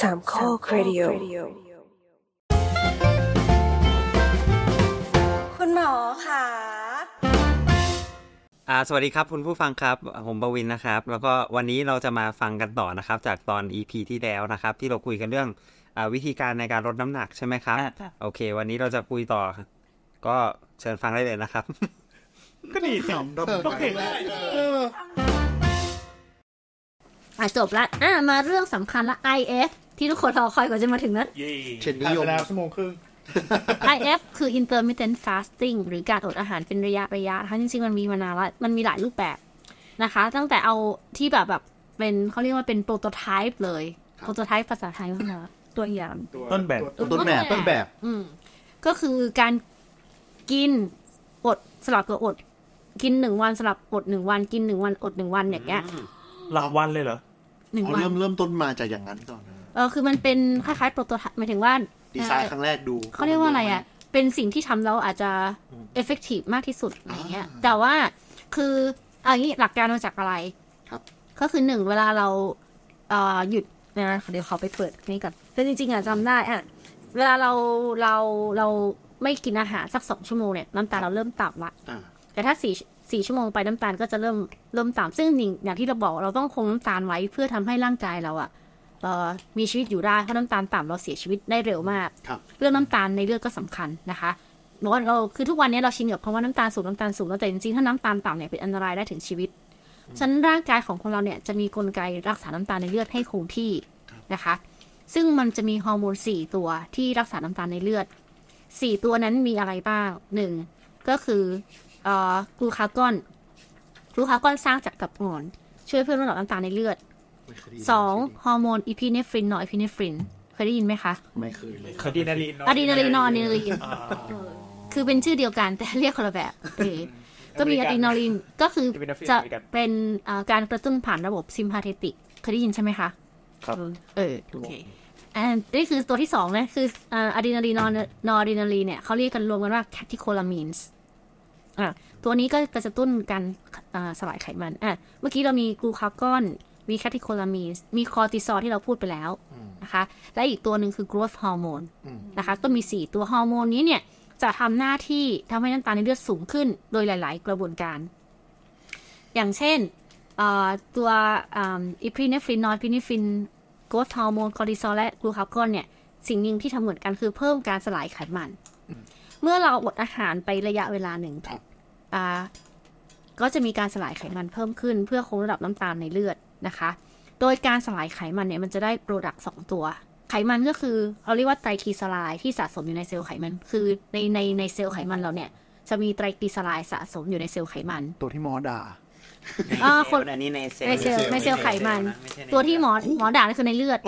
สามข้อครดิโอคุณหมอค่ะอ่าสวัสดีครับคุณผู้ฟังครับ ผมบวินนะครับ แล้วก็วันนี้เราจะมาฟังกันต่อนะครับ จากตอน EP ที่แล้วนะครับ ที่เราคุยกันเรื่องอาวิธีการในการลดน้ำหนักใช่ไหมครับ โอเค วันนี้เราจะคุยต่อ ก็เชิญฟังได้เลยนะครับ ก็ดีสิต้องเห็นอะจบละอะมาเรื่องสำคัญละ IF ที่ทุกคนรอคอยกว่าจะมาถึงนั้น เย่เช่นนิยม ผ่าไปแล้วชั่วโมงครึ่ง IF คือ intermittent fasting หรือการอดอาหารเป็นระยะระยะนะคะจริงๆ มันมีมานานละมันมีหลายรูปแบบนะคะ ตั้งแต่เอาที่แบบแบบเป็นเขาเรียกว่าเป็นโปรโตไทป์เลยโปรโตไทป์ภาษาไทยว่าไงวะตัวอย่างต้นแบบต้นแบบต้นแบบ อืม ก็คือการกินอดสลับกับอด กินหนึ่งวันสลับอดหนึ่งวัน กินหนึ่งวันอดหนึ่งวันอย่างเงี้ยหลักวันเลยเหรอหนึ่งเขาวัน เริ่มเริ่มต้นมาจากอย่างนั้นก่อนนะเออคือมันเป็นคล้ายๆโปรโตไทป์หมายถึงว่าดีไซน์ครั้งแรกดูเขาเรียกว่าอะไรอะ เป็นสิ่งที่ทำแล้วอาจจะ effective มากที่สุดอะไรเงี้ยแต่ว่าคืออันนี้หลักการมาจากอะไรครับ ก็คือหนึ่งเวลาเราเอ่อหยุดนะเดี๋ยวเขาไปเปิดนี่ก่อนแต่จริงๆอะจำได้อะเวลาเราเราเราไม่กินอาหารสักสองชั่วโมงเนี่ยน้ำตาลเราเริ่มต่ำละอ่าแต่ถ้าสี่สี่ชั่วโมงไปน้ำตาลก็จะเริ่มเริ่มต่ำซึ่งหนึ่งอย่างที่เราบอกเราต้องคงน้ำตาลไว้เพื่อทำให้ร่างกายเราอะเอ่อ มีชีวิตอยู่ได้เพราะน้ำตาลต่ำเราเสียชีวิตได้เร็วมากครับเรื่องน้ำตาลในเลือดก็สำคัญนะคะเพราะว่าเราคือทุกวันนี้เราชินกับคำว่าน้ำตาลสูงน้ำตาลสูงแล้วแต่จริงๆถ้าน้ำตาลต่ำเนี่ยเป็นอันตรายได้ถึงชีวิตฉะนันร่างกายของคนเราเนี่ยจะมีกลไกรักษาน้ำตาลในเลือดให้คงที่นะคะ ซึ่งมันจะมีฮอร์โมนสี่ตัวที่รักษาน้ำตาลในเลือดสี่ตัวนั้นมีอะไรบ้างหนึ่งก็คือเอ่อ glucagon glucagon สร้างจากตับอ่อน ช่วยเพิ่มระดับน้ำตาลในเลือด ไม่เคยได้ยินสองฮอร์โมน epinephrine norepinephrine เคยได้ยินไหมคะ ไม่เคยเลยอะดรีนาลีนอะดรีนาลีน noradrenalineคือเป็นชื่อเดียวกันแต่เรียกคนละแบบเออก็มีอะดรีนาลีนก็คือจะเป็นอ่าการกระตุ้นผ่านระบบ sympathetic เคยได้ยินใช่ไหมคะ ครับ เออโอเคอันนี่คือตัวที่สองนะคืออะดรีนาลีน noradrenaline เนี่ยเขาเรียกกันรวมกันว่า catecholamines อะตัวนี้ก็กระตุ้นการอ่าสลายไขมันอะเมื่อกี้เรามี glucagon มี catecholamines มีคอร์ติซอลที่เราพูดไปแล้วนะคะ และอีกตัวหนึ่งคือ growth hormone อืมนะคะ ก็มี 4 ตัวฮอร์โมนนี้เนี่ย จะทำหน้าที่ทำให้น้ำตาลในเลือดสูงขึ้น โดยหลาย ๆ กระบวนการ อย่างเช่นเอ่อตัว epinephrine norepinephrine growth hormone คอร์ติซอลและ glucagon เนี่ย สิ่งหนึ่งที่ทำเหมือนกันคือเพิ่มการสลายไขมัน เมื่อเราอดอาหารไประยะเวลาหนึ่งอ่าก็จะมีการสลายไขมันเพิ่มขึ้น เพื่อคงระดับน้ำตาลในเลือด นะคะ โดยการสลายไขมันเนี่ยมันจะได้ product สองตัว ไขมันก็คือเราเรียกว่าไตรกลีเซอไรด์ที่สะสมอยู่ในเซลล์ไขมัน คือในในในเซลล์ไขมันเราเนี่ยจะมีไตรกลีเซอไรด์สะสมอยู่ในเซลล์ไขมัน ตัวที่หมอด่า อ่าคน อันนี้ในเซลในเซลล์ในเซลล์ไขมันไม่ใช่ในตัวที่หมอหมอด่านี่คือในเลือด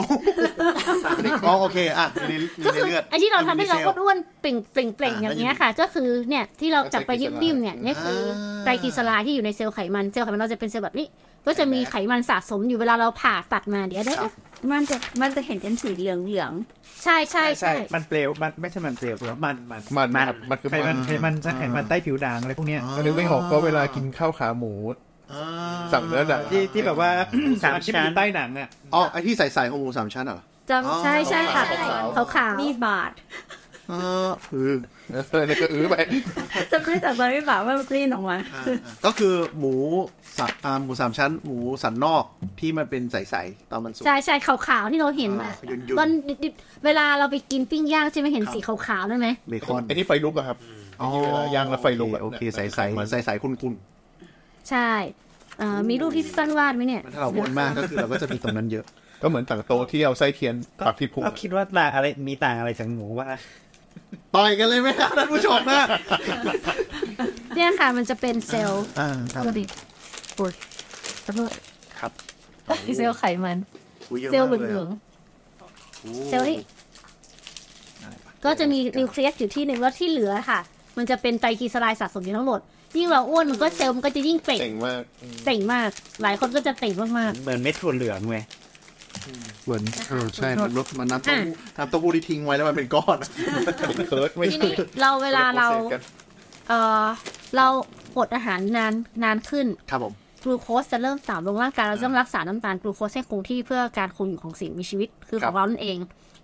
อ๋อโอเคอะในในก็คือเลือด ไอ้ที่เราทำให้เราในซลล์อ้วนๆเปล่งเปล่งเปล่งอย่างเงี้ยค่ะ ก็คือเนี่ยที่เราจับไปยิ้มๆเนี่ยนี่คือไตรกลีเซอไรด์ที่อยู่ในเซลล์ไขมันเซลล์ไขมันเราจะเป็นเซลล์แบบนี้ ก็จะมีไขมันสะสมอยู่เวลาเราผ่าตัดมาเดี๋ยวได้มันจะมันจะเห็นเป็นสีเหลืองเหลืองใช่ใช่ใช่ มันเปลว มันไม่ใช่มันเปลวหรอมัน มันมันครับมันคือไขมันไขมันจะไขมันใต้ผิวด่างอะไรพวกเนี้ย ก็นึกไม่ออกก็เวลากินข้าวขาหมูอ่า สั่งเนื้อหนังที่ที่แบบว่าสามที่ชั้มันนใต้หนังอะอ๋อไอที่ใส่ใส่ของหมูสามชั้นเหรอจำใช่ใช่ค่ะขาวขาวๆมีบาทเออคือเออแล้วก็อื้อไปจะไม่แต่ตอนไม่บาทว่ามันกลิ้นออกมาอ่าก็คือหมูสับอ่าหมูสามชั้น หมูสันนอกที่มันเป็นใสๆตอนมันสุกใช่ใช่ขาวขาวๆที่เราเห็นอ่าอะยุ่นๆตอนดิบๆเวลาเราไปกินปิ้งย่างใช่ไหมเห็นสีขาวขาวๆนั่นไหมเบคอนไอ้ที่ไฟลุกอะครับอ๋อเวลาย่างแล้วไฟลุกอะโอเคใสใสใสใสๆคุณ ใช่เอ่อมีรูปที่สั้นวาดไหมเนี่ยๆถ้าเราอ้วนมากก็คือเราก็จะมีตรงนั้นเยอะ ก็เหมือนต่างโตะที่เอาไส้เทียนปักที่พุงก็คิดว่าต่างอะไรมีต่างอะไรจากหมูว่าต่อยกันเลยไหมครับท่านผู้ชมนะเนี่ยค่ะมันจะเป็นเซลล์อ่าครับก็ดิโอ้ยขอโทษครับเซลล์ไขมันอุ๊ยยอะเซลล์มากเหยลือะองโอ้ๆเซลล์นี่ก็จะมีนิวเคลียสอยู่ที่หนึ่งแล้วที่เหลือค่ะ มันจะเป็นไตรกลีเซอไรด์สะสมอยู่ทั้งหมด ยิ่งเราอ้วนมันก็เซลล์มันก็จะยิ่งเป่งเจ๋งมากอืมเป่งมาก หลายคนก็จะเป่งมากเหมือนเม็ดถั่วเหลืองเว้ยเหมือนเออใช่มันรสมันน้ำเต้าหู้อะน้ำเต้าหู้ที่ทิ้งไว้แล้วมันเป็นก้อนอะเป็น curd ไม่ๆทีนี้เราเวลาเราเออเราอดอาหารนานนานขึ้น ครับผม กลูโคสจะเริ่มต่ำลงร่างกายเราต้องรักษาน้ำตาลกลูโคสให้คงที่เพื่อการคงอยู่ของสิ่งมีชีวิตคือครัของเรานั่นเอง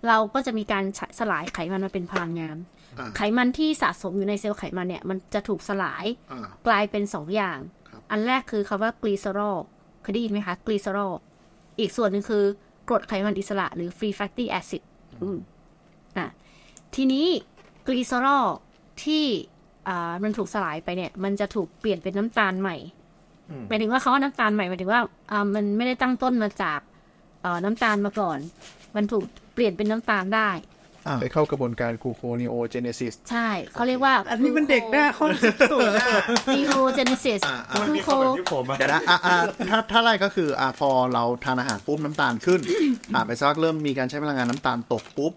เราก็จะมีการสลายไขมันมาเป็นพลังงานอ่า ไขมันที่สะสมอยู่ในเซลล์ไขมันเนี่ย มันจะถูกสลายอ่ากลายเป็นสองอย่างครับอันแรกคือคำว่ากลีเซอรอลเคยได้ยินไหมคะกลีเซอรอลอีกส่วนหนึ่งคือกรดไขมันอิสระหรือ free fatty acid อืมอะทีนี้กลีเซอรอลที่อ่ามันถูกสลายไปเนี่ย มันจะถูกเปลี่ยนเป็นน้ำตาลใหม่หมายถึงว่าเขาว่าน้ำตาลใหม่หมายถึงว่าอ่ามันไม่ได้ตั้งต้นมาจากเอ่อน้ำตาลมาก่อน มันถูกเปลี่ยนเป็นน้ำตาลได้ ไปเข้ากระบวนการกูโคนิโอเจเนซิสใช่เขาเรียกว่า อันนี้มันเด็กหน้าข้อสุดๆนะ neogenesis อ่าอ่า glucoที่ผมอะเดี๋ยวนะอะอะถ้าถ้าไล่ก็คืออะพอเราทานอาหารปุ๊บน้ำตาลขึ้นผ่านไปสักเริ่มมีการใช้พลังงานน้ำตาลตกปุ๊บ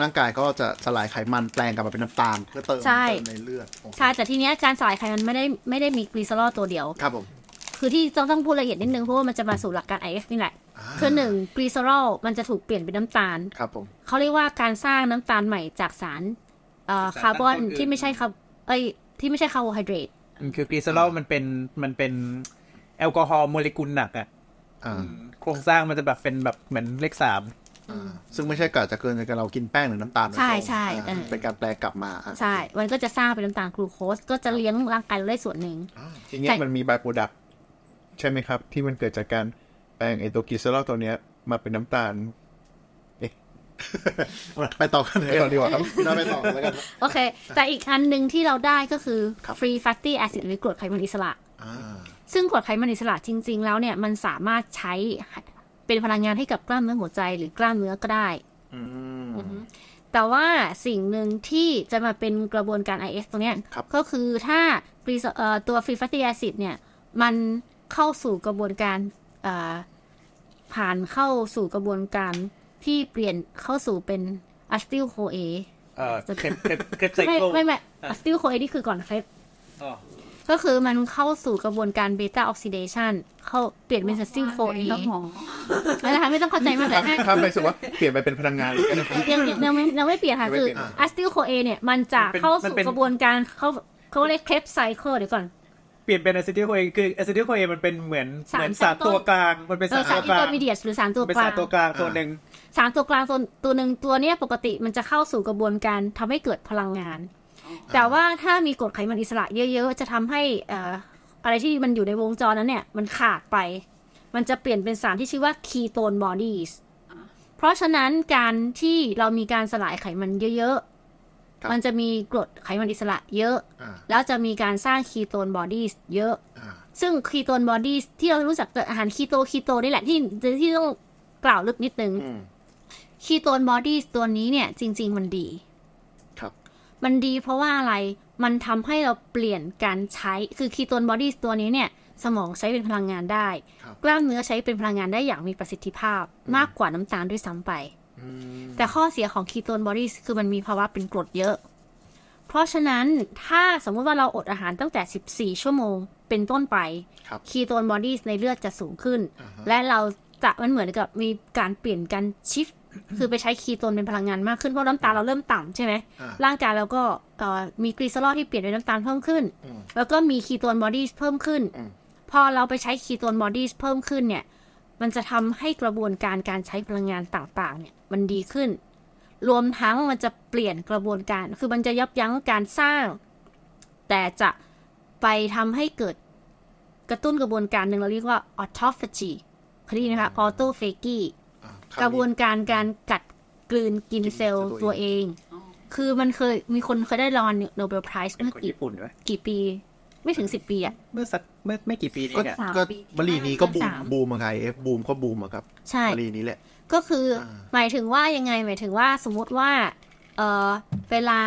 ร่างกายก็จะสลายไขมันแปลงกลับมาเป็นน้ำตาลเพื่อเติมใช่เติมในเลือดโอเคใช่แต่ทีเนี้ยการสลายไขมันไม่ได้ไม่ได้มีกลีเซอรอลตัวเดียวครับผม คือที่ต้องต้องพูดละเอียดนิดนึงเพราะว่ามันจะมาสู่หลักการ IF นี่แหละคือหนึ่งกลีเซอรอลมันจะถูกเปลี่ยนเป็นน้ำตาลครับผมเขาเรียกว่าการสร้างน้ำตาลใหม่จากสารเอ่อคาร์บอนที่ไม่ใช่คาร์เอ้ยที่ไม่ใช่คาร์โบไฮเดรตคือกลีเซอรอลมันเป็นมันเป็นแอลกอฮอล์โมเลกุลหนักอะอ่าโครงสร้างมันจะแบบเป็นแบบเหมือนเลขสามอ่าซึ่งไม่ใช่กะจะเกินจากเรากินแป้งหรือน้ำตาลโดยตรงใช่ใช่อ่าเออเป็นการแปลกลับมาอะใช่ มันก็จะสร้างเป็นน้ำตาลกลูโคสก็จะเลี้ยงร่างกายเราได้ส่วนหนึ่งทีเนี้ยใช่มันมี by-product ใช่ไหมครับ ที่มันเกิดจากการแปลงไอตัวกลีเซอรอลตัวเนี้ย มาเป็นน้ำตาลไปต่อกันเลยไปต่อดีกว่าครับเราไปต่อกันแล้วกันโอเค แต่อีกอันหนึ่งที่เราได้ก็คือครับ free fatty acid หรือกรดไขมันอิสระอ่าซึ่งกรดไขมันอิสระจริง ๆ แล้วเนี่ยมันสามารถใช้เป็นพลังงานให้กับกล้ามเนื้อหัวใจหรือกล้ามเนื้อก็ได้อืมแต่ว่าสิ่งหนึ่งที่จะมาเป็นกระบวนการ IF ตรงเนี้ยครับก็คือถ้า free- เอ่อตัว free fatty acid เนี่ย มัน เข้าสู่กระบวนการเอ่อผ่านเข้าสู่กระบวนการที่เปลี่ยนเข้าสู่เป็น acetyl CoA เอ่อ Krebs Krebs Krebs cycle ไม่ไม่ไม่ acetyl CoA นี่คือก่อน Krebs อ๋อก็คือมันเข้าสู่กระบวนการ beta oxidation เข้าเปลี่ยนเป็น acetyl CoA ต้องหมอนะคะไม่ต้องเข้าใจมากแต่ถ้าไม่รู้สึกว่าเปลี่ยนไปเป็นพลังงานยังยังยังไม่ยังไม่เปลี่ยนค่ะยังไม่คือเปลี่ยน acetyl CoA เนี่ยมันจะเข้าสู่กระบวนการเขาเขาเรียก Krebs cycle เดี๋ยวก่อน เปลี่ยนเป็น acetyl CoA คือ acetyl CoA มันเป็นเหมือนสารเหมือนสารตั้งต้นตัวกลาง มันเป็นเออสารสารตัวกลางอินเตอร์มีเ diate หรือสารตัวกลางเป็นกลาสารตัวกลางตัวหนึ่งสารตัวกลางตัวตัวหนึ่งตัวเนี้ยปกติมันจะเข้าสู่กระบวนการทำให้เกิดพลังงาน แต่ว่าถ้ามีกรดไขมันอิสระเยอะ ๆ จะทำให้เอ่ออะไรที่มันอยู่ในวงจรนั้นเนี่ยมันขาดไป มันจะเปลี่ยนเป็นสารที่ชื่อว่า ketone body เพราะฉะนั้นการที่เรามีการสลายไขมันเยอะครับๆ มันจะมีกรดไขมันอิสระเยอะอ่าแล้วจะมีการสร้าง ketone body เยอะอ่าซึ่ง ketone body ที่เรารู้จักกับอาหารคีโตคีโตนี่แหละที่ที่ต้องกล่าวลึกนิดนึงอืม ketone body ตัวนี้เนี่ย จริง ๆ มันดี ครับ มันดีเพราะว่าอะไรมันทำให้เราเปลี่ยนการใช้คือ ketone body ตัวนี้เนี่ย สมองใช้เป็นพลังงานได้ครับกล้ามเนื้อใช้เป็นพลังงานได้อย่างมีประสิทธิภาพมากกว่าน้ำตาลด้วยซ้ำไปอืม แต่ข้อเสียของ ketone body คือมันมีภาวะเป็นกรดเยอะ เพราะฉะนั้นถ้าสมมติว่าเราอดอาหารตั้งแต่ 14 ชั่วโมงเป็นต้นไปครับ ketone body ในเลือดจะสูงขึ้นอ่าฮะและเราจะมันเหมือนกับมีการเปลี่ยนการ shift คือไปใช้คีโตนเป็นพลังงานมากขึ้น เพราะน้ำตาลเราเริ่มต่ำใช่ไหมอ่าร่างกายเราก็เอ่อมีกลีเซอรอลที่เปลี่ยนเป็นน้ำตาลเพิ่มขึ้นอืมแล้วก็มี ketone body เพิ่มขึ้นอืมพอเราไปใช้ ketone body เพิ่มขึ้นเนี่ย มันจะทำให้กระบวนการการใช้พลังงานต่างๆ เนี่ยมันดีขึ้น รวมทั้งมันจะเปลี่ยนกระบวนการ คือมันจะยับยั้งการสร้าง แต่จะไปทำให้เกิดกระตุ้นกระบวนการหนึ่งเราเรียกว่า autophagy เคยได้ยินไหมคะ autophagy อ่ากระบวนการการกัดกลืนกินเซลล์ตัวเอง คือมันเคยมีคนเคยได้รางวัลโนเบลไพรส์เป็นเมื่อคนกี่ญี่ปุ่นด้วยกี่ปี ไม่ถึงสิบปีอะเมื่อสักเมื่อไม่กี่ปีนี้ก็เนี่ยสามก็ปีวลีนี้ก็บูมสามบูมอะไงเอฟบูมก็บูมอะครับใช่วลีนี้แหละ ก็คืออาหมายถึงว่ายังไงหมายถึงว่าสมมุติว่าเออเวลา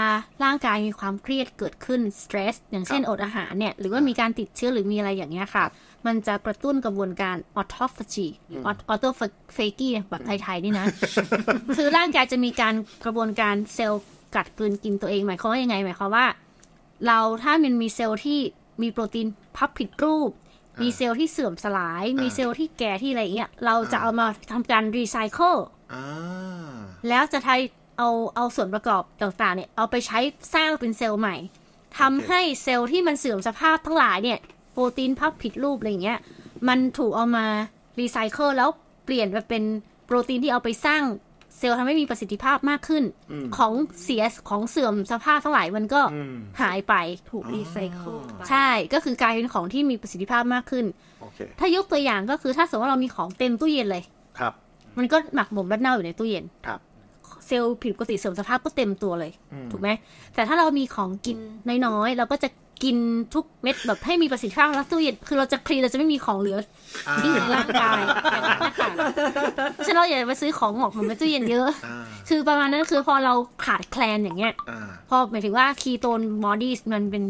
ร่างกายมีความเครียดเกิดขึ้น stress อย่างเช่นครับอดอาหารเนี่ย หรือว่ามีการติดเชื้อหรือมีอะไรอย่างเงี้ยค่ะ มันจะกระตุ้นกระบวนการ autophagy autophagy แบบไทยๆนี่นะ คือร่างกายจะมีการกระบวนการเซลล์กัดกลืนกินตัวเองหมายความว่ายังไงหมายความว่า เราถ้ามันมีเซลล์ที่ มีโปรตีนพับผิดรูป มีเซลล์ที่เสื่อมสลาย มีเซลล์ที่แก่ที่อะไรอย่างเงี้ย เราจะเอามาทำการรีไซเคิลอ่าแล้วจะใช้เอาเอาส่วนประกอบต่างๆเนี่ย เอาไปใช้สร้างเป็นเซลล์ใหม่ทำให้เซลล์ที่มันเสื่อมสภาพทั้งหลายเนี่ย โปรตีนพับผิดรูปอะไรอย่างเงี้ย มันถูกเอามารีไซเคิลแล้วเปลี่ยนไปเป็นโปรตีนที่เอาไปสร้าง เซลล์ทำให้มีประสิทธิภาพมากขึ้น ของเสียของเสื่อมสภาพทั้งหลายมันก็หายไปถูกรีไซเคิลใช่ก็คือกลายเป็นของที่มีประสิทธิภาพมากขึ้นโอเคถ้ายกตัวอย่างก็คือถ้าสมมติว่าเรามีของเต็มตู้เย็นเลยครับ มันก็หมักหมมและเน่าอยู่ในตู้เย็นครับ เซลล์ผิดปกติเสื่อมสภาพก็เต็มตัวเลย ถูกไหมแต่ถ้าเรามีของกินน้อยๆเราก็จะ กินทุกเม็ดแบบให้มีประสิทธิภาพแล้วตู้เย็นคือเราจะคลีนเราจะไม่มีของเหลือที่อยู่ในร่างกายแบบนั้นนะคะเพราะฉะนั้นเราอย่าไปซื้อของหมักหมมในตู้เย็นเยอะอ่าคือประมาณนั้นคือพอเราขาดแคลนอย่างเงี้ยอ่าพอหมายถึงว่า ketone body มันเป็น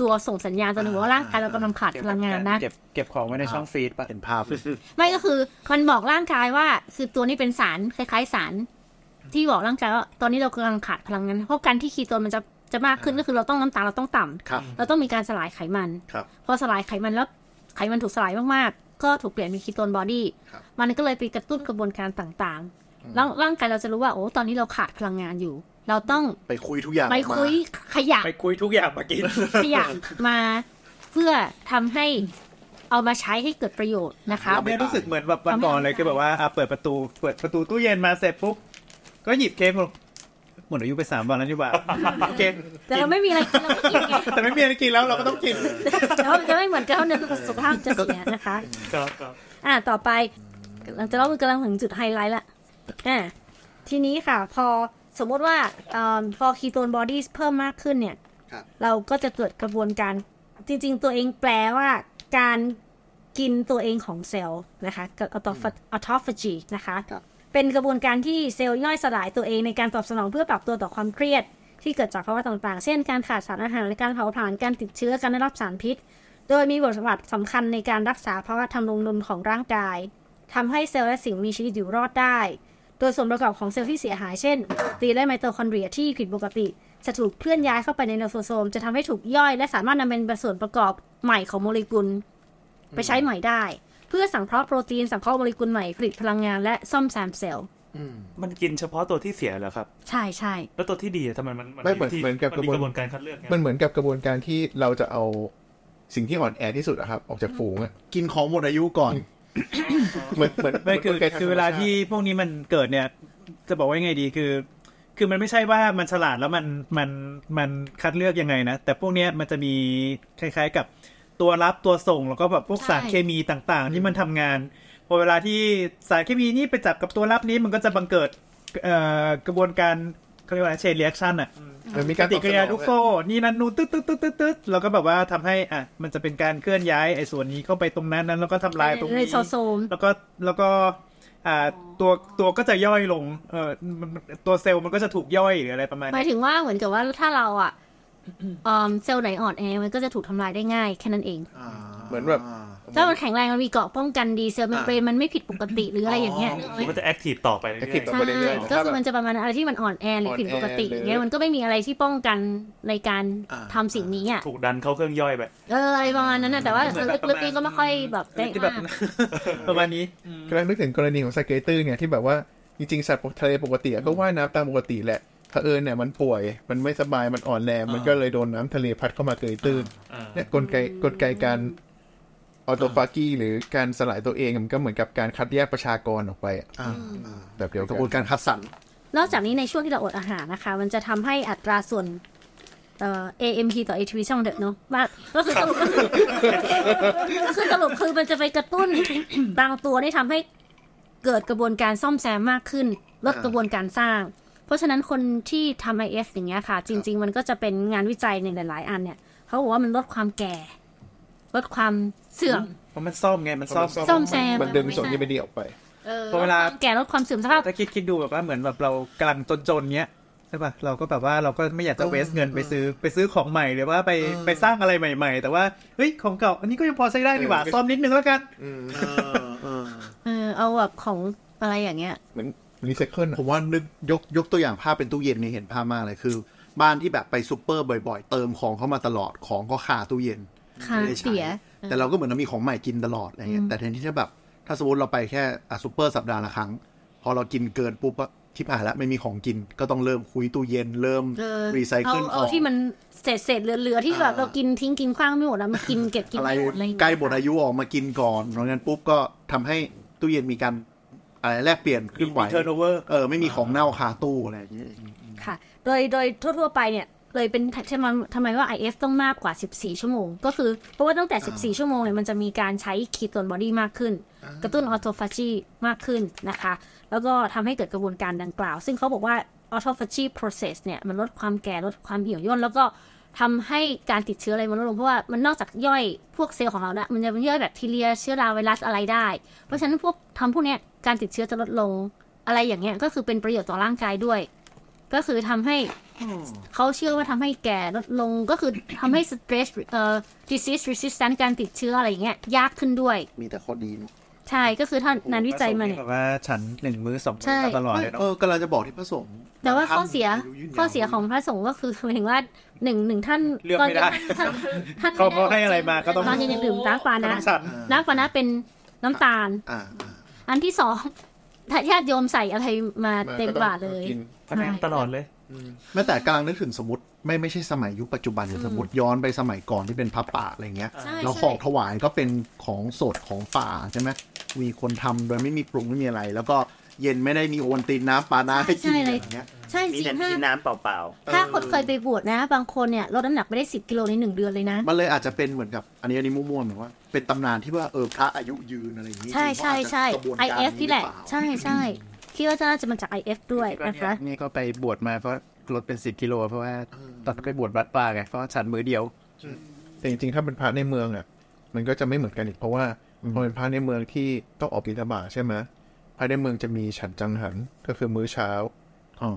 ตัวส่งสัญญาณตัวหนึ่งว่าร่างกายเรากำลังขาดพลังงานนะเก็บเก็บของไว้ในช่อง freeze ปะเห็นภาพไม่ก็คือมันบอกร่างกายว่า คือตัวนี้เป็นสารคล้ายๆสาร ที่บอกร่างกายว่าตอนนี้เรากำลังขาดพลังงานเพราะการที่คีโตนมันจะ จะมากขึ้นก็คือเราต้องน้ำตาลเราต้องต่ำครับเราต้องมีการสลายไขมันครับพอสลายไขมันแล้วไขมันถูกสลายมากๆ ก็ถูกเปลี่ยนเป็นคีโตนบอดี้ครับมันก็เลยไปกระตุ้นกระบวนการต่างๆแล้วร่างกายเราจะรู้ว่าโอ้ตอนนี้เราขาดพลังงานอยู่ เราต้องไปคุยทุกอย่างไปออกมาคุยขยับไปคุยทุกอย่างมากินขยับมาเพื่อทำให้เอามาใช้ให้เกิดประโยชน์นะคะเนี่ยรู้สึกเหมือนแบบวันก่อนเลยคือแบบว่าอะเปิดประตู เปิดประตูตู้เย็นมาเสร็จปุ๊บก็หยิบเค้กลงห มดอายุไปสามวันแล้วนี่หว่าโอเคแต่เราไม่มีอะไรกินเราก็กินไงแต่ไม่มีอะไรกินแล้วเราก็ต้องกินแต่ว่ามันจะไม่เหมือนกันเนี่ยสุขภาพจะเสียนะคะครับครับอ่าต่อไปหลังจากเรากำลังถึงจุดไฮไลท์ละอ่าทีนี้ค่ะ พอสมมติว่าเอ่อพอ ketone body เพิ่มมากขึ้นเนี่ยครับเราก็จะเกิดกระบวนการ จริง ๆ ตัวเองแปลว่าการกินตัวเองของเซลล์นะคะกับ autophagy นะคะครับ เป็นกระบวนการที่เซลล์ย่อยสลายตัวเองในการตอบสนองเพื่อปรับตัวต่อความเครียด ที่เกิดจากภาวะต่างๆ เช่นการขาดสารอาหารและการเผาผลาญการติดเชื้อการได้รับสารพิษ โดยมีบทบาทสำคัญในการรักษาภาวะทางสมดุลของร่างกายทำให้เซลล์และสิ่งมีชีวิตอยู่รอดได้ โดยส่วนประกอบของเซลล์ที่เสียหายเช่นโปรตีนและไมโตคอนเดรียที่ผิดปกติ จะถูกเคลื่อนย้ายเข้าไปในไลโซโซม จะทำให้ถูกย่อย และสามารถนำเป็นส่วนประกอบใหม่ของโมเลกุล ไปใช้ใหม่ได้ เพื่อสังเคราะห์โปรตีนสังเคราะห์โมเลกุลใหม่ผลิตพลังงานและซ่อมแซมเซลล์มันกินเฉพาะตัวที่เสียเหรอครับ ใช่ใช่แล้วตัวที่ดีอะทำไมมันไม่เหมือนที่เหมือนกับมักระมีบวนกระบวนการคัดเลือกไงมันเหมือนกับกระบวนการที่เราจะเอาสิ่งที่อ่อนแอที่สุดอะครับ ออกจากฝูงอะกินของหมดอายุก่อนเหมือนเหมือนไม่คือหนกลกคือเวลาที่พวกนี้มันเกิดเนี่ย จะบอกว่ายังไงดีคือ คือมันไม่ใช่ว่ามันฉลาดแล้วมันมันมันคัดเลือกยังไงนะ แต่พวกเนี้ยมันจะมีคล้าย ๆกับ ตัวรับตัวส่งแล้วก็แบบพวกสารเคมีต่างๆ ที่มันทำงาน พอเวลาที่สารเคมีนี่ไปจับกับตัวรับนี้มันก็จะบังเกิดเอ่อกระบวนการเขาเรียกว่า chain reaction อะมันมีการปฏิกิริยาตอบสนองทุกโซ่ นี่นั่นนู่นตึ๊ดตึ๊ดตึ๊ดตึ๊ดตึ๊ดแล้วก็แบบว่าทำให้อะมันจะเป็นการเคลื่อนย้ายไอ้ส่วนนี้เข้าไปตรงนั้นนั้นแล้วก็ทำลายตรงนี้ไลโซโซมแล้วก็แล้วก็อ่าตัวตัวก็จะย่อยลงเออมันมันตัวเซลล์มันก็จะถูกย่อยหรืออะไรประมาณหมายนี้ถึงว่าเหมือนกับว่าถ้าเราอะอืม เซลล์ไหนอ่อนแอมันก็จะถูกทำลายได้ง่ายแค่นั้นเองเหมือนแบบถ้ามันแข็งแรงมันมีเกราะป้องกันดี cell membrane มันไม่ผิดปกติหรืออะไรอย่างเงี้ยมันก็จะแอคทีฟต่อไปเรื่ active อยต่อใช่ไปเรื่อยๆก็คือมันจะประมาณอะไรที่มันอ่อนแอหรือผิดปกติอ่อนแออย่างเงี้ยมันก็ไม่มีอะไรที่ป้องกันในการทำสิ่งนี้อะๆถูกดันเข้าเครื่องย่อยไปเอออะไรประมาณนั้นนะแต่ว่าลึกๆนี่ก็ไม่ค่อยแบบได้ที่แบบมากประมาณนี้กำลังนึกถึงกรณีของสเกตเตอร์เนี่ยที่แบบว่าจริงๆสัตว์ทะเลปกติอะก็ว่ายน้ำตามปกติแหละ เผอิญเนี่ยมันป่วย มันไม่สบายมันอ่อนแรงมันก็เลยโดนน้ำทะเลพัดเข้ามาเกยตื้นอ่าเนี่ยกลไกกลไกการออโตฟากีหรือการสลายตัวเองมันก็เหมือนกับการคัดแยกประชากรออกไปอะอ่าแบบเดียวกกัระนบวนการคัดสรรนอกจากนี้ในช่วงที่เราอดอาหารนะคะ มันจะทำให้อัตราส่วนเอ่อ AMP ต่อ ATP ช่องเด็ดเนาะมากก็คือสรุปก็คือสรุปคือมันจะไปกระตุ้นบางตัวที่ทำให้เกิดกระบวนการซ่อมแซมมากขึ้น ลดกระบวนการสร้างเพ ราะฉะนั้นคนที่ทำ IF อย่างเงี้ยค่ะ จริง ๆ มันก็จะเป็นงานวิจัยในหลาย ๆ อันเนี่ยเขาบอกว่ามันลดความแก่ ลดความเสื่อมเพราะมันซ่อมไงมันซ่อมซ่อมแซมมันดึงส่วนที่ไม่ดีออกไปเออพอเวลาดความแก่ลดความเสื่อมสภาพถ้าคิดคิดดูแบบว่าเหมือนแบบเรากำลังจนๆเงี้ยใช่ป่ะเราก็แบบว่าเราก็ไม่อยากจะเวสเงินไปซื้อไปซื้อของใหม่หรือว่าไปไปสร้างอะไรใหม่ ๆ แต่ว่าเฮ้ยของเก่าอันนี้ก็ยังพอใช้ได้นี่หว่าเออซ่อมนิดนึงแล้วกันเออเออเออเอาแบบของอะไรอย่างเงี้ยเหมือน รีไซเคิลผมว่านึกยกยกตัวอย่างภาพเป็นตู้เย็นนี่เห็นภาพมากเลยคือ บ้านที่แบบไปซูเปอร์บ่อยๆ เติมของเข้ามาตลอดของก็คาตู้เย็นค่ะไม่ได้ใช้เสีย แต่เราก็เหมือนเรามีของใหม่กินตลอดอะไรเงี้ยแต่แทนที่จะแบบ ถ้าสมมติเราไปแค่อะซูเปอร์สัปดาห์ละครั้ง พอเรากินเกินปุ๊บก็ชิบหายแล้วไม่มีของกินก็ต้องเริ่มคุ้ยตู้เย็นเริ่มเออรีไซเคิลเอาเอาของที่มันเศษเศษๆเหลือๆที่แบบอ่าเรากินทิ้งกินขว้างไม่หมดแล้วมากินเก็บกินอะไรไม่หมดอะไรอย่างใกล้เงี้ยหมดอายุออกมากินก่อนเพราะงั้นปุ๊บก็ทำให้ตู้เย็นมีการ อะไรแลกเปลี่ยนขึ้นไหวมี turnover เออไม่มีของเน่าคาตู้อะไรอย่างเงี้ยค่ะ โดยโดยทั่วๆไปเนี่ยเลยเป็นใช่ไหมทำไมว่า IF ต้องมากกว่า 14 ชั่วโมง ก็คือเพราะว่าตั้งแต่ 14 ชั่วโมงเนี่ยมันจะมีการใช้ ketone body มากขึ้น กระตุ้น autophagy มากขึ้นนะคะ แล้วก็ทำให้เกิดกระบวนการดังกล่าว ซึ่งเขาบอกว่าออโตฟาจี process เนี่ย มันลดความแก่ลดความเหี่ยวย่น แล้วก็ ทำให้การติดเชื้ออะไรมันลดลงเพราะว่ามันนอกจากย่อยพวกเซลล์ของเราเนี่ยมันจะเป็นย่อยแบคทีเรียเชื้อราไวรัสอะไรได้ เพราะฉะนั้นพวกทำพวกเนี้ยการติดเชื้อจะลดลงอะไรอย่างเงี้ยก็คือเป็นประโยชน์ต่อร่างกายด้วย ก็คือทำให้เขาเชื่อว่าทำให้แก่ลดลงก็คือทำให้ stress เอ่อ disease resistant การติดเชื้ออะไรอย่างเงี้ยยากขึ้นด้วย มีแต่ข้อดีเนอะ ใช่ก็คือถ้านานวิจัยมาเนี่ยแบบว่าฉันหนึ่งมื้อสองใช่มื้อตลอดไม่เลยเนาะเออกำลังจะบอกที่พระสงฆ์แต่ว่าข้อเสียท่านายุนนข้อเสียของพระสงฆ์ก็คือหมายถึงว่าหนึ่งหนึ่งท่านเลือกไม่ได้ท่านท่านเขาเขาให้อะไรมาก็ต้องตอนเย็นอย่าดื่มน้ำปาก็นะต้องฉันน้ำปานะเป็นน้ำตาลอ่าอ่าอันที่สองถ้าญาติโยมใส่อะไรมาเต็มบาทเลยกินพนักตลอดเลยแม้แต่กำลังนึกถึงสมมติไม่ไม่ใช่สมัยยุคปัจจุบันอย่างสมมติย้อนไปสมัยก่อนที่เป็นพระป่าอะไรเงี้ยใช่แล้วใช่ของถวายก็เป็นของสดของป่าใช่ไหม มีคนทำโดยไม่มีปรุงไม่มีอะไร แล้วก็เย็นไม่ได้มีโอวัลตินน้ำปลาน้าให้กินใช่อะเลไรยอย่างเงี้ยใช่จมีริงแต่ๆถ้ากินน้ำเปล่าถ้าคนเคยไปบวชนะ บางคนเนี่ยลดน้ำหนักไปได้สิบกิโลในหนึ่งเดือนเลยนะ มันเลยอาจจะเป็นเหมือนกับอันนี้อันนี้มั่วๆเหมือนว่าเป็นตำนานที่ว่าเออพระอายุยืนอะไรอย่างนี้ใช่ใช่ใช่จริงๆว่าอาจจะกระบวนการ IF นี่แหละรือเปาใช่ใช่คิดว่าจะน่าจะมาจาก IF ด้วยนะคะ นี่ก็ไปบวชมาเพราะลดเป็นสิบกิโลเพราะว่าตอนไปบวชวัดป่าไงเพราะฉันมื้อเดียว แต่จริงๆถ้าเป็นพระในเมืองอะ มันก็จะไม่เหมือนกันอีกเพราะว่า พอเป็นพระในเมืองที่ต้องออกบิณฑบาตใช่ไหมพระในเมืองจะมีฉันจังหัน ก็คือมื้อเช้าอ๋อ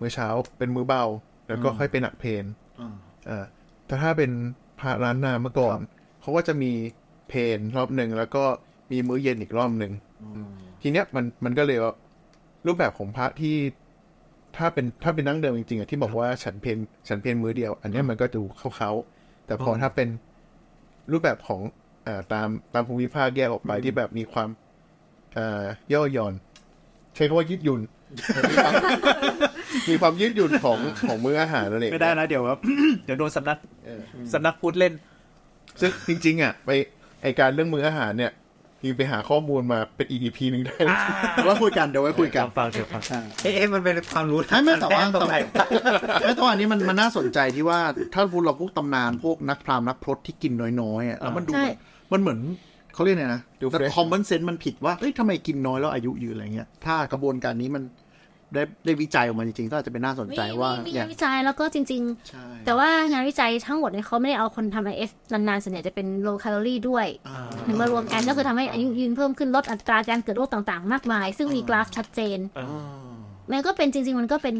มื้อเช้าเป็นมื้อเบา แล้วก็อืมค่อยเป็นหนักเพนอ๋ออ่าแต่ถ้าเป็นพระร้านนาเมื่อก่อนเขาก็จะมีเพนรอบหนึ่งแล้วก็มีมื้อเย็นอีกรอบหนึ่งทีเนี้ยมันมันก็เลยว่ารูปแบบของพระที่ถ้าเป็นถ้าเป็นนั่งเดิมจริงๆอะที่บอกว่าฉันเพนฉันเพนมื้อเดียว อันเนี้ยมันก็ดูเขาๆแต่พอถ้าเป็นรูปแบบของ อ่าตามตามภูมิภาคแยกออกไปที่แบบมีความอ่าย่อหย่อน ใช้คำว่ายืดหยุ่น มีความยืดหยุ่นของของมื้ออาหารนั่นเองไม่ได้นะเดี๋ยวว่าเดี๋ยวโดนสำนักเออสำนักพูดเล่น ซึ่งจริง ๆ อะ ไปไอการเรื่องมื้ออาหารเนี่ยยิงไปหาข้อมูลมาเป็น EP หนึ่งได้นะเดี๋ยวไว้คุยกันเดี๋ยวไว้คุยกันฟังเถอะฟังอ่าๆเอ๊ะมันเป็นความรู้ไม่ไม่แต่ว่าตรงไหนไม่แต่ว่าอันนี้มันมันน่าสนใจที่ว่าถ้าพูดเราพวกตำนานพวกนักพราหมณ์นักพรตที่กินน้อยๆอะแล้วมันดูใช่ มันเหมือนเขาเรียกไงนะดูแต่ fresh คอมมอนเซนส์มันผิดว่าเฮ้ยทำไมกินน้อยแล้วอายุยืนอะไรเงี้ย ถ้ากระบวนการนี้มันได้ได้วิจัยออกมาจริงๆ ก็อาจจะเป็นน่าสนใจว่ามีอย่างงานวิจัยแล้วก็จริงใช่ๆแต่ว่างานวิจัยทั้งหมดเนี่ยเขาไม่ได้เอาคนทำ IF นานๆส่วนใหญ่จะเป็น low calorie ด้วยอ่าถึงมารวมกันก็คือทำให้อายุยืนเพิ่มขึ้นลดอัตราการเกิดโรคต่างๆ มากมาย ซึ่งมีกราฟชัดเจนมันก็เป็นจริง ๆ มันก็เป็น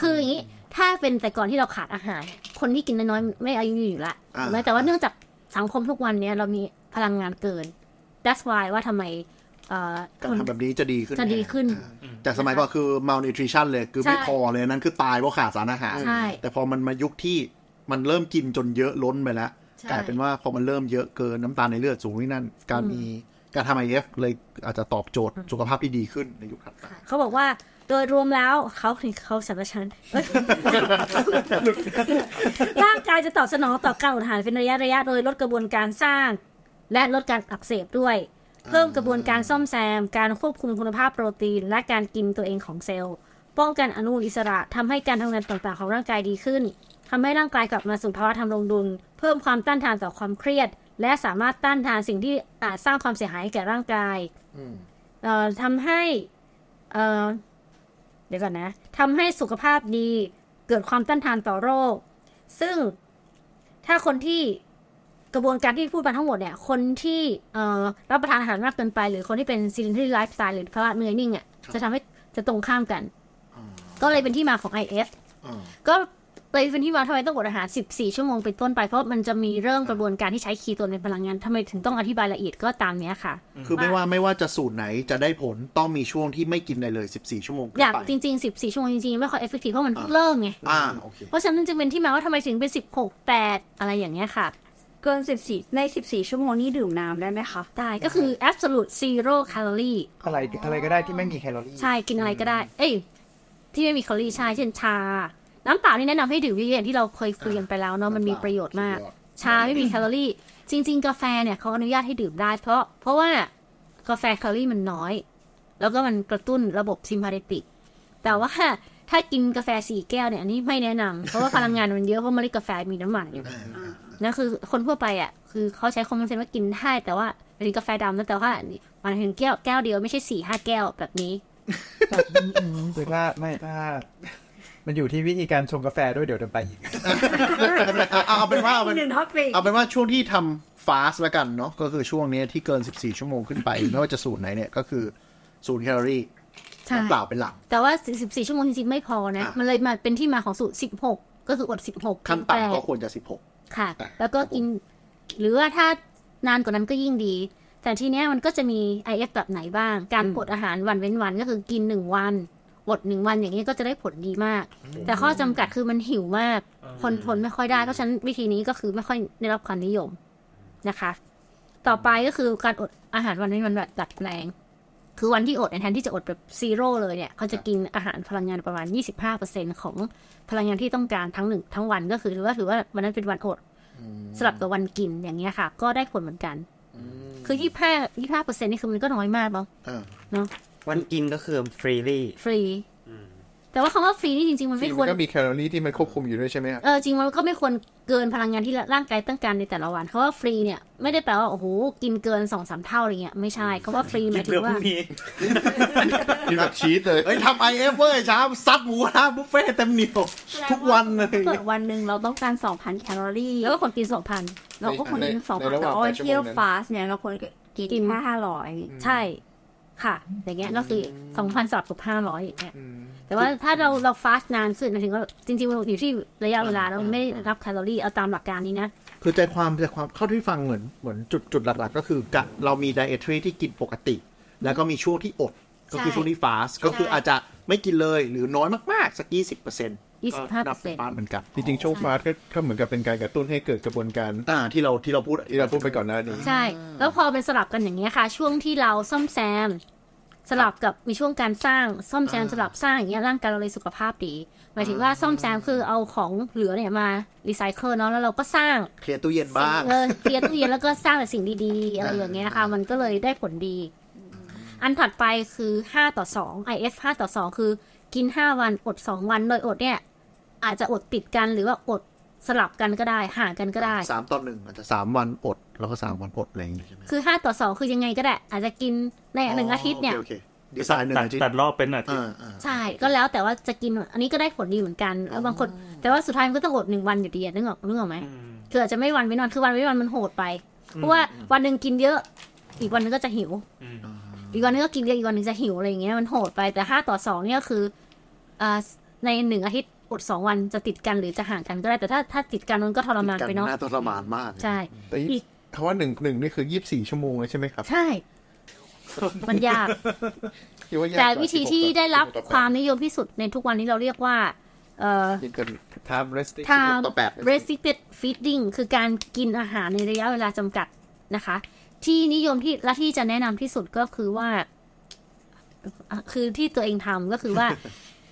คืออย่างนี้ ถ้าเป็นแต่ก่อนที่เราขาดอาหาร คนที่กินน้อยๆไม่อายุยืนอยู่ละอ่าถูกไหมแต่ว่าเนื่องจาก สังคมทุกวันเนี้ยเรามีพลังงานเกิน that's why ว่าทำไมเอ่อการทำแบบนี้จะดีขึ้นจะดีขึ้นอ่าจากสมัยก่อนคือ malnutrition เลยคือไม่ใช่พอเลยนั่นคือตายเพราะขาดสารอาหารใช่แต่พอมันมายุคที่มันเริ่มกินจนเยอะล้นไปแล้วใช่กลายเป็นว่าพอมันเริ่มเยอะเกินน้ำตาลในเลือดสูงนี่นั่น การมีการทำไอเอฟเลยอาจจะตอบโจทย์สุขภาพที่ดีขึ้นในยุคถัดไปเขาบอกว่า โดยรวมแล้วเขาถึงเขาสรรพชันเอ้ยร่างกายจะตอบสนองต่อการอุดอาหารเป็นระยะระยะโดยลดกระบวนการสร้าง และลดการอักเสบด้วย เพิ่มกระบวนการซ่อมแซม การควบคุมคุณภาพโปรตีน และการกินตัวเองของเซลล์ ป้องกันอนุมูลอิสระทำให้การทำงานต่างๆ ของร่างกายดีขึ้นทำให้ร่างกายกลับมาสู่ภาวะทำรงดุล เพิ่มความต้านทานต่อความเครียด และสามารถต้านทานสิ่งที่อาจสร้างความเสียหายให้แก่ร่างกายเอ่อทำให้เอ่อ เดี๋ยวก่อนนะทำให้สุขภาพดีเกิดความต้านทานต่อโรค ซึ่งถ้าคนที่กระบวนการที่พูดมาทั้งหมดเนี่ย คนที่เอ่อรับประทานอาหารมากเกินไป หรือคนที่เป็น sedentary lifestyle หรือภาวะเหนื่อยนิ่งอะจะทำให้จะตรงข้ามกัน ก็เลยเป็นที่มาของ IF อ่าก็ เลยเป็นที่มาทำไมต้องอดอาหาร 14 ชั่วโมงเป็นต้นไปเพราะมันจะมีเริ่มกระบวนการที่ใช้คีโตนเป็นพลังงานทำไมถึงต้องอธิบายละเอียดก็ตามเนี้ยค่ะ คือไม่ว่าไม่ว่าจะสูตรไหนจะได้ผลต้องมีช่วงที่ไม่กินอะไรเลย 14 ชั่วโมงขึ้นอยากไปจริง ๆ 14 ชั่วโมงจริงๆ ไม่ค่อย effective เพราะมันเพิ่งเริ่มไงอ่าโอเคเพราะฉะนั้นจึงเป็นที่มาว่าทำไมถึงเป็น 16 8 อะไรอย่างเงี้ยค่ะเกิน 14 ใน 14 ชั่วโมงนี้ดื่มน้ำได้ไหมคะ ได้ ก็คือ absolute zero calorie อะไรอะไรก็ได้ที่ไม่มีแคลอรี่ ใช่ กินอะไรก็ได้ เอ้ย ที่ไม่มีแคลอรี่ ใช่ เช่นชา น้ำเปล่านี่แนะนำให้ดื่มเยอะๆอย่างที่เราเคยคุยกันไปแล้วเนาะมันมีประโยชน์มาก ชาไม่มีแคลอรี่ จริง ๆ กาแฟเนี่ยเขาอนุญาตให้ดื่มได้ เพราะเพราะว่ากาแฟแคลอรี่มันน้อย แล้วก็มันกระตุ้นระบบ sympathetic แต่ว่าถ้ากินกาแฟสี่แก้วเนี่ยอันนี้ไม่แนะนำเพราะว่าพลังงานมันเยอะเพราะเมล็ดกาแฟมีน้ำมันอยู่นั่นคือคนทั่วไปอะคือเขาใช้ common sense ว่ากินได้แต่ว่าเป็นกาแฟดำนะแต่ว่ามันถึงแก้วแก้วเดียวไม่ใช่สี่ห้าแก้วแบบนี้คือถ้าไม่ถ้า มันอยู่ที่วิธีการชงกาแฟด้วยเดี๋ยวจะไปอีกเอาเอาเป็นว่าเอาเป็นหนึ่ง topic เอาเป็นว่าช่วงที่ทำ fast แล้วกันเนาะก็คือช่วงเนี้ยที่เกิน 14 ชั่วโมงขึ้นไป ไม่ว่าจะสูตรไหนเนี่ยก็คือศูนย์แคลอรี่ใช่น้ำเปล่าเป็นหลัก แต่ว่า 14 ชั่วโมงจริงๆ ไม่พอนะอะมันเลยมาเป็นที่มาของสูตร 16 ก็คืออด 16 แปดขั้นต่ำก็ควรจะค่ะอะ แล้วก็กิน หรือว่าถ้านานกว่านั้นก็ยิ่งดี แต่ทีเนี้ยมันก็จะมี IF แบบไหนบ้าง การอดอาหารวันเว้นวันก็คือกิน 1 วัน อด1วันอย่างนี้ก็จะได้ผลดีมาก แต่ข้อจำกัดคือมันหิวมากคนทนไม่ค่อยได้เพราะฉะนั้นวิธีนี้ก็คือไม่ค่อยได้รับความนิยมนะคะ ต่อไปก็คือการอดอาหารวันเว้นวันแบบดัดแปลงคือวันที่อดเนี่ยแทนที่จะอดแบบซีโร่เลยเนี่ยเขาจะกินอาหารพลังงานประมาณ 25%ของพลังงานที่ต้องการทั้งหนึ่งทั้งวันก็คือถือว่าถือว่าวันนั้นเป็นวันอดสลับกับวันกินอย่างเงี้ยค่ะ ก็ได้ผลเหมือนกัน คือ 25 25%นี่คือมันก็น้อยมากเนาะ16อ่าเนาะ วันกินก็คือ freely ฟรีแต่ว่าคำว่าฟรีนี่จริงๆ มันฟรีไม่ควรมันก็มีแคลอรี่ที่มันควบคุมอยู่ด้วยใช่ไหมครับเออจริงมันก็ไม่ควรเกินพลังงานที่ร่างกายต้องการในแต่ละวันเขาว่าฟรีเนี่ยไม่ได้แปลว่าโอ้โหกินเกินสองสามเท่าอะไรเงี้ยไม่ใช่เขาว่าฟรีหมายถึงว่ากินแบบ cheat เลยเอ้ยทำ IF เว้ยเช้าซัดหมูกระทะบุฟเฟ่ต์เต็มเหนียวทุกวันเลยเกิดวันหนึ่งเราต้องการ2,000แคลอรี่ แล้วก็คนกินสองพันเราก็ควรกินใน2,000ในระหแต่ว่างแปดชั่วที่โมงนั้นแต่ว่าที่เรา fast เนี่ยเราควรกินกินแค่ห้าร้อยใช่ ค่ะ อย่างเงี้ยก็คือสองพันสลับกับห้าร้อยอย่างเงี้ย แต่ว่าถ้าเราเรา fast นานขึ้นหมายถึงว่าจริงๆมันอยู่ที่ระยะเวลาเราไม่ได้รับแคลอรี่เอาตามหลักการนี้นะ คือใจความใจความเข้าที่ฟังเหมือนเหมือนจุดจุดหลัก ๆ ก็คือกะเรามี dietary ที่กินปกติ แล้วก็มีช่วงที่อด ก็คือช่วงที่ fast ก็คืออาจจะไม่กินเลยหรือน้อยมากๆสักยี่สิบเปอร์เซ็นต์ 25% fast เหมือนกันจริงๆช่วง fast ก็ก็เหมือนกับเป็นการกระตุ้นให้เกิดกระบวนการอ่าที่เราที่เราพูดที่เราพูดไปก่อนหน้านี้ใช่ แล้วพอเป็นสลับกันอย่างเงี้ยค่ะ ช่วงที่เราซ่อมแซม สลับกับมีช่วงการสร้างซ่อมแซมสลับสร้างอย่างเงี้ยร่างกายเราเลยสุขภาพดีหมายถึงว่าซ่อมแซมคือเอาของเหลือเนี่ยมารีไซเคิลเนาะแล้วเราก็สร้างเคลียร์ตู้เย็นบ้างเออเคลียร์ตู้เย็นแล้วก็สร้างแต่สิ่งดีๆอะไรอย่างเงี้ยค่ะ มันก็เลยได้ผลดี อันถัดไปคือห้าต่อสอง IF ห้าต่อสองคือ กินห้าวันอดสองวันโดยอดเนี่ย อาจจะอดติดกันหรือว่าอดสลับกันก็ได้ห่างกันก็ได้สามต่อหนึ่งอาจจะสามวันอด แล้วก็สามวันอดอะไรอย่างงี้ใช่ไหมคือห้าต่อสองคือยังไงก็ได้ อาจจะกินในหนึ่งอาทิตย์เนี่ยโอเคโอเคดีไซน์หนึ่งตัดอาทิตย์ตัดรอบเป็นอาทิตย์อ่าอ่าใช่ก็แล้วแต่ว่าจะกินอันนี้ก็ได้ผลดีเหมือนกันแล้วบางคน แต่ว่าสุดท้ายมันก็ต้องอดหนึ่งวันอยู่ดีอะนึกออกนึกออกไหมอืมคืออาจจะไม่วันไม่นอนคือวันไม่วันมันโหดไปเพราะว่าวันหนึ่งกินเยอะ อีกวันหนึงก็จะหิว อืมอีกวันหนึงก็กินเยอะอีกวันหนึงจะหิวอะไรอย่างเงี้ยมันโหดไปแต่ห้าต่อสองเนี่ยก็คืออ่าในหนึ่งอาทิตย์อดสองวันจะติดกันหรือจะห่างกันก็ได้แต่ถ้าถ้าติดกันมันก็ทรมานไปเนาะน่าทรมานมากใช่แต่ยี่คำว่าหนึ่งหนึ่งนี่คือยี่สิบสี่ชั่วโมงเลยใช่ไหมครับ ใช่ มันยากคิดว่ายากแต่กาวิธีที่ได้รับความนิยมที่สุดในทุกวันนี้เราเรียกว่า เอ่อยิ่งเกิน time restriction time ต่อแปด restricted feeding คือการกินอาหารในระยะเวลาจำกัดนะคะ ที่นิยมที่และที่จะแนะนำที่สุดก็คือว่าอะคือที่ตัวเองทำก็คือว่า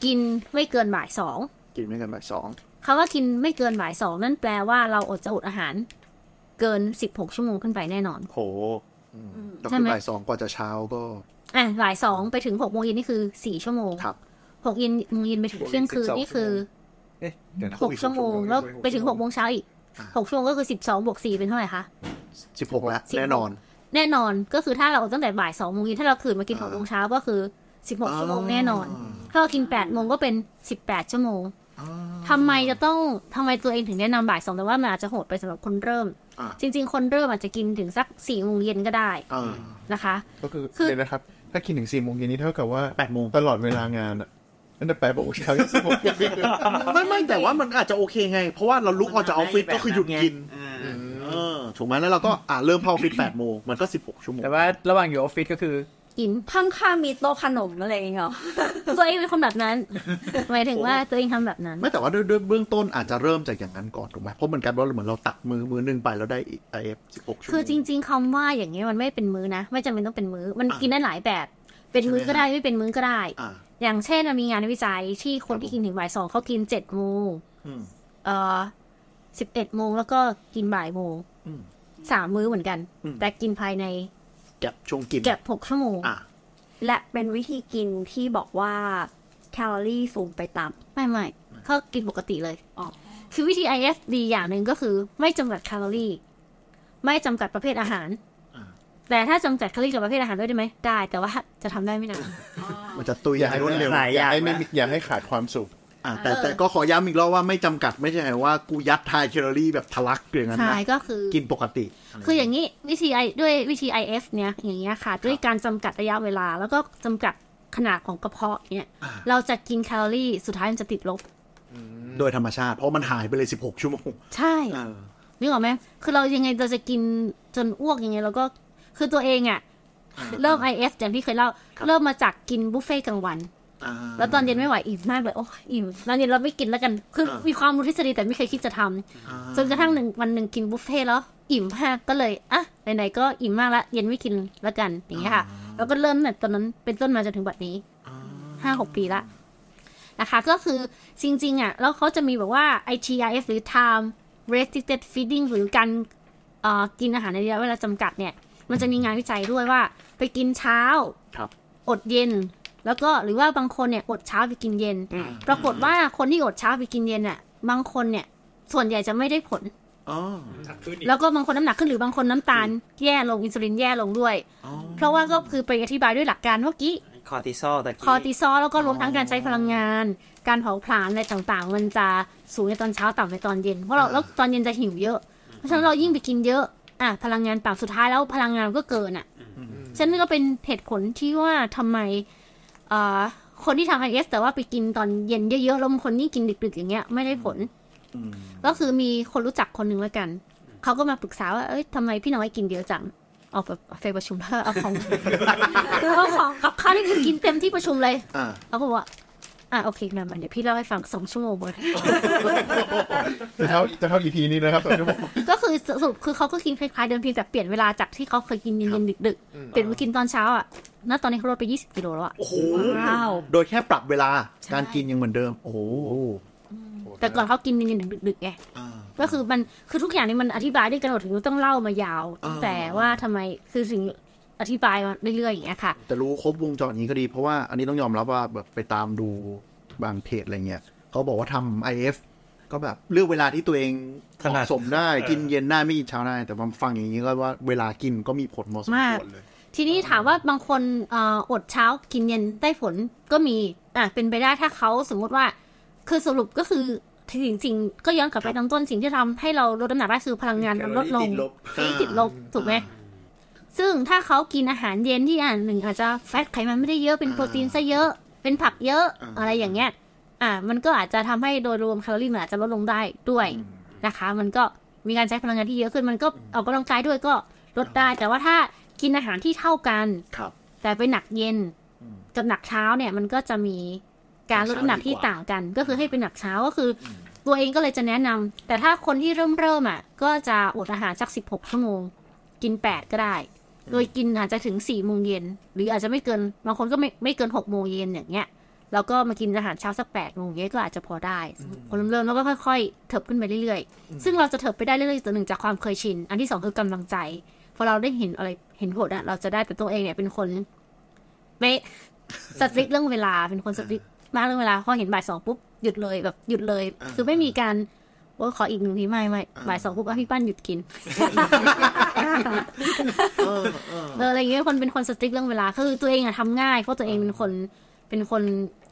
กินไม่เกินบ่ายสองกินไม่เกินบ่ายสองคำว่ากินไม่เกินบ่ายสองนั่นแปลว่าเราอดจะอดอาหาร เกินสิบหกชั่วโมงขึ้นไปแน่นอนโหก็ใช่คือไหมบ่ายสองกว่าจะเช้าก็อะบ่ายสองไปถึงหกโมงเย็นนี่คือสี่ชั่วโมงครับหกเย็นโมงเย็นไปถึงเที่ยงคืนนี่คือเอ๊ะเดี๋ยวนะหกชั่วโมงแล้วไปถึงหกโมงเช้าอีกอ่าหกชั่วโมงก็คือสิบสองบวกสี่เป็นเท่าไหร่คะ สิบหกแล้ว16แน่นอน แน่นอนก็คือถ้าเราตั้งแต่บ่ายสองโมงเย็นถ้าเราตื่นมากินหอ่ากโมงเช้าก็คือสิบหกอ่าชั่วโมงแน่นอน ถ้าเรากินแปดโมงก็เป็นสิบแปดชั่วโมงทำไมจะต้องทำไมตัวเองถึงแนะนำบ่ายสองแต่ว่ามันอาจจะโหดไปสำหรับคนเริ่มอ่าจริง ๆ คนเริ่มอาจจะกินถึงสักสี่โมงเย็นก็ได้อ่านะคะ ก็คือคือเดี๋ยวนะครับ ถ้ากินถึงสี่โมงเย็นนี่เท่ากับว่าแปดโมงตลอดเวลางานอะนั่นแต่แปดโมงเช้ายี่สิบหกไม่ไม่แต่ว่ามันอาจจะโอเคไง เพราะว่าเราลุกออกจากออฟฟิศก็คือหยุดกินอ่า เออถูกไหมแล้วเราก็อ่าเริ่มเข้าออฟฟิศแปดโมงมันก็สิบหกชั่วโมงแต่ว่าระหว่างอยู่ออฟฟิศก็คือกินข้างๆมีโต๊ะขนมอะไรอย่างเงี้ยเหรอตัวเองเป็นคนแบบนั้นหมายถึงว่าตัวเองทำแบบนั้น ไม่แต่ว่าด้วยด้วยเบื้องต้นอาจจะเริ่มจากอย่างนั้นก่อนถูกไหมเพราะเหมือนกันว่าเหมือนเราตัดมื้อมื้อหนึ่งไปแล้วได้อีก IF สิบหกชั่วโมงคือจริง ๆคำว่าอย่างเงี้ยมันไม่เป็นมื้อนะ ไม่จำเป็นต้องเป็นมื้อมันอ่ากิกินได้หลายแบบ เป็นมื้อก็ได้ไม่เป็นมื้อก็ได้อ่าอย่างเช่นมันมีงานวิจัยที่คนที่กินถึงบ่ายสองเขากินเจ็ดโมงอืมเอ่อ สิบเอ็ดโมงแล้วก็กินบ่ายโมงอืมสามมื้อเหมือนกันอืมแต่กินภายใน gap ช่วงกิน gap หกชั่วโมงอะและเป็นวิธีกินที่บอกว่าแคลอรี่สูงไปต่ไม่ไม่เขากินปกติเลยอ๋อคือวิธี IF ดีอย่างหนึ่งก็คือ ไม่จำกัดแคลอรี่ ไม่จำกัดประเภทอาหารอ่าแต่ถ้าจำกัดแคลอรี่กับประเภทอาหารด้วยได้ไหมได้ แต่ว่าจะทำได้ไม่นานมันจะตุยอย่างรวดเร็วหลายอย่าให้ไม่มีอย่าให้ขาดความสุข อะแต่แต่ก็ขอย้ำอีกรอบว่าไม่จำกัดไม่ใช่ว่ากูยัดทายแคลอรี่แบบทะลักอย่างนั้นใช่นะก็คือกินปกติ คืออย่างนี้วิธี I ด้วยวิธี IF เนี่ยอย่างเงี้ยค่ะ ด้วยการจำกัดระยะเวลา แล้วก็จำกัดขนาดของกระเพาะเนี่ยอ่าเราจะกินแคลอรี่สุดท้ายมันจะติดลบ โดยธรรมชาติ เพราะมันหายไปเลย16ชั่วโมง ใช่เออนึกออกไหมคือเรายังไงเราจะกินจนอ้วกยังไงเราก็คือตัวเองอะ่ะเริ่ม IF อย่างที่เคยเล่าครับเริ่มมาจากกินบุฟเฟ่ต์กลางวันอ่า แล้วตอนเย็นไม่ไหวอิ่มมากเลยโอ้อิ่มตอนเย็นเราไม่กินแล้วกัน คืออ่ามีมีความรู้ทฤษฎีแต่ไม่เคยคิดจะทำอ่าจนกระทั่งหนึ่งวันหนึ่งกินบุฟเฟ่ต์แล้วอิ่มมากก็เลยอะไหนๆก็อิ่มมากละเย็นไม่กินแล้วกันอย่างเงี้ยค่ะ แล้วก็เริ่มตั้งแต่ตอนนั้นเป็นต้นมาจนถึงบัดนี้อ่าห้าหกปีละนะคะก็คือจริงๆอะแล้วเขาจะมีแบบว่า ITRF หรือ time restricted feeding หรือการเอ่อกินอาหารในระยะเวลาจำกัดเนี่ย มันจะมีงานวิจัยด้วยว่า ไปกินเช้าครับอดเย็น แล้วก็หรือว่าบางคนเนี่ยอดเช้าไปกินเย็น ปรากฏว่าคนที่อดเช้าไปกินเย็นอะ บางคนเนี่ยส่วนใหญ่จะไม่ได้ผลอ๋อแล้วก็บางคนน้ำหนักขึ้นหรือบางคนน้ำตาลแย่ลงอินซูลินแย่ลงด้วยอ๋อเพราะว่าก็คือไปอธิบายด้วยหลักการเมื่อกี้คอร์ติซอลตะกี้คอร์ติซอลแล้วก็รวมทั้งการใช้พลังงาน การเผาผลาญอะไรต่างๆ มันจะสูงในตอนเช้าต่ำในตอนเย็น เพราะเราแล้วตอนเย็นจะหิวเยอะ เพราะฉะนั้นเรายิ่งไปกินเยอะ อะพลังงานต่ำสุดท้ายแล้วพลังงานก็เกินอะ ฉะนั้นก็เป็นเหตุผลที่ว่าทำไมเอ่อ คนที่ทำ IF แต่ว่าไปกินตอนเย็นเยอะๆแล้วบางคนยิ่งกินดึกๆอย่างเงี้ยไม่ได้ผลอืมก็คือมีคนรู้จักคนหนึ่งแล้วกัน เขาก็มาปรึกษาว่า เอ้ยทำไมพี่น้อยกินเยอะจังเอาแบบไปประชุมแล้วเอาของเอาของกับข้าวที่กินเต็มที่ประชุมเลยอ่าแล้วก็บอกว่าอะโอเคมาเดี๋ยวพี่เล่าให้ฟังสองชั่วโมงเลยจะเท่าจะเท่าอีพีนี้นะครับก็คือสรุปคือเขาก็กินคล้ายๆเดิมเพียงแต่เปลี่ยนเวลาจากที่เขาเคยกินเย็นๆดึกๆเปลี่ยนมากินตอนเช้าอะ ณตอนนี้เขาลดไป 20 กิโลแล้วอะโอ้โหว้าวโดยแค่ปรับเวลาการกินยังเหมือนเดิม โอ้โหแต่ก่อนเขากินเย็นๆดึกๆไงอ่าก็คือมันคือทุกอย่างนี้มันอธิบายด้วยกันหมดถึงต้องเล่ามายาวอ่าแต่ว่าทำไมคือสิ่งอธิบายมาเรื่อยๆอย่างเงี้ยค่ะ แต่รู้ครบวงจรอย่างนี้ก็ดี เพราะว่าอันนี้ต้องยอมรับว่าแบบไปตามดูบางเพจอะไรเงี้ยเขาบอกว่าทำ IF ก็แบบเลือกเวลาที่ตัวเองเหมาะสมได้กินเย็นได้ไม่กินเช้าได้แต่มาฟังอย่างนี้ก็ว่าเวลากินก็มีผลพอสมควรเลย ทีนี้ถามว่าบางคนเอ่ออดเช้ากินเย็นได้ผลก็มีอะเป็นไปได้ถ้าเขาสมมุติว่า คือสรุปก็คือจริงๆก็ย้อนกลับไปตอนต้นสิ่งที่ทำให้เราลดน้ำหนักได้คือพลังงานมันลดลงแคลอรี่ที่ติดลบถูกไหมซึ่งถ้าเขากินอาหารเย็นที่อ่านหนึ่งอาจจะแฟตไขมันไม่ได้เยอะเป็นโปรตีนซะเยอะ เป็นผักเยอะอ่าอะไรอย่างเงี้ย อ่า มันก็อาจจะทำให้โดยรวมแคลอรี่มันอาจจะลดลงได้ด้วยนะคะ มันก็มีการใช้พลังงานที่เยอะขึ้นมันก็ออกกำลังกายด้วยก็ลดได้ แต่ว่าถ้า กินอาหารที่เท่ากัน ครับ แต่ไปหนักเย็นอืมกับหนักเช้าเนี่ยมันก็จะมีการลดน้ำหนักที่ต่างกัน ก็คือให้เป็นหนักเช้าก็คืออตัวเองก็เลยจะแนะนำแต่ถ้าคนที่เริ่มเริ่มอะ ก็จะอดอาหารสักสิบหกชั่วโมง กินแปดก็ได้ โดยกินอาจจะถึงสี่โมงเย็นหรืออาจจะไม่เกินบางคนก็ไม่ไม่เกินหกโมงเย็นอย่างเงี้ยแล้วก็มากินอาหารเช้าสักแปดโมงเย็นก็อาจจะพอได้คนเริ่มเริ่มแล้วก็ค่อยๆเถิบขึ้นไปเรื่อยๆ ซึ่งเราจะเถิบไปได้เรื่อยๆตัวหนึ่งจากความเคยชิน อันที่สองคือกำลังใจพอเราได้เห็นอะไร เห็นผลอะเราจะได้แต่ตัวเองเนี่ยเป็นคนไม่สตริกเรื่องเวลาเป็นคนสตริกมากเรื่องเวลาพอเห็นบ่ายสองปุ๊บหยุดเลยแบบหยุดเลย คือไม่มีการโอ้ยขออีกหนึ่งทีไม่ไม่บ่ายสองปุ๊บอะพี่ปั้นหยุดกินเออเออเอออะไรอย่างเงี้ยคนเป็นคนสตริกเรื่องเวลาคือตัวเองอะทำง่าย เพราะตัวเองเป็นคนเป็นคน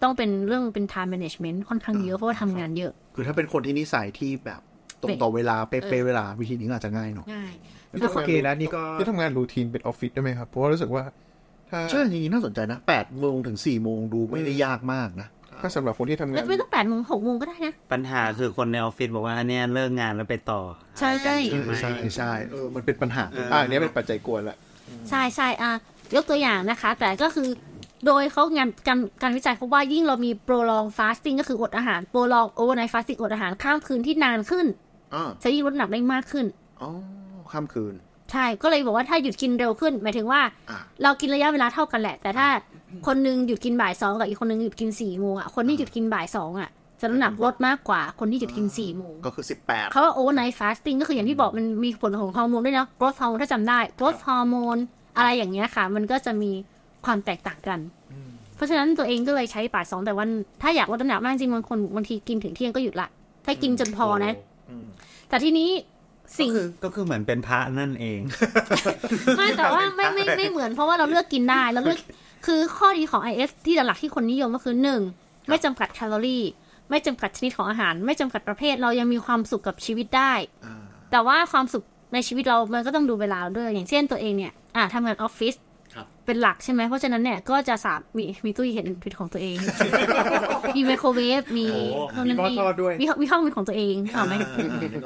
ต้องเป็นเรื่องเป็น time management ค่อนข้างเยอะเพราะว่าทำงานเยอะ คือถ้าเป็นคนที่นิสัยที่แบบตรงต่อเวลาเป๊ะๆเวลาวิธีนี้ก็อาจจะง่ายหน่อยง่าย ก็โอเคแล้วนี่ก็ที่ทำงานรูทีนเป็นออฟฟิศได้ไหมครับ เพราะว่ารู้สึกว่า ถ้าใช่จริงๆน่าสนใจนะแปดโมงถึงสี่โมงดูไม่ได้ยากมากนะถ้าสำหรับคนที่ทำงาไม่นไม่ต้องแปดโมงหกโมงก็ได้นะ ปัญหาคือคนในออฟฟิศบอกว่าเนี่ยเลิกงานแล้วไปต่อ ใช่ใช่ใช่ใช่เออมันเป็นปัญหาอ่าอันนี้เป็นปัจจัยกวนละใช่ใช่อะยกตัวอย่างนะคะ แต่ก็คือโดยเขางานการการวิจัยเขาว่ายิ่งเรามี prolong fasting ก็คืออดอาหาร prolong overnight fasting อดอาหารข้ามคืนที่นานขึ้นอ๋อจะยิ่งลดน้ำหนักได้มากขึ้นอ๋อ ข้ามคืน ใช่ก็เลยบอกว่าถ้าหยุดกินเร็วขึ้น หมายถึงว่าอะเรากินระยะเวลาเท่ากันแหละ แต่ถ้าคนหนึงหยุดกินบ่ายสองกับอีกคนหนึงหยุดกินสี่โมงอะคนที่หยุดกินบ่ายสองอะจะน้ำหนักลดมากกว่าคนที่หยุดกินสี่โมงก็คือสิบแปดเขาว่า overnight fasting ก็คืออย่างที่บอกมันมีผลของฮอร์โมนด้วยนะ growth hormone ถ้าจำได้ growth hormone อะไรอย่างเงี้ยค่ะ มันก็จะมีความแตกต่างกัน เพราะฉะนั้นตัวเองก็เลยใช้บ่ายสองแต่วัน ถ้าอยากลดน้ำหนักมากจริงบางคนบางทีกินถึงเที่ยงก็หยุดละ ถ้ากินจนพอนะ แต่ทีนี้ก็ สิ่งคือก็คือเหมือนเป็นพระนั่นเอง ไม่แต่ว่าไม่ไม่ไม่เหมือนเพราะว่าเราเลือกกินได้เราเลือกคือข้อดีของ IF ที่หลักๆที่คนนิยมก็คือหนึ่งไม่จำกัดแคลอรี่ ไม่จำกัดชนิดของอาหาร ไม่จำกัดประเภทเรายังมีความสุขกับชีวิตได้ แต่ว่าความสุขในชีวิตเรามันก็ต้องดูเวลาด้วยอย่างเช่นตัวเองเนี่ยอ่าทำงานออฟฟิศครับ เป็นหลักใช่ไหม เพราะฉะนั้นเนี่ยก็จะสามมีมีตู้เห็นพิของตัวเอง มีไมโครเวฟ มีโอ้ตรงนั้นมีหม้อทอดด้วยมีมีห้องเป็นของตัวเองเอาไหม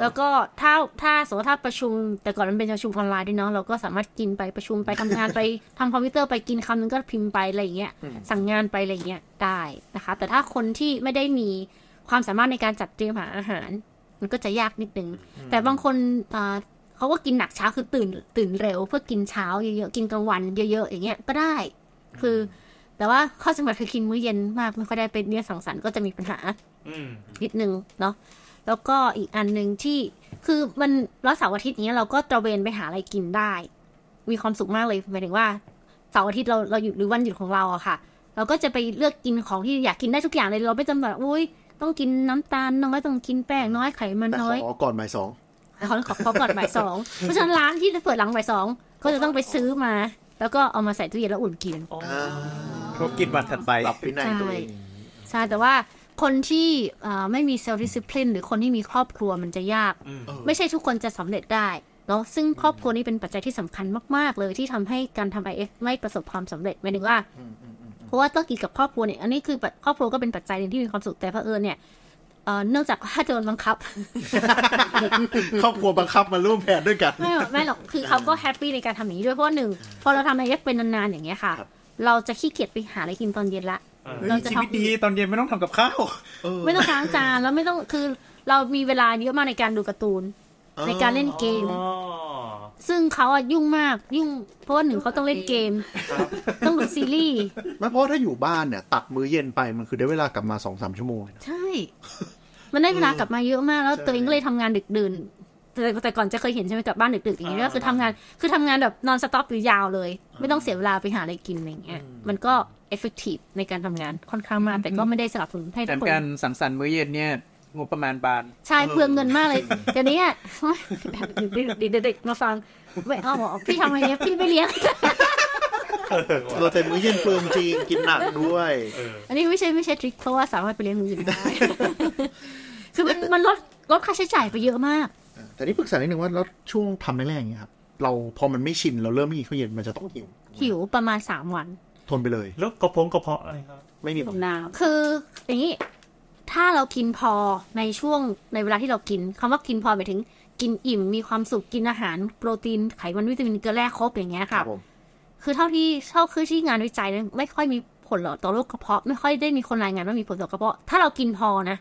แล้วก็ถ้าถ้าสมมติถ้าประชุม แต่ก่อนมันเป็นประชุมออนไลน์ด้วยเนาะ เราก็สามารถกินไปประชุมไปทำงานไปทำคอมพิวเตอร์ไปกินคำนึงก็พิมพ์ไปอะไรอย่างเงี้ย สั่งงานไปอะไรอย่างเงี้ยได้นะคะ แต่ถ้าคนที่ไม่ได้มีความสามารถในการจัดเตรียมหาอาหาร มันก็จะยากนิดนึง แต่บางคนอ่า เขาก็กินหนักเช้าคือตื่นตื่นเร็ว เพื่อกินเช้าเยอะๆกินกลางวันเยอะๆอย่างเงี้ยก็ได้ คือ แต่ว่าข้อจำกัดคือกินมื้อเย็นมากไม่ค่อยได้เป็นเนี่ยสังสรรค์ก็จะมีปัญหาอืมนิดนึงเนาะแล้วก็อีกอันหนึ่งที่คือมันแล้วเสาร์อาทิตย์เนี้ยเราก็ตระเวนไปหาอะไรกินได้ มีความสุขมากเลยหมายถึงว่าเสาร์อาทิตย์เราเราหยุดหรือวันหยุดของเราอะค่ะ เราก็จะไปเลือกกินของที่อยากกินได้ทุกอย่างเลยเราไม่จำแบบอุ้ยต้องกินน้ำตาลน้อยต้องกินแป้งน้อยไขมันแต่น้อยขอก่อนบ่ายสอง เขาขอขอก่อนบ่ายสองเพราะฉะนั้นร้านที่เปิดหลังบ่ายสองก็จะต้องไปซื้อมา แล้วก็เอามาใส่ตู้เย็นแล้วอุ่นกินครบกินวันถัดไปปรับวินัยตัวเองใช่แต่ว่าคนที่อ่าไม่มีเซลล์ดิสซิ p ลินหรือคนที่มีครอบครัวมันจะยากอืมไม่ใช่ทุกคนจะสำเร็จได้เนาะซึ่งครอบครัวนี้เป็นปัจจัยที่สำคัญมาก ๆ เลยที่ทำให้การทำ IF ไม่ประสบความสำเร็จหมายถึงว่า เพราะว่าต้องกินกับครอบครัวเนี่ยอันนี้คือปัจครอบครัวก็เป็นปัจจัยหนึ่งที่มีความสุขแต่เผอิญเนี่ย เอ่อเนื่องจากว่าโดนบังคับครอบครัวบังคับมาร่วมแผนด้วยกัน ไม่หรอกไม่หรอกคือเขาก็แฮปปี้ในการทำอย่างนี้ด้วยเพราะว่าหนึ่งพอเราทำไอเอฟเป็นนานๆอย่างเงี้ยค่ะครับเราจะขี้เกียจไปหาอะไรกินตอนเย็นละเออเราจะชีทำวิตดีตอนเย็นไม่ต้องทำกับข้าวไม่ต้องล้างจานแล้วไม่ต้องคือเรามีเวลาเยอะมากในการดูการ์ตูน ในการเล่นเกม อ๋อซึ่งเขาอะยุ่งมากยุ่ง เพราะว่าหนึ่งเขาต้องเล่นเกม ต้องดูซีรีส์ไม่เพราะว่าถ้าอยู่บ้านเนี่ย ตัดมื้อเย็นไปมันคือได้เวลากลับมาสองสามชั่วโมงเลยนะใช่ มันได้เวลากลับมาเยอะมากแล้วใช่ตัวเองก็เลยทำงานดึกดื่นแต่แต่ก่อนจะเคยเห็นใช่ไหมกลับบ้านดึกๆอย่างเงี้ยก็คือทำงานคือทำงานแบบ non-stop หรือยาวเลย ไม่ต้องเสียเวลาไปหาอะไรกินอะไรอย่างเงี้ยมันก็ effective ในการทำงานค่อนข้างมากแต่ก็ไม่ได้สนับสนุนให้แต่ทุกคนการสังสรรค์มื้อเย็นเนี่ยงบประมาณบานใช่เปลืองเงินมากเลยเดี๋ยวนี้อะเด็กๆมาฟังไม่เอาหรอกพี่ทำอะไรเนี่ยพี่ไม่เลี้ยง เราแต่มื้อเย็นเปลืองจริงกินหนักด้วยเอออันนี้ไม่ใช่ไม่ใช่ทริคเพราะว่าสามารถไปเลี้ยงมืออื่นได้ คือมันมันลดลดค่าใช้จ่ายไปเยอะมาก แต่นี่ปรึกษานิดนึงว่าแล้วช่วงทำแรกๆอย่างเงี้ยครับเราพอมันไม่ชินเราเริ่มไม่กินข้าวเย็นมันจะต้องหิว หิวประมาณสามวัน ทนไปเลย แล้วกระพงกระเพาะอะไรครับไม่มีผมน้คืออย่างนี้ถ้าเรากินพอในช่วงในเวลาที่เรากินคำว่ากินพอหมายถึง กินอิ่มมีความสุขกินอาหารโปรตีนไขมันวิตามินเกลือแร่ครบอย่างเงี้ยครัค่ะบผม คือเท่าที่เท่าคือที่งานวิจัยเนี่ยไม่ค่อยมีผลต่อโรคกระเพาะ ไม่ค่อยได้มีคนรายงานว่ามีผลต่อกระเพาะ ถ้าเรากินพอนะ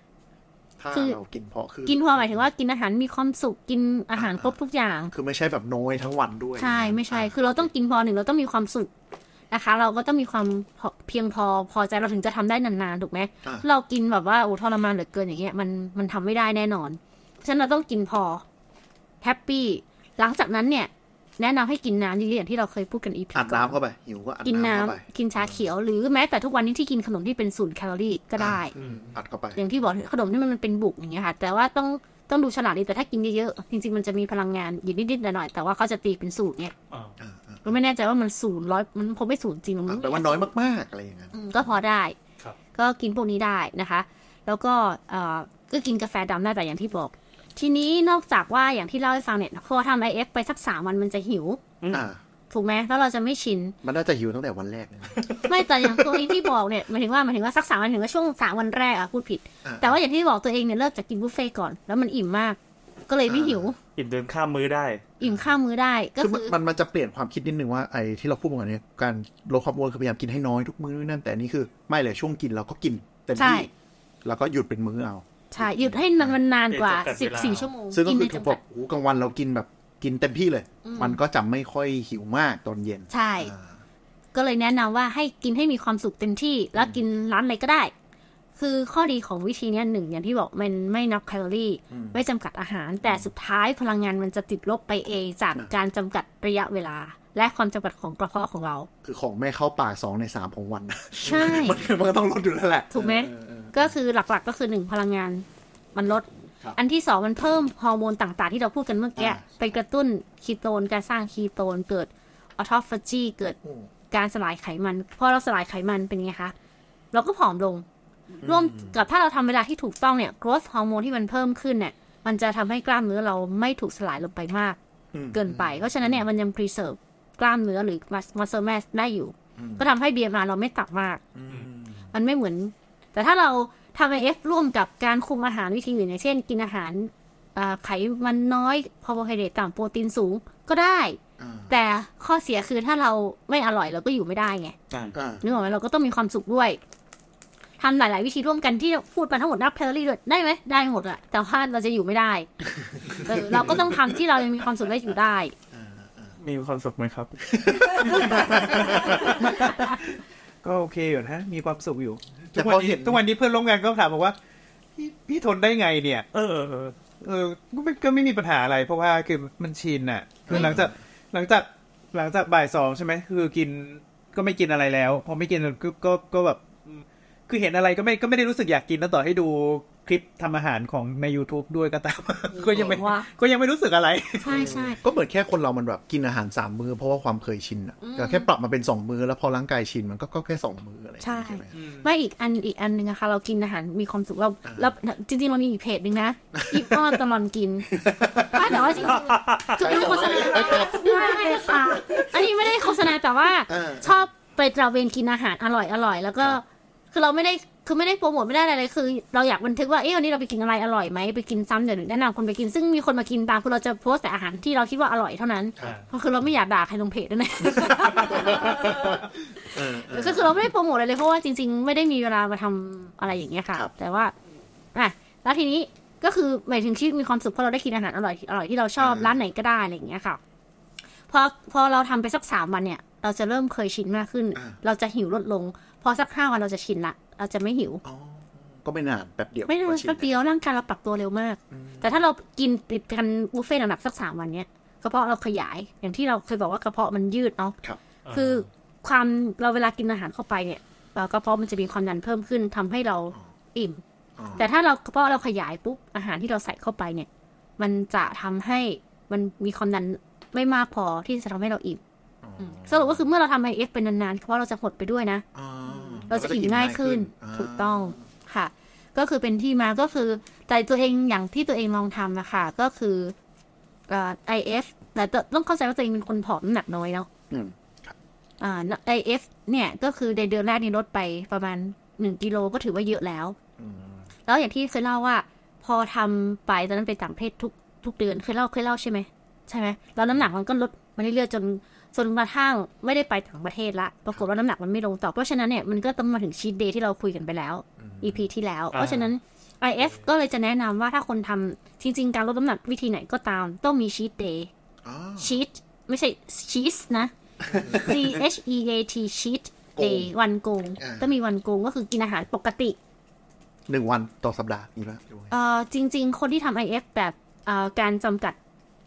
ถ้าคือเรากินเพราะคือกินพอหมายถึงว่ากินอาหารมีความสุขกินอาหารครบทุกอย่าง คือไม่ใช่แบบน้อยทั้งวันด้วย ใช่ไม่ใช่ คือเราต้องกินพอหนึ่งเราต้องมีความสุขนะคะ เราก็ต้องมีความพอเพียงพอพอใจเราถึงจะทำได้นานๆถูกไหมอะเรากินแบบว่าโอ้ทรมานเหลือเกินอย่างเงี้ยมันมันทำไม่ได้แน่นอนฉะนั้นเราต้องกินพอแฮปปี้หลังจากนั้นเนี่ย แนะนำให้กินน้ำเยอะๆอย่างที่เราเคยพูดกันอีพีอัดน้ำเข้าไปหิวก็อัดกินน้ำน้ำเข้าไปกินชาเขียวหรือแม้แต่ทุกวันนี้ที่กินขนมที่เป็นศูนย์แคลอรี่ก็ได้อัดเข้าไป อย่างที่บอกขนมที่มันเป็นบุกอย่างเงี้ยค่ะ แต่ว่าต้องต้องดูฉลากดีแต่ถ้ากินเยอะๆจริงๆมันจะมีพลังงานอยู่นิดๆหน่อยๆแต่ว่าเขาจะตีเป็นสูตรเนี่ยอ่าก็ไม่แน่ใจว่ามันศูนย์ร้อยมันคงไม่ศูนย์จริงหรอกอะมั้งแปลว่าน้อยมากๆอะไรอย่างเงี้ยอืมก็พอได้ครับก็กินพวกนี้ได้นะคะ แล้วก็เอ่อก็กินกาแฟดำได้แต่อย่างที่บอก ทีนี้นอกจากว่าอย่างที่เล่าให้ฟังเนี่ยพอทำไอเอฟไปสักสามวันมันจะหิวอ่าถูกไหมแล้วเราจะไม่ชิน มันน่าจะหิวตั้งแต่วันแรกเลยนะไม่แต่อย่างตัวเองที่บอกเนี่ยหมายถึงว่าหมายถึงว่าสักสามวันถึงว่าช่วงสามวันแรกอะพูดผิดอ่าแต่ว่าอย่างที่บอกตัวเองเนี่ยเลิกจากกินบุฟเฟ่ต์ก่อน แล้วมันอิ่มมาก ก็เลยไม่หิว อิ่มเดินข้ามมื้อได้ อิ่มข้ามมื้อได้ ก็คือมันคือมันมันจะเปลี่ยนความคิดนิดนึงว่าไอ้ที่เราพูดมาก่อนเนี้การลดความอ้วนคือพยายามกินให้น้อยทุกมื้อนู่นนั่นแต่อันนี่คือ ไม่เลยช่วงกินเราก็กินเต็มใช่ที่แล้วก็หยุดเป็นมื้อเอา ใช่หยุดให้มันนานกว่าเดี๋ยวจำกัดสิบเวลาสี่ชั่วโมงซึ่งก็กินคืในอถูกจำบกัอดกโอ้กลางวันเรากินแบบกินเต็มที่เลยอืมมันก็จะไม่ค่อยหิวมากตอนเย็น ใช่อ่าก็เลยแนะนำว่าให้กินให้มีความสุขเต็มที่ แล้วกินร้านอะไรก็ได้ คือข้อดีของวิธีเนี้ยหนึ่งอย่างที่บอกมันไม่นับแคลอรี่ ไม่จำกัดอาหาร แต่สุดท้ายพลังงานมันจะติดลบไปเองจากการจำกัดระยะเวลา และความจำกัดของกระเพาะของเรา คือของไม่เข้าปากสองในสามของวันนะใช่มันมันก็ต้องลดอยู่แล้วแหละ ถูกไหมเออเออก็คือหลักๆก็คือหนึ่งพลังงาน มันลดครับอันที่สองมันเพิ่มฮอร์โมนต่างๆ ที่เราพูดกันเมื่อกี้อ่าไปกระตุ้นคีโตนการสร้างคีโตนเกิดออโตฟาจีเกิดอืมการสลายไขมันพอเราสลายไขมันเป็นไงคะเราก็ผอมลงร่วมกับถ้าเราทำเวลาที่ถูกต้องเนี่ย growth ฮอร์โมนที่มันเพิ่มขึ้นเนี่ย มันจะทำให้กล้ามเนื้อเราไม่ถูกสลายลงไปมากอืมเกินไป เพราะฉะนั้นเนี่ยมันยัง preserve กล้ามเนื้อหรือ muscle mass ได้อยู่ ก็ทำให้ BMR เราไม่ต่ำมาก มันไม่เหมือน แต่ถ้าเราทำ IF ร่วมกับการคุมอาหารวิธีอื่นอย่างเช่น กินอาหารอ่าไขมันน้อยคาร์โบไฮเดรตต่ำโปรตีนสูงก็ได้อ่าแต่ข้อเสียคือถ้าเราไม่อร่อยเราก็อยู่ไม่ได้ไงอ่านึกออกไหมเราก็ต้องมีความสุขด้วยทำหลาย ๆ วิธีร่วมกันที่พูดมาทั้งหมดนับแคลอรี่ด้วยได้ไหมได้หมดอะแต่ว่าเราจะอยู่ไม่ได้เออเราก็ต้องทำที่เรายังมีความสุขได้อยู่ได้ มีความสุขไหมครับ ก็โอเคอยู่นะมีความสุขอยู่แต่ทุกพวัอนเห็นี้นทุกวันนี้เพื่อนร่วมงานก็ถามบอกว่า พี่พี่ทนได้ไงเนี่ย เออเออ เออก็ไม่ก็ไม่มีปัญหาอะไร เพราะว่าคือมันชินอะ คือหลังจากหลังจากหลังจากบ่ายสองใช่ไหมคือกินก็ไม่กินอะไรแล้ว พอไม่กินก็ก็ก็แบบอืมคือเห็นอะไรก็ไม่ก็ไม่ได้รู้สึกอยากกินแล้วต่อให้ดู คลิปทำอาหารของใน YouTube ด้วยก็ตาม ก็ยังไม่ว่าก็ยังไม่รู้สึกอะไร ใช่ใช่ก็เหมือนแค่คนเรามันแบบกินอาหารสามมื้อเพราะว่าความเคยชินอะอืมแต่แค่ปรับมาเป็นสองมื้อแล้วพอร่างกายชินมันก็ก็แค่สองมื้ออะไรอย่างใช่เงี้ยใช่ไหมไม่อีกอันอีกอันหนึ่งอะค่ะ เรากินอาหารมีความสุขเราเราจริงๆเรามีอีกเพจหนึ่งนะอีป้อนตลอนกินไม่แต่ว่าจริงๆคือไม่โฆษณาไม่ค่ะอันนี้ไม่ได้โฆษณาแต่ว่าเออชอบไปตระเวนกินอาหารอร่อยอร่อยแล้วก็คือเราไม่ได้ คือไม่ได้โปรโมทไม่ได้อะไรเลยคือ เราอยากบันทึกว่าเอ๊ะวันนี้เราไปกินอะไรอร่อยไหมไปกินซ้ำเดี๋ยวหนึ่งแนะนำคนไปกินซึ่งมีคนมากินตามคือเราจะโพสต์แต่อาหารที่เราคิดว่าอร่อยเท่านั้นครับเพราะคือเราไม่อยากด่าใครลงเพจด้วยนะเออเออก็คือเราไม่ได้โปรโมทอะไรเลยเพราะว่าจริง ๆ ไม่ได้มีเวลามาทำอะไรอย่างเงี้ยค่ะครับแต่ว่าอะแล้วทีนี้ก็คือหมายถึงที่มีความสุขเพราะเราได้กินอาหารอร่อยอร่อยที่เราชอบร้านไหนก็ได้อะไรอย่างเงี้ยค่ะพอพอเราทำไปสักสามวันเนี่ย เราจะเริ่มเคยชินมากขึ้น เราจะหิวลดลง พอสักห้าวันเราจะชินละ เราจะไม่หิวอ๋อก็ไม่นานแป๊บเดียวไม่นานก็ชินแป๊บเดียวร่างกายเราปรับตัวเร็วมาก แต่ถ้าเรากินติดกันบุฟเฟ่ต์หนักๆสักสามวันเนี้ยกระเพาะเราขยายอย่างที่เราเคยบอกว่ากระเพาะมันยืดเนาะครับคือความเราเวลากินอาหารเข้าไปเนี่ยเอ่อกระเพาะมันจะมีความดันเพิ่มขึ้นทำให้เราอิ่มอ๋อแต่ถ้าเรากระเพาะเราขยายปุ๊บอาหารที่เราใส่เข้าไปเนี่ย มันจะทำให้มันมีความดันไม่มากพอที่จะทำให้เราอิ่มมสรุปก็คือเมื่อเราทำไอเอฟเป็นนานๆกระเพาะเราจะหดไปด้วยนะอ๋อ เราจะอิ่มง่ายขึ้นาถูกต้องค่ะ ก็คือเป็นที่มาก็คือแต่ตัวเองอย่างที่ตัวเองลองทำนะคะ ก็คือเอ่อ IF แต่ต้องเข้าใจว่าตัวเองเป็นคนผอมน้ำหนักน้อยเนาะอืมอ่า IF เนี่ยก็คือในเดือนแรกนี่ลดไปประมาณหนึ่งกิโลก็ถือว่าเยอะแล้วอืมแล้วอย่างที่เคยเล่าว่า พอทำไปตอนนั้นไปต่างประเทศทุกทุกเดือนเคยเล่าเคยเล่าใช่ไหมใช่ไหมแล้วน้ำหนักมันก็ลดมาเรื่อยๆจน จนกระทั่งไม่ได้ไปต่างประเทศละ ปรากฏว่าน้ำหนักมันไม่ลงต่อ เพราะฉะนั้นเนี่ยมันก็ต้องมาถึงชีตเดย์ที่เราคุยกันไปแล้ว EP ที่แล้ว เพราะฉะนั้น IF ก็เลยจะแนะนำว่าถ้าคนทำจริง ๆ การลดน้ำหนักวิธีไหนก็ตาม ต้องมีชีตเดย์อ๋อชีตไม่ใช่ชีสนะ C H E A T ชีตเดย์วันโกงอ่าต้องมีวันโกงก็คือกินอาหารปกติหนึ่งวันต่อสัปดาห์มีไหมหรือว่าเอ่อจริง ๆ คนที่ทำ IF แบบเอ่อการจำกัด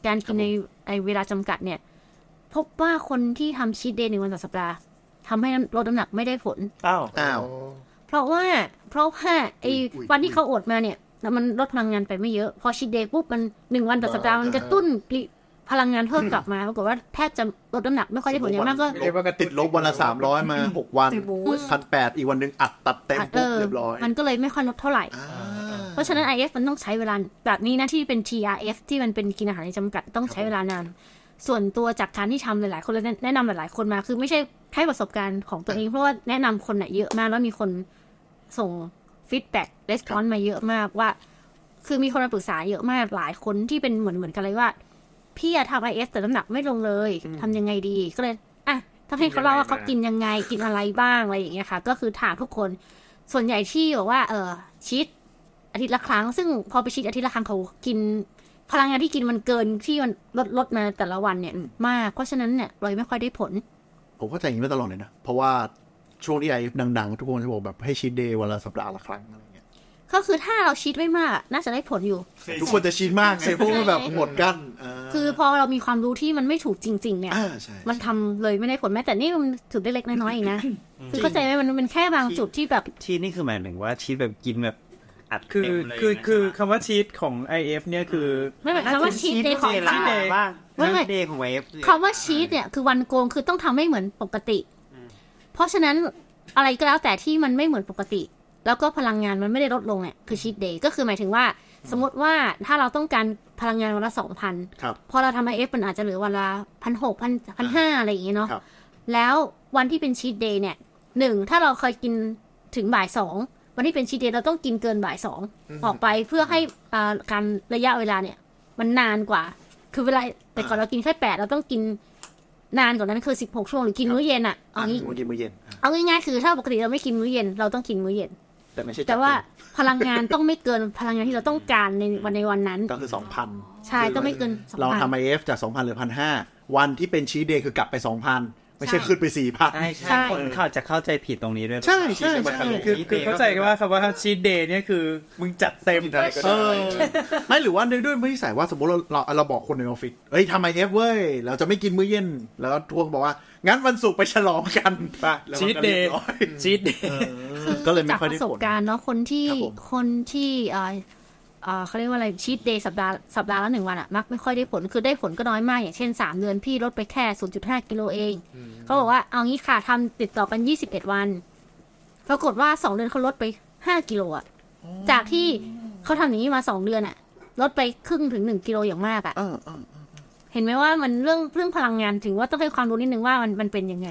การกินในในเวลาจำกัดเนี่ย พบว่าคนที่ทำชีตเดย์หนึ่งวันต่อสัปดาห์ทำให้ลดน้ำหนักไม่ได้ผล อ้าวอ้าว เพราะว่า เพราะว่าไอ้อุ๊ย วันที่เขาอดมาเนี่ยแล้วมันลดพลังงานไปไม่เยอะ พอชีตเดย์ปุ๊บมันหนึ่งวันต่อสัปดาห์มันกระตุ้นผลิพลังงานเพิ่มกลับมาปรากฏว่าแทบจะลดน้ำหนักไม่ค่อยได้ผลอย่างมากก็ เรียกว่ากระตุ้ตินดลบวันละสามร้อยมาหกวันติดบูสต์พันแปดอีกวันหนึ่งอัดตัดเต็มเอปุ๊บอเรียบร้อยมันก็เลยไม่ค่อยลดเท่าไหร่ อ่าเพราะฉะนั้น IF มันต้องใช้เวลาแบบนี้นะที่เป็น TRF ที่มันเป็นกินอาหารในจำกัดต้องใช้เวลานาน ส่วนตัวจากการที่ทำหลายๆ คนเลยแนะนำหลายๆ คนมา คือไม่ใช่แค่ประสบการณ์ของตัวเอง เพราะว่าแนะนำคนน่ะเยอะมาก แล้วมีคนส่ง feedback respond มาเยอะมากว่า คือมีคนมาปรึกษาเยอะมากหลายคนที่เป็นเหมือนเหมือนกันเลยว่า พี่อะทำ IF แต่น้ำหนักไม่ลงเลยทำยังไงดีก็เลยอะถ้าให้เขาเล่าว่าเขากินยังไงกินอะไรบ้างอะไรอย่างเงี้ยค่ะ ก็คือถามทุกคนส่วนใหญ่ที่บอกว่า เออ cheat อาทิตย์ละครั้ง ซึ่งพอไป cheat อาทิตย์ละครั้งเขากิน พลังงานที่กินมันเกินที่มันลดลดมาแต่ละวันเนี่ย มาก เพราะฉะนั้นเนี่ยเลยไม่ค่อยได้ผล ผมเข้าใจอย่างนี้มาตลอดเลยนะ เพราะว่าช่วงที่ไอ้ดังๆ ทุกคนจะบอกแบบให้ชีทเดย์วันละสัปดาห์ละครั้งอะไรเงี้ยก็คือถ้าเราชีตไม่มาก น่าจะได้ผลอยู่ ทุกคนจะชีทมากไงเพราะว่าแบบหมดกั้นาคือพอเรามีความรู้ที่มันไม่ถูกจริง ๆ เนี่ยอ่าใช่มันทำเลยไม่ได้ผลแม้แต่นี่มันจุดเล็กๆน้อยๆเองนะคือเข้าใจไหมมันเป็นแค่บางจุดที่แบบชีสนี่คือหมายถึงว่าชีสแบบกินแบบ อัดคือเต็มเลยคือไหมคือคำว่าชีตของ IF เนี่ยคือ ไม่หมายความว่าชีตเดย์ของเวลาเขาบ้างไม่ไม่เดย์ของเวฟคำว่าชีตเนี่ยคือวันโกงคือต้องทำให้เหมือนปกติ เพราะฉะนั้นอะไรก็แล้วแต่ที่มันไม่เหมือนปกติ แล้วก็พลังงานมันไม่ได้ลดลงเนี่ยคือชีตเดย์ก็คือหมายถึงว่า สมมติว่าถ้าเราต้องการพลังงานวันละสองพันครับพอเราทำไอเอฟมันอาจจะเหลือวันละพันหกพันพันห้าอะไรอย่างเงี้ยเนาะครับแล้ววันที่เป็นชีตเดย์เนี่ยหนึ่งถ้าเราเคยกินถึงบ่ายสอง วันที่เป็นชีตเดย์เราต้องกินเกินบ่ายสองออกไปเพื่อให้อ่าการระยะเวลาเนี่ย มันนานกว่า คือเวลาแต่ก่อนเรากินแค่แปดเราต้องกินนานกว่านั้นคือสิบหกชั่วโมงหรือกินมื้อเย็นอะเอางี้มื้อเย็นมื้อเย็นอะเอาง่ายๆคือถ้าปกติเราไม่กินมื้อเย็นเราต้องกินมื้อเย็น แต่ไม่ใช่แต่ว่าจัดเพลังงานต้องไม่เกินพลังงานที่เราต้องการในวันในวันนั้นต็มก็คือสองพันใช่ต้องไม่เกิน2,000เราทำ IF จากสองพันเหลือพันห้าวันที่เป็นชีทเดย์คือกลับไปสองพัน ไม่ใช่ขึ้นไปสี่พันใช่ใช่ใช่ คนเขาจะเข้าใจผิดตรงนี้ด้วยใช่ใช่ใช่คือคือเข้าใจกันว่าคำว่าชีตเดย์เนี่ยคือมึงจัดเต็มเออไม่หรือว่าด้วยไม่ใส่ว่าสมมติเราเราเราบอกคนในออฟฟิศเฮ้ยทำไอเอฟเว้ย เราจะไม่กินมื้อเย็น แล้วทวงบอกว่า งั้นวันศุกร์ไปฉลองกันไปแล้วมันชีตก็เดรียย์บร้อยชีตเดย์ก็เลยไม่จากค่อยปได้ระสผบลการณ์เนาะคนที่ครับผมคนที่ เอ่อเอ่อเขาเรียกว่าอะไรชีตเดย์สัปดาห์สัปดาห์ละหนึ่งวันอะมักไม่ค่อยได้ผลคือได้ผลก็น้อยมาก อย่างเช่น 3 เดือนพี่ลดไปแค่ 0.5 กิโลเอง เขาบอกว่าเอางี้ค่ะทำติดต่อกัน 21 วัน ปรากฏว่า 2 เดือนเขาลดไป 5 กิโลอะจากที่เขาทำอย่างนี้มา 2 เดือนอะลดไปครึ่งถึง 1 กิโลอย่างมากอะเออเออเห็นไหมว่ามันเรื่องเรื่องพลังงานถึงว่าต้องให้ความรู้นิดนึงว่ามันมันเป็นยังไง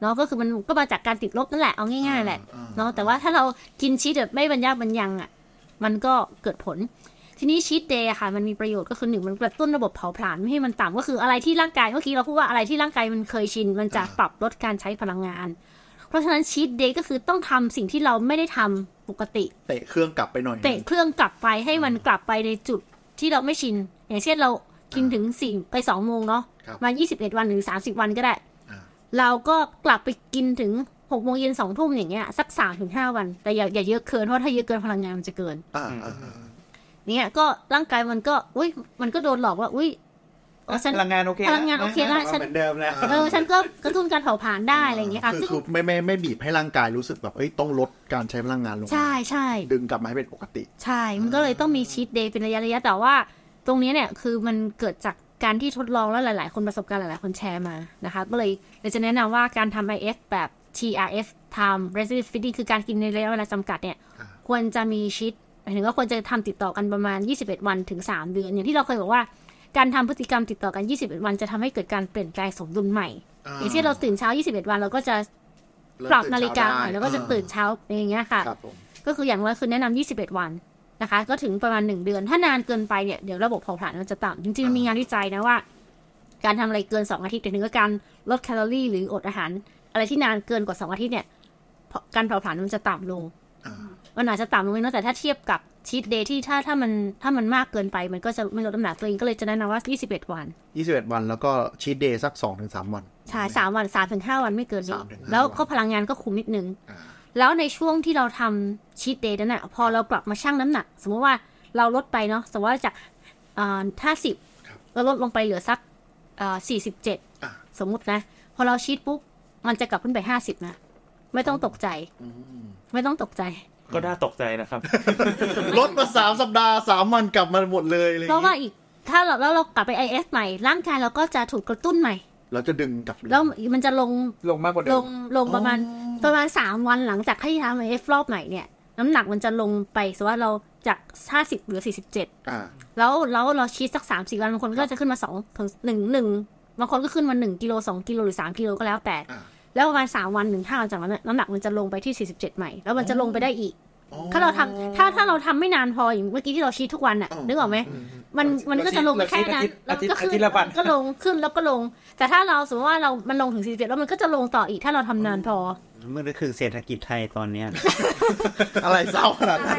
เนาะก็คือมันก็มาจากการติดลบนั่นแหละเอาง่ายๆแหละเนาะแต่ว่าถ้าเรากินชีสแบบไม่บรรยากบรรยังอะ มันก็เกิดผล ทีนี้ชีสเดย์ค่ะ มันมีประโยชน์ก็คือหนึ่งมันกระตุ้นระบบเผาผลาญไม่ให้มันต่ำก็คืออะไรที่ร่างกายเมื่อกี้เราพูดว่าอะไรที่ร่างกายมันเคยชิน มันจะปรับลดการใช้พลังงาน เพราะฉะนั้นชีสเดย์ก็คือต้องทำสิ่งที่เราไม่ได้ทำปกติ เตะเครื่องกลับไปหน่อยเตะเครื่องกลับไปให้มันกลับไปในจุดที่เราไม่ชิน อย่างเช่นเรากินถึงสี่ไปสองโมงเนาะครับมายี่สิบเอ็ดวันหรือสามสิบวันก็ได้อ่าเราก็กลับไปกินถึง หกโมงเย็นสองทุ่มอย่างเงี้ยสักสามถึงห้าวัน แต่อย่าอย่าเยอะเกินเพราะถ้าเยอะเกินพลังงานมันจะเกิน อ่าอ่าอ่าเนี่ยก็ร่างกายมันก็อุ้ยมันก็โดนหลอกว่าอุ้ยอ๋อฉันพลังงานโอเคพลังงานโอเคแล้วฉันเหมือนเดิมแล้วเออฉันก็กระตุ้นการเผาผลาญได้อะไรอย่างเงี้ยค่ะคือซึ่งคือไม่ไม่ไม่บีบให้ร่างกายรู้สึกแบบเอ้ยต้องลดการใช้พลังงานลงมาใช่ใช่ดึงกลับมาให้เป็นปกติ ใช่ มันก็เลยต้องมีชีตเดย์เป็นระยะระยะแต่ว่า ตรงนี้เนี่ยคือมันเกิดจากการที่ทดลองแล้วหลาย ๆ คนประสบการณ์หลาย ๆ คนแชร์มานะคะ ก็เลยเลยจะแนะนำว่าการทำ IF แบบ TRF Time Restricted Feeding คือการกินในระยะเวลาจำกัดเนี่ยอ่าควรจะมีชีตหมายถึงว่าควรจะทำติดต่อกันประมาณ 21 วันถึง 3 เดือน อย่างที่เราเคยบอกว่าการทำพฤติกรรมติดต่อกัน 21 วันจะทำให้เกิดการเปลี่ยนแปลงสมดุลใหม่ อย่างเช่นเราตื่นเช้า 21 วันเราก็จะปรับนาฬิกาใหม่แล้วก็จะตื่นเช้าอย่างเงี้ยค่ะครับผมก็คืออย่างน้อยคือแนะนำ21 วันนะคะ ก็ถึงประมาณ 1 เดือน ถ้านานเกินไปเนี่ยเดี๋ยวระบบเผาผลาญมันจะต่ำจริงๆมันมีงานวิจัยนะว่า การทำอะไรเกิน 2 อาทิตย์ถึงกับการลดแคลอรี่หรืออดอาหาร อะไรที่นานเกินกว่า2อาทิตย์เนี่ยเพราะการเผาผลาญมันจะต่ำลงอ่ามันอาจจะต่ำลงไปนะแต่ถ้าเทียบกับcheat day ที่ถ้าถ้ามันถ้ามันมากเกินไป มันก็จะไม่ลดน้ำหนักตัวเองก็เลยจะแนะนำว่า 21 วันยี่สิบเอ็ดวันแล้วก็ cheat day สักสองถึงสามวัน ใช่สามวันสามถึงห้าวันไม่เกินนี้สามถึงห้าแล้ววันก็พลังงานก็คุมนิดนึงอ่าแล้วในช่วงที่เราทำ cheat day นั้นน่ะพอเรากลับมาชั่งน้ำหนัก สมมติว่าเราลดไปเนาะสมมติว่าจากห้าสิบครับเราลดลงไปเหลือสักสี่สิบเจ็ดอ่าสมมุตินะ พอเรา cheat ปุ๊บ มันจะกลับขึ้นไปห้าสิบนะ ไม่ต้องตกใจ ไม่ต้องตกใจ ก็น่าตกใจนะครับ ลดมาสามสัปดาห์สามวันกลับมาหมดเลยอะไรอย่เพงราะงี้ว่าอีก ถ้าเราแล้วเรากลับไป IF ใหม่ ร่างกายเราก็จะถูกกระตุ้นใหม่ เราจะดึงกลับแล้วมันจะลงลงมากกว่าเดิลมงลงประมาณ ประมาณสามวันหลังจากที่ทำ IF รอบใหม่เนี่ย น้ำหนักมันจะลงไปสมมติว่าเราจากห้าสิบเหลือสี่สิบเจ็ด อ่า แล้วแล้วเราชีสสักสามสี่วันบางคนก็จะขึ้นมาสองถึงหนึ่งหนึ่ง บางคนก็ขึ้นมาหนึ่งกิโลสองกิโลหรือสามกิโลก็แล้วแต่อ่าแล้วประมาณสามวันหนึ่งถ้าหลังจากนั้นน่ะน้ำหนักมันจะลงไปที่สี่สิบเจ็ดใหม่ แล้วมันจะลงไปได้อีก ถ้าเราทำถ้าถ้าเราทำไม่นานพออย่างเมื่อกี้ที่เราชีสทุกวันน่ะนึกออกไหมมันมันก็จะลงแค่นั้นอาทิตย์ก็ขึ้อาทิตย์ละวันก็ลงขึ้นแล้วก็ลง แต่ถ้าเราสมมติว่าเรามันลงถึง47แล้วมันก็จะลงต่ออีกถ้าเราทำนานพอ มันก็คือเศรษฐกิจไทยตอนเนี้ย อะไรเศร้าขนาดนั้น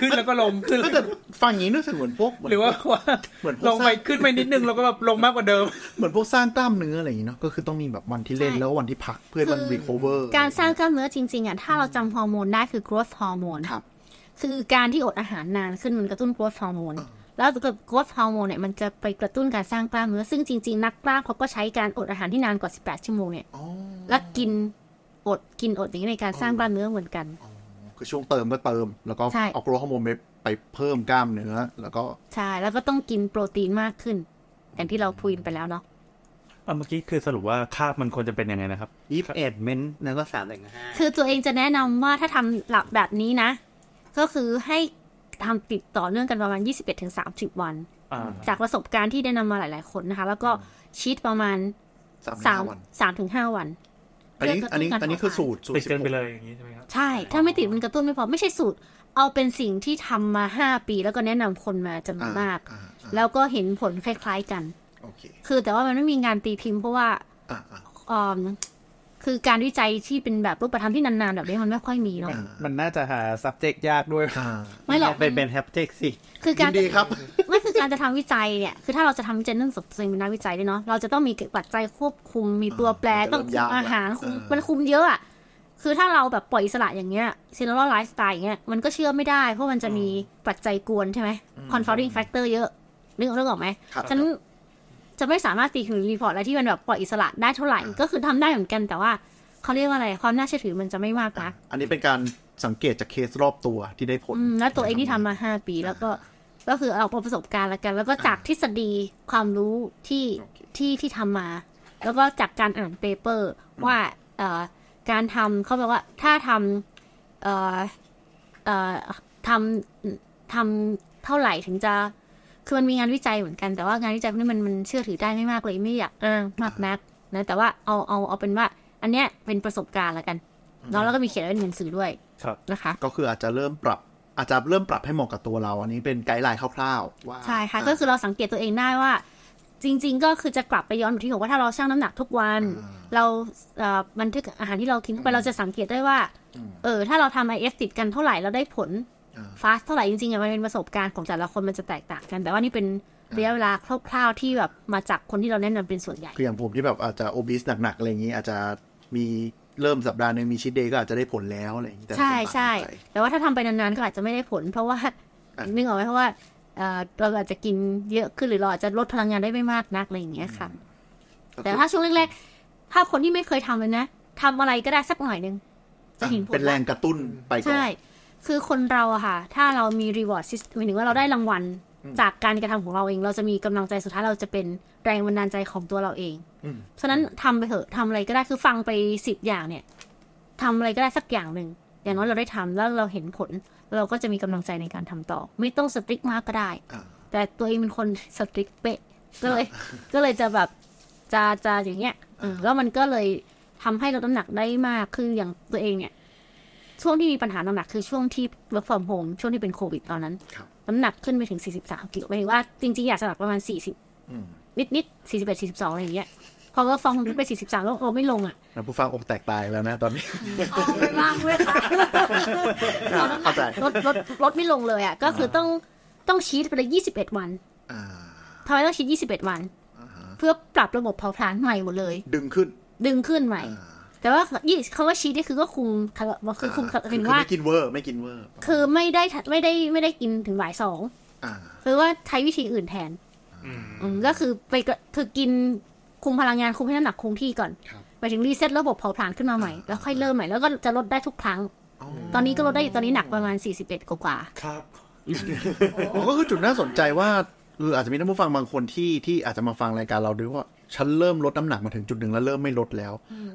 ขึ้นแล้วก็ลงขึ้นก็แต่ฟังอย่างนี้นึกถึงเหมือนพวกหรือว่าว่าเหมือนพวกลงไปขึ้นไปนิดนึงแล้วก็แบบลงมากกว่าเดิม เหมือนพวกสร้างกล้ามเนื้ออะไรอย่างนี้เนาะก็คือต้องมีแบบวันที่เล่นใช่ แล้วก็วันที่พักเพื่อมันคือ recover การสร้างกล้ามเนื้อจริงๆอะถ้าเราจำฮอร์โมนได้คือ growth hormone ครับ คือการที่อดอาหารนานขึ้นมันกระตุ้น growth hormone แล้วกับ growth hormone เนี่ยมันจะไปกระตุ้นการสร้างกล้ามเนื้อซึ่งจริงๆ นักกล้ามเขาก็ใช้การอดอาหารที่นานกว่า 18 ชั่วโมงเนี่ยอ๋อแล้วกิน อดกินอดอย่างนี้ในการสร้างกล้ามเนื้อเหมือนกัน คือช่วงเติมก็เติม แล้วก็ใช่เอาโกรทฮอร์โมนไปไปเพิ่มกล้ามเนื้อ แล้วก็ใช่แล้วก็ต้องกินโปรตีนมากขึ้น อย่างที่เราพูดไปแล้วเนาะอะเมื่อกี้คือสรุปว่าคาบมันควรจะเป็นยังไงนะครับยี่สิบเอ็ดเมนต์แล้วก็สามแต่งห้าคือตัวเองจะแนะนำว่าถ้าทำหลักแบบนี้นะ ก็คือให้ทำติดต่อเนื่องกันประมาณ21-30วันอ่าจากประสบการณ์ที่ได้นำมาหลาย ๆ คนนะคะ แล้วก็ชีตประมาณสามสามวันสามถึงห้าวัน อันนี้อันนี้อันนี้คือสูตรสูตรติดกันไป16เลยอย่างนี้ใช่ไหมครับใช่ ถ้าไม่ติดมันกระตุ้นไม่พอไม่ใช่สูตร เอาเป็นสิ่งที่ทำมาห้าปีแล้วก็แนะนำคนมาจำนวนมากอ่าอ่าแล้วก็เห็นผลคล้าย ๆกันโอเคคือแต่ว่ามันไม่มีงานตีพิมพ์เพราะว่าอ่าอ่าอืมคือการวิจัยที่เป็นแบบรูปธรรมที่นานๆแบบนี้มันไม่ค่อยมีเนาะมันน่าจะหา subject ยากด้วยอ่าไม่หรอกเป็นเป็นแฮปเจกสิ คือยิการนดีครับ ไม่คือ การจะทำวิจัยเนี่ยคือถ้าเราจะทำวิจัยเรื่องสมตัวเองเป็นนักวิจัยด้วยเนาะเราจะต้องมีปัจจัยควบคุมมีตัวแปรอ่าต้องคุเริ่มยามกอาหารละคุมเออมันคุมเยอะอะคือถ้าเราแบบปล่อยอิสระอย่างเงี้ย scenario lifestyle อย่างเงี้ยมันก็เชื่อไม่ได้ เพราะมันจะมีปัจจัยกวนใช่ไหม confounding factor เยอะนึกนึกออกไหมครับฉะนั้นจะไม่สามารถตีถึง report อะไรที่มันแบบปล่อยอิสระได้เท่าไหร่ ก็คือทำได้เหมือนกันแต่ว่าเขาเรียกว่าอะไร ความน่าเชื่อถือมันจะไม่มากนะอันนี้เป็นการสังเกตจากเคสรอบตัวที่ได้ผลอืมแล้วตัวเองที่ทำมาห้าปีแล้วก็ ก็คือเอาประสบการณ์ละกัน แล้วก็จากทฤษฎีความรู้ที่โอเคที่ที่ทำมา แล้วก็จากการอ่าน paper ว่าเอ่อการทำเขาบอกว่าถ้าทำเอ่อเอ่อทำทำเท่าไหร่ถึงจะคือมันมีงานวิจัยเหมือนกันแต่ว่างานวิจัยพวกนี้มันมันเชื่อถือได้ไม่มากเลยไม่อยากอ้างมากนักนะแต่ว่าเอาเอาเอาเป็นว่า อันเนี้ยเป็นประสบการณ์ละกันเนาะแล้วก็มีเขียนไว้ในหนังสือด้วยครับนะคะ ก็คืออาจจะเริ่มปรับ อาจจะเริ่มปรับให้เหมาะกับตัวเรา อันนี้เป็น guideline คร่าวๆว่าใช่ค่ะ ก็คือเราสังเกตตัวเองได้ว่า จริง ๆ ก็คือจะกลับไปย้อนอยู่ที่บอกว่าถ้าเราชั่งน้ำหนักทุกวัน เราเอ่อบันทึกอาหารที่เรากินเข้าไปเราจะสังเกตได้ว่า เออ ถ้าเราทำ IF ติดกันเท่าไหร่เราได้ผลอ่า fast เท่าไหร่จริงๆอะมันเป็นประสบการณ์ของแต่ละคนมันจะแตกต่างกัน แต่ว่านี่เป็นระยะเวลาคร่าวๆที่แบบมาจากคนที่เราแนะนำเป็นส่วนใหญ่คืออย่างผมที่แบบอาจจะ obese หนักๆอะไรอย่างนี้อาจจะมี เริ่มสัปดาห์หนึ่งมี cheat day ก็อาจจะได้ผลแล้วอะไรอย่างนี้แต่ใช่เป็นบางใช่ไปแต่ว่าถ้าทำไปนานๆก็อาจจะไม่ได้ผล เพราะว่าอะนึกออกไหมเพราะว่าเอ่อเราอาจจะกินเยอะขึ้นหรือเราอาจจะลดพลังงานได้ไม่มากนักอะไรอย่างเงี้ยค่ะ แต่ถ้าช่วงแรกๆถ้าคนที่ไม่เคยทำเลยนะทำอะไรก็ได้สักหน่อยหนึงจะเห็นผลเป็นแรงกระตุ้นไปก่อนใช่ คือคนเราอะค่ะ ถ้าเรามี reward system หมายถึงว่าเราได้รางวัล จากการกระทำของเราเอง เราจะมีกำลังใจสุดท้ายเราจะเป็นแรงบันดาลใจของตัวเราเองอืมฉะนั้นทำไปเถอะทำอะไรก็ได้คือฟังไปสิบอย่างเนี่ยทำอะไรก็ได้สักอย่างหนึ่งอย่างน้อยเราได้ทำแล้วเราเห็นผล เราก็จะมีกำลังใจในการทำต่อ ไม่ต้องสตริกมากก็ได้อ่าแต่ตัวเองเป็นคนสตริกเป๊ะก็เลย ก็เลยจะแบบจะจะอย่างเงี้ยเออแล้วมันก็เลยทำให้ลดน้ำหนักได้มากคืออย่างตัวเองเนี่ยช่วงที่มีปัญหาน้ำหนักคือช่วงที่ work from home ช่วงที่เป็นโควิดตอนนั้นครับ น้ำหนักขึ้นไปถึง 43กิโลหมายถึงว่าจริงๆ อยากจะหนักประมาณอืม40นิดนิดๆ41 42 อะไรอย่างเงี้ย พอ work from home ขึ้นไป 43 แล้วโอ้ไม่ลงอะนะผู้ฟังอกแตกตายแล้วนะตอนนี้อ๋อไม่ว่างเว้ยค่ะเข้าใจลดลดลดไม่ลงเลยอะ ก็คือต้องต้อง cheat ไปเลย21 วันอ่าทำไมต้อง cheat 21 วันอ่าฮะเพื่อปรับระบบเผาผลาญใหม่หมดเลย ดึงขึ้น ดึงขึ้นใหม่อ่า แต่ว่ายี่เขาว่า cheat นี่คือก็คุม carb คือคุมคือเห็นคือว่าไม่กินเวอร์ไม่กินเวอร์ คือไม่ได้ทัไม่ได้ไม่ได้กินถึงบ่ายสองอ่าคือว่าใช้วิธีอื่นแทน อืมอืมก็คือไปก็คือกินคุมพลังงานคุมให้น้ำหนักคงที่ก่อนครับไปถึงรีเซ็ตระบบเผาผลาญขึ้นมาใหม่ แล้วค่อยเริ่มใหม่แล้วก็จะลดได้ทุกครั้งอ๋อตอนนี้ก็ลดได้อยู่ตอนนี้หนักประมาณ 41 กว่าครับอ๋อก็คือจุดน่าสนใจว่า คืออาจจะมีท่านผู้ฟังบางคนที่ที่อาจจะมาฟังรายการเราด้วยว่าฉันเริ่มลดน้ำหนักมาถึงจุดหนึ่งแล้วเริ่มไม่ลดแล้ว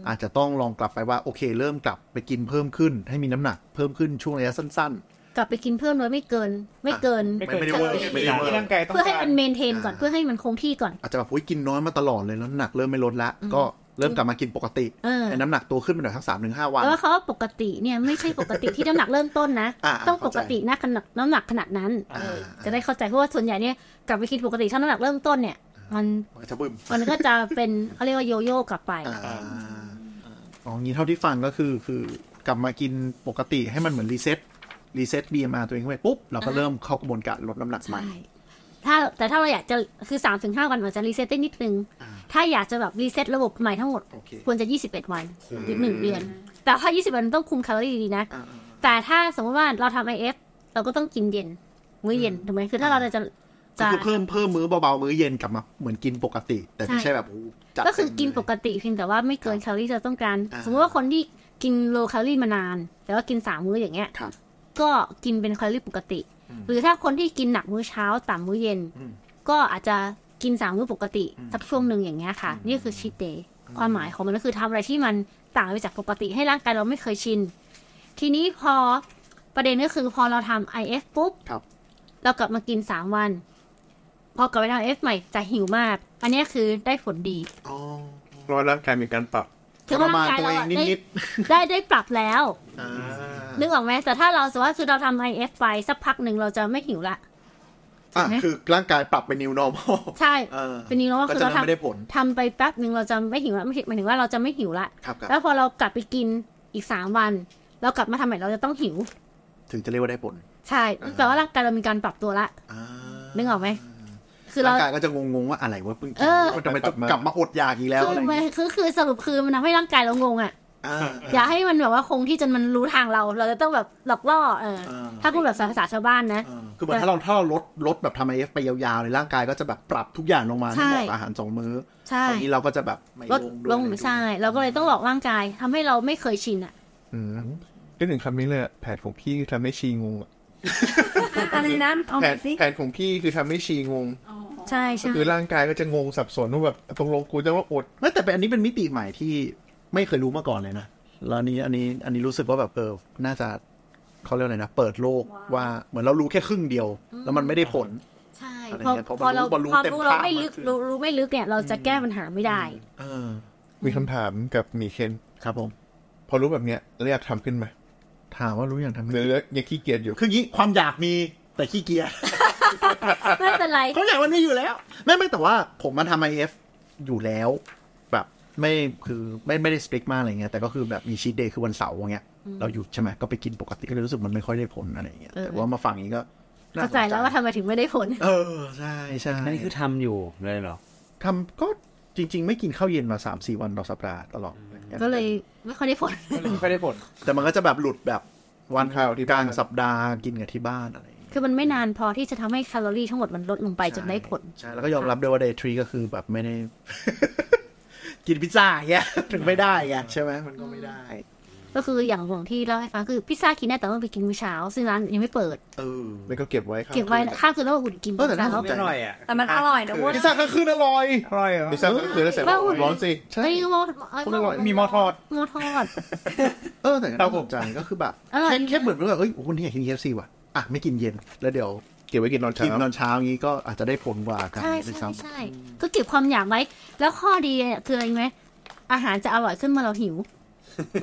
อาจจะต้องลองกลับไปว่าโอเค เริ่มกลับไปกินเพิ่มขึ้น ให้มีน้ำหนักเพิ่มขึ้นช่วงระยะสั้น ๆ กลับไปกินเพิ่มโดยไม่เกิน ไม่เกินไม่ไม่ได้เวอร์ไม่ได้เวอร์ที่ร่างกายต้องเพื่อให้การมัน maintain ก่อนอ่าเพื่อให้มันคงที่ก่อนๆอาจจะแบบโอ้ยกินน้อยมาตลอดเลยแล้วน้ำหนักเริ่มไม่ลดละก็ เริ่มกลับมากินปกติเออไอ้น้ำหนักตัวขึ้นไปหน่อยทั้งสามถึงห้าวันแล้วเขาว่าปกติเนี่ยไม่ใช่ปกติที่น้ำหนักเริ่มต้นนะอ่าต้องเข้าใจนะปกติขนาดน้ำหนักขนาดนั้นอ่าเออจะได้เข้าใจเพราะว่าส่วนใหญ่เนี่ยกลับไปกินปกติถ้าน้ำหนักเริ่มต้นเนี่ยมันมันก็จะบึ้มมันก็จะเป็นเขาเรียกว่าโยโย่กลับไปอ่าอ๋องี้เท่าที่ฟังก็คือคือกลับมากินปกติให้มันเหมือนรีเซ็ตรีเซ็ต BMR ตัวเองเข้าไปปุ๊บเราก็เริ่มเข้ากระบวนการลดน้ำหนักใหม่ใช่ ถ้าแต่ถ้าเราอยากจะคือสามถึงห้าวันอาจจะ reset ได้นิดนึง ถ้าอยากจะแบบ reset ระบบใหม่ทั้งหมดโอเคควรจะ 21 วันหรือหนึ่งเดือน แต่ถ้า 20 วันต้องคุมแคลอรี่ดีๆนะอ่าแต่ถ้าสมมติว่าเราทำ IF เราก็ต้องกินเย็น มื้อเย็นถูกไหมคือถ้าเราจะก็จะคือเพิ่มเพิ่มมื้อเบาๆ มื้อเย็นกลับมาเหมือนกินปกติ แต่ไม่ใช่ใช่แบบโอ้โหจัดก็คือกินเต็มปเลยกติเพียงแต่ว่าไม่เกินแคลอรี่ที่เราต้องการอ่าสมมติว่าคนที่กิน low calorie มานาน แต่ว่ากินสามมื้ออย่างเงี้ยครับก็กินเป็นแคลอรี่ปกติ หรือถ้าคนที่กินหนักมื้อเช้าต่ำมื้อเย็นอืมก็อาจจะกินสามมื้อปกติ สักช่วงหนึ่งอย่างเงี้ยค่ะ นี่คือ cheat day ความหมายของมันก็คือทำอะไรที่มันต่างไปจากปกติให้ร่างกายเราไม่เคยชิน ทีนี้พอประเด็นก็คือพอเราทำ IF ปุ๊บครับเรากลับมากินสามวัน พอกลับไปทำ IF ใหม่จะหิวมาก อันเนี้ยคือได้ผลดีอ๋อรอร่างกายมีการปรับ ถึงว่าร่างกายเราอะได้ได้ได้ปรับแล้วอ่านึกออกไหมแต่ถ้าเราสมมติว่าคือเราทำ IF ไปสักพักหนึ่งเราจะไม่หิวละอะเห็นไหมคือร่างกายปรับเป็น new normal ใช่เออเป็นนี้แล้วว่าก็คือจะเราทไม่ได้ผลำทำไปแป๊บหนึ่งเราจะไม่หิวละไม่หมายถึงว่าเราจะไม่หิวละครับครับแล้วพอเรากลับไปกินอีกสามวันเรากลับมาทำใหม่เราจะต้องหิว ถึงจะเรียกว่าได้ผล ใช่แปลว่าร่างกายเรามีการปรับตัวละอ่านึกออกไหม คือเราร่างกายก็จะงงๆว่าอะไรวะเพิ่งกิเอนอมันทำไมต้องกลับมาอดอยากอีกแล้วคืออะไรมันเงี้ยคือคือสรุปคือมันทำให้ร่างกายเรางงอะอ่าอย่าให้มันแบบว่าคงที่จนมันรู้ทางเรา เราจะต้องแบบหลอกล่อเอออ่าถ้าพูดแบบภาษาชาวบ้านนะอ่าคือเหมือนถ้าเราถ้าเราลดลดแบบทำไอเอฟไปยาวๆเลยร่างกายก็จะแบบปรับทุกอย่างลงมาใช่ให้เหมาะกับอาหารสองมื้อใช่ตอนนี้เราก็จะแบบไม่ลดลงด้วยลงอะไรด้วยใช่เราก็เลยต้องหลอกร่างกายทำให้เราไม่เคยชินอะอืมก็ถึงคำนี้เลยอะแผนของพี่คือทำให้ชีงงอะอะไรนะเอาแผใหม่นสิแผนของพี่คือทำให้ชีงง ใช่ใช่คือร่างกายก็จะงงสับสนว่าแบบตรงลงกูจะว่าอดไม่แต่เป็นอันนี้เป็นมิติใหม่ที่ไม่เคยรู้มาก่อนเลยนะแล้วอันนี้อันนี้อันนี้รู้สึกว่าแบบเออน่าจะเขาเรียกอะไรนะเปิดโลกว่าเหมือนเรารู้แค่ครึ่งเดียว แล้วมันไม่ได้ผลใช่อะไรพอเงี้ยพอพอเราบรรลุพอเต็มรู้เราภาพไม่ลึกมากขึ้นรู้รู้ไม่ลึกเนี่ยเราจะแก้ปัญหาไม่ได้เออมีคำถามกับหมีเคนครับผม พอรู้แบบเนี้ยแล้วอยากทำขึ้นไหมถามว่ารู้อย่างทำหรือยังขี้เกียจอยู่คืองี้ความอยากมีแต่ขี้เกียจ ไม่เป็นไรความอยากมันมีอยู่แล้ว ไม่ไม่แต่ว่าผมมาทำไอเอฟอยู่แล้ว แบบไม่คือไม่ไม่ได้สเปกมากอะไรเงี้ยแต่ก็คือแบบมีชีตเดย์คือวันเสาร์อย่างเงี้ยเราหยุดใช่ไหมก็ไปกินปกติก็เลยรู้สึกมันไม่ค่อยได้ผลอะไรเงี้ยเออแต่ว่ามาฟังอย่างนี้ก็น่เข้าใจแล้วว่าทำไมถึงไม่ได้ผล เออใช่ใช่อันนี้คือทำอยู่เลยเหรอทำก็จริง ๆ ไม่กินข้าวเย็นมาสามสี่วันต่อสัปดาห์ตลอดก็เลยไม่ค่อยได้ผลไม่ได้ผล แต่มันก็จะแบบหลุดแบบวันข้าวที่กบ้าลานงสัปดาห์กินกับที่บ้านอะไรอย่างเงี้ย คือมันไม่นานพอที่จะทำให้แคลอรี่ทั้งหมดมันลดลงไปจนได้ผล ใช่ แล้วก็ยอมรับด้วยว่าเดย์ทรีก็คือแบบไม่ได้ กินพิซซ่าอย่างเงี้ยถึงไม่ได้ไงใช่ไหมมันก็ไม่ได้ ก็คืออย่างของที่เล่าให้ฟังคือพิซซ่ากินได้แต่ต้องไปกินมื้อเช้า ซึ่งร้านยังไม่เปิดเออแล้วก็เก็บไว้ครับเก็บไว้ข้ามคืนแล้วมาอุ่นกินเออแต่น่าสนใจเช้าอร่อยอะแต่มันอร่อยนะเว้ยพิซซ่ากลางคืนอร่อยอร่อยเหรอพิซซ่าก็คือแล้วเสร็จว่าอุ่นร้อนสิใช่เฮ้ยหม้อเอ้ยคนอร่อยมีหม้อทอดหม้อทอดเออแต่ก็ครัน่าบผสมนใจก็คือแบบอร่อยแค่แค่เหมือนว่าเอ้ยวันนี้อยากกินเคฟซีว่ะ อะไม่กินเย็น แล้วเดี๋ยวเก็บไว้กินตอนกินเช้าตอนเช้างี้ก็อาจจะได้ผลกว่ากันใช่ด้วยใช่ซ้ำใช่ก็เก็บความอยากไว้ แล้วข้อดีอะคืออะไรไหมอาหารจะอร่อยขึ้นเมื่อเราหิว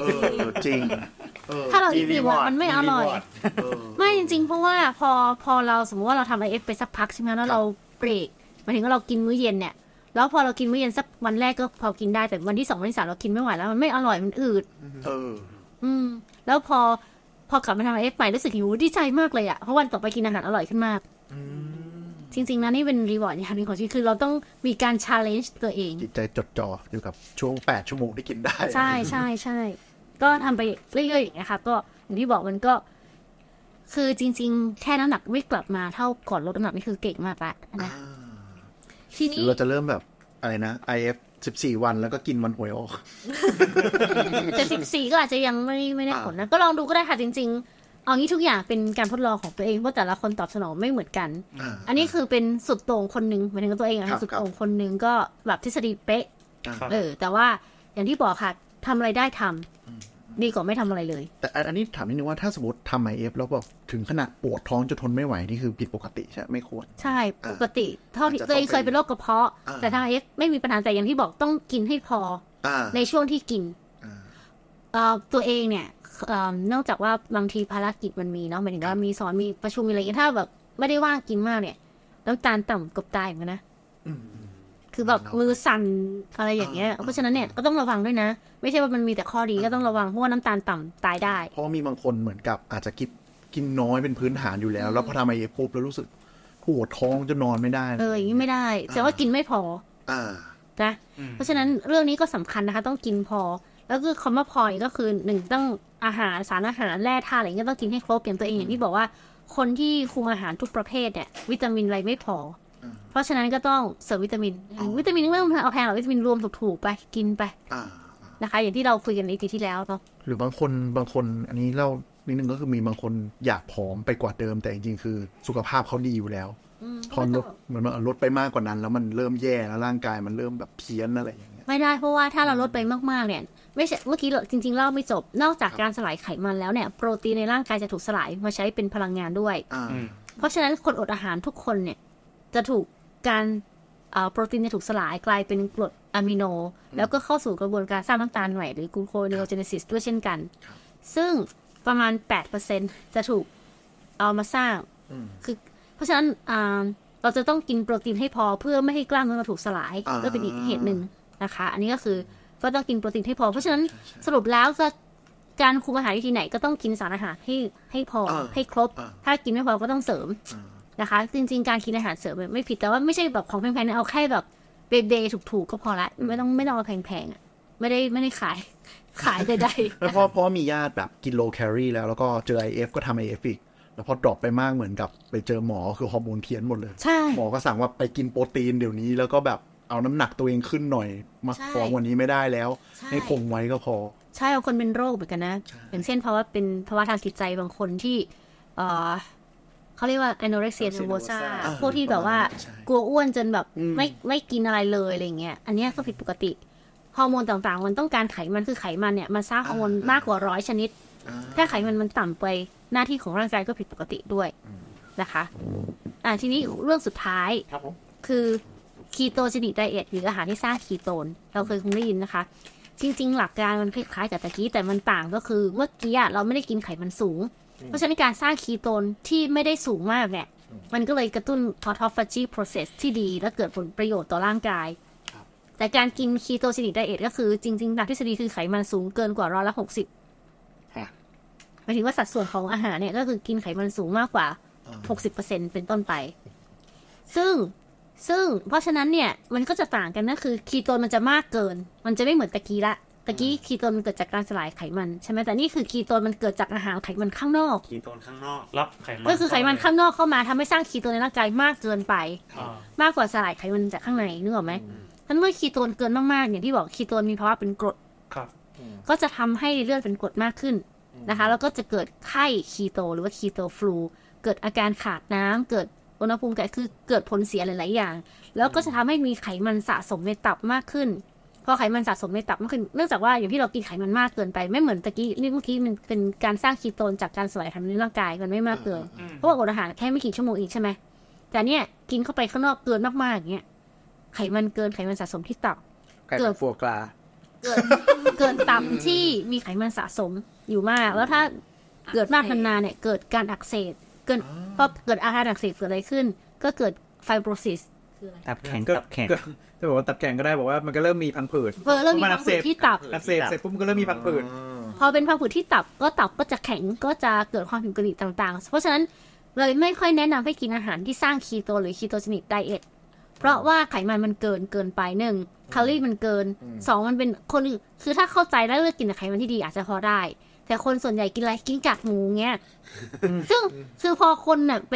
เออจริงเออถ้าเรามีหิวอะมันไม่อร่อยเออไม่จริง ๆ เพราะว่าพอพอเราสมมติว่าเราทำ IF ไปสักพักใช่ไหมแล้วเราเบรกหมายถึงว่าเรากินมื้อเย็นเนี่ยแล้วพอเรากินมื้อเย็นสักวันแรกก็พอกินได้แต่วันที่สองวันที่สามเรากินไม่ไหวแล้วมันไม่อร่อยมันอืดเออ อืม แล้วพอพ อกลับมาทำ IF ใหม่รู้สึกหิวดีใจมากเลยอะเพราะวันต่อไปกินอาหารอร่อยขึ้นมากจริง ๆนะนี่เป็น reward อย่างหนึ่งของชีวิตคือเราต้องมีการ challenge ตัวเองจิตใจจดจ่ออยู่กับช่วงแปดชั่วโมงที่กินได้ ใช่ใช่ใช่ก็ทำไปเรื่อยๆอย่างเงี้ยค่ะก็อย่างที่บอกมันก็ คือจริง ๆ แค่น้ำหนักไม่กลับมาเท่าก่อนลดน้ำหนักนี่คือเก่งมากละนะทีหรืนี้อเราจะเริ่มแบบอะไรนะ IF สิบสี่วันแล้วก็กินวันหวยออก แต่สิบสี่ก็อาจจะยังไม่ไม่ได้ผลนะ ก็ลองดูก็ได้ค่ะจริง ๆ เอางี้ทุกอย่างเป็นการทดลองของตัวเองเพราะแต่ละคนตอบสนองไม่เหมือนกันอ่าอันนี้คือเป็นสุดโต่งคนหนึ่งหมายถึงตัวเองอะครับสุดโต่งคนหนึ่งก็แบบทฤษฎีเป๊ะครับเออ แต่ว่าอย่างที่บอกค่ะทำอะไรได้ทำ ดีกว่าไม่ทำอะไรเลย แต่อันนี้ถามนิดนึงว่าถ้าสมมติทำ IF แล้วแบบถึงขนาดปวดท้องจนทนไม่ไหว นี่คือผิดปกติใช่ไหมไม่ควร ใช่ปกติ เท่าที่อาจจะตัวเองต้องเคยเป็นโรคกระเพาะอ่าแต่ทางเอฟไม่มีปัญหาแต่อย่างที่บอกต้องกินให้พออ่าในช่วงที่กินอ่าเอ่อตัวเองเนี่ยเอ่อนอกจากว่าบางทีภารกิจมันมีเนาะหมายถึงว่ามีสอนมีประชุมมีอะไรอย่างเงี้ยถ้าแบบไม่ได้ว่างกินมากเนี่ยน้ำตาลต่ำกับตายเหมือนกันนะ คือแบบมือสั่นอะไรอย่างเงี้ย เพราะฉะนั้นเนี่ยก็ต้องระวังด้วยนะ ไม่ใช่ว่ามันมีแต่ข้อดีก็ต้องระวังเพราะว่าน้ำตาลต่ำตายได้ เพราะมีบางคนเหมือนกับอาจจะกินกินน้อยเป็นพื้นฐานอยู่แล้ว แล้วพอทำไอเอฟปุ๊บแล้วรู้สึกปวดท้องจะนอนไม่ได้ เอออย่างนี้ไม่ได้แต่ว่ากินไม่พออ่านะเพราะฉะนั้นเรื่องนี้ก็สำคัญนะคะ ต้องกินพอ แล้วคือคำว่าพอเนี่ยก็คือหนึ่งต้องอาหารสารอาหารแร่ธาตุอะไรเงี้ยต้องกินให้ครบอย่างตัวเองอย่างที่บอกว่า คนที่คุมอาหารทุกประเภทเนี่ยวิตามินอะไรไม่พออ เพราะฉะนั้นก็ต้องเสริมวิตามิน วิตามินไม่ต้องเอาแพงหรอกวิตามินรวมถูกๆไปกินไปอ่านะคะ อย่างที่เราคุยกันในทีที่แล้วเนาะหรือบางคนบางคนอันนี้เล่านิดนึงก็คือมีบางคนอยากผอมไปกว่าเดิม แต่จริงๆคือสุขภาพเขาดีอยู่แล้วพอลดเหมือนว่าลดไปมากกว่านั้น แล้วมันเริ่มแย่แล้วร่างกายมันเริ่มแบบเพี้ยนอะไรอย่างเงี้ยไม่ได้เพราะว่าถ้าเราลดไปมากๆเนี่ยไม่ใช่เมื่อกี้เราจริงๆเล่าไม่จบ นอกจากการสลายไขมันแล้วเนี่ย โปรตีนในร่างกายจะถูกสลายมาใช้เป็นพลังงานด้วยอ่าเพราะฉะนั้นคนอดอาหารทุกคนเนี่ย จะถูกการเอ่อโปรตีนจะถูกสลายกลายเป็นกรดอะมิโน แล้วก็เข้าสู่กระบวนการสร้างน้ำตาลใหม่หรือ gluconeogenesis ด้วยเช่นกัน ซึ่งประมาณ 8%จะถูกเอามาสร้าง คือ เพราะฉะนั้นอ่าเราจะต้องกินโปรตีนให้พอเพื่อไม่ให้กล้ามเนื้อเราถูกสลายอ่าก็เป็นอีกเหตุหนึ่งนะคะ อันนี้ก็คือก็ต้องกินโปรตีนให้พอ เพราะฉะนั้นสรุปแล้วจะการคุมอาหารวิธีไหนก็ต้องกินสารอาหารให้ให้พออ่าให้ครบอ่าถ้ากินไม่พอก็ต้องเสริม นะคะ จริง ๆ การกินอาหารเสริมไม่ผิดแต่ว่าไม่ใช่แบบของแพงๆนะเอาแค่แบบเบเบถูกๆก็พอละไม่ต้องไม่ต้องเอาแพงๆอะไม่ได้ไม่ได้ขายขายใดๆแล้วเพราะเพราะมีญาติแบบกินโลแคลอรี่แล้วแล้วก็เจอ IF ก็ทำ IF อีก แล้วพอ drop ไปมากเหมือนกับ ไปเจอหมอคือฮอร์โมนเพี้ยนหมดเลยใช่หมอก็สั่งว่าไปกินโปรตีนเดี๋ยวนี้แล้วก็แบบเอาน้ำหนักตัวเองขึ้นหน่อย มาใช่ผอมกว่านี้ไม่ได้แล้วใช่ให้คงไว้ก็พอ ใช่บางคนเป็นโรคเหมือนกันนะ อย่างเช่นภาวะเป็นภาวะทางจิตใจบางคนที่ เออ เขาเรียกว่า anorexia nervosa อ่าพวกที่แบบว่าใช่กลัวอ้วนจนแบบอืมไม่ไม่กินอะไรเลยอะไรเงี้ย อันเนี้ยก็ผิดปกติ ฮอร์โมนต่างๆ มันต้องการไขมันคือไขมันเนี่ยมันสร้างฮอร์โมนมากกว่าร้อยชนิด ถ้าไขมันมันต่ำไปหน้าที่ของร่างกายก็ผิดปกติด้วยนะคะ อ่าทีนี้เรื่องสุดท้ายครับผมคือ ketogenic diet หรืออาหารที่สร้างคีโตน เราเคยคงได้ยินนะคะ จริง ๆ หลักการมันคล้ายๆกับตะกี้แต่มันต่างก็คือเมื่อกี้อะเราไม่ได้กินไขมันสูง เพราะฉะนั้นการสร้างคีโตนที่ไม่ได้สูงมากเนี่ย มันก็เลยกระตุ้น autophagy process ที่ดีและเกิดผลประโยชน์ต่อร่างกาย แต่การกิน ketogenic diet ก็คือจริงๆตามทฤษฎีคือไขมันสูงเกินกว่าร้อยละหกสิบฮะหมายถึงว่าสัดส่วนของอาหารเนี่ยก็คือกินไขมันสูงมากกว่า60%เป็นต้นไป ซึ่งซึ่งเพราะฉะนั้นเนี่ยมันก็จะต่างกันนะคือคีโตนมันจะมากเกิน มันจะไม่เหมือนตะกี้ละ ตะกี้คีโตนมันเกิดจากการสลายไขมันใช่ไหมแต่นี่คือคีโตนมันเกิดจากอาหารไขมันข้างนอก คีโตนข้างนอกรับไขมันก็คือไขมันข้างนอกเข้ามาทำให้สร้างคีโตนในร่างกายมากเกินไป อ่ามากกว่าสลายไขมันจากข้างในนึกออกไหมท่านเมื่อคีโตนเกินมากๆอย่างที่บอกคีโตนมีภาวะเป็นกรด ครับ ก็จะทำให้เลือดเป็นกรดมากขึ้นนะคะ แล้วก็จะเกิดไข้คีโตหรือว่าคีโตฟลู เกิดอาการขาดน้ำเกิดอุณหภูมิแก่คือเกิดผลเสียหลาย ๆ อย่าง แล้วก็จะทำให้มีไขมันสะสมในตับมากขึ้น พอไขมันสะสมในตับมากขึ้นเนื่องจากว่าอย่างที่เรากินไขมันมากเกินไปไม่เหมือนตะกี้นี่เมื่อกี้มันเป็นการสร้างคีโตนจากการสลายไขมันในร่างกายมันไม่มากเกินเพราะว่าอดอาหารแค่ไม่กี่ชั่วโมงเองใช่ไหมแต่เนี่ยกินเข้าไปข้างนอกเกินมากๆอย่างเงี้ยไขมันเกินไขมันสะสมที่ตับไก่เกิกัดบฟัวกลาเกินเกินตับที่มีไขมันสะสมอยู่มาก แล้วถ้าเกิดมากนานๆเนี่ย เกิดการอักเสบเกิดพอเกิดอาการอักเสบเกิดอะไรขึ้น ก็เกิดไฟโบรซิส ตับแข็งก็ตับแข็งก็จะบอกว่าตับแข็งก็ได้บอกว่ามันก็เริ่มมีพังผืดเพิ่มเริ่มมีพาะนพัอังกเสผืดบที่ตับอักเสบเสร็จปุ๊บมันก็เริ่มมีพังผืดพอเป็นพังผืดที่ตับก็ตับก็จะแข็งก็จะเกิดความผิดปกติต่างๆ เพราะฉะนั้นเลยไม่ค่อยแนะนำให้กินอาหารที่สร้างคีโตหรือ ketogenic diet เพราะว่าไขมันมันเกินเกินไปหนึ่งแคลอรี่มันเกินสองมันเป็นคนอื่นคือถ้าเข้าใจแล้วเลือกกินแต่ไขมันที่ดีอาจจะพอได้ แต่คนส่วนใหญ่กินอะไรกินกากหมูเงี้ยซึ่งคือพอคนน่ะไป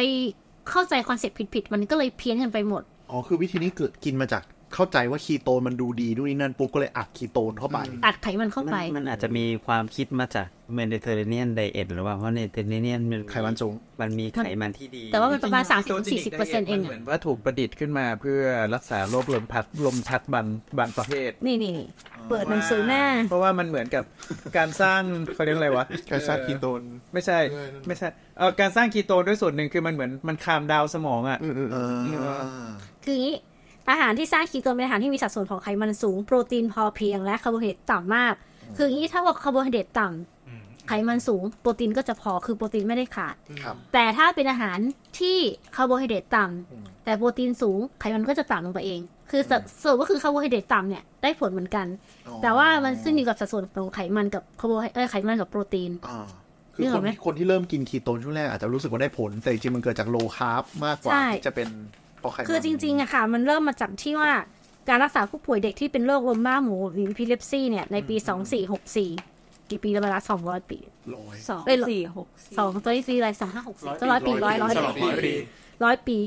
เข้าใจ concept ผิดๆมันก็เลยเพี้ยนกันไปหมด อ๋อ คือวิธีนี้เกิดกินมาจากเข้าใจว่าคีโตนมันดูดีนู่นนี่นั่นปุ๊บก็เลยอัดคีโตนเข้าไป อัดไขมันเข้ามันไป มันอาจจะมีความคิดมาจากMediterranean diet หรือว่าเพราะ Mediterranean มันไขมันสูงมันมีไขมันที่ดี แต่ว่ามันประมาณจงๆ30-40%เปอร์เซ็นต์เองมันเหอะมือนว่าถูกประดิษฐ์ขึ้นมาเพื่อรักษาโรคลมชักลมชักบางบางประเภทนี่นี่นี่เปิดหนังสือหน้า เพราะว่ามันเหมือนกับการสร้างเขาเรียกอะไรวะการสร้างคีโตนไม่ใช่ ไม่ใช่เออการสร้างคีโตนด้วยส่วนหนึ่งคือมันเหมือนมัน calm down สมองอะเออ คืออย่างนี้ อาหารที่สร้างคีโตนเป็นอาหารที่มีสัดส่วนของไขมันสูง โปรตีนพอเพียงและคาร์โบไฮเดรตต่ำมาก คืออย่างนี้ถ้าว่าคาร์โบไฮเดรตต่ำไขมันสูง โปรตีนก็จะพอคือโปรตีนไม่ได้ขาดครับแต่ถ้าเป็นอาหารที่คาร์โบไฮเดรตต่ำแต่โปรตีนสูงไขมันก็จะต่ำลงไปเอง คือสสรุปก็คือคาร์โบไฮเดรตต่ำเนี่ยได้ผลเหมือนกัน แต่ว่ามันขึ้นอยู่กับสัดส่วนของไขมันกับคาร์โบไฮเอ้ยไขมันกับโปรตีนอ่าคือนึกคอนอกไหมที่คนที่เริ่มกินคีโตนช่วงแรกอาจจะรู้สึกว่าได้ผล แต่จริงๆมันเกิดจาก low carb มากกว่าใช่ที่จะเป็น เพราะไขมันคือจริงๆอะค่ะ มันเริ่มมาจากที่ว่าการรักษาผู้ป่วยเด็กที่เป็นโรคลมบ้าหมูหรือพิเลปซี่เนี่ย ในปี 2464 กี่ปีแล้วเวลา200ปีร้อยสองเอ้ยสี่หกสองตัวที่สี่อะไรสองห้าหกสี่ร้อยปีร้อยร้อยสองร้อยปีร้อยปี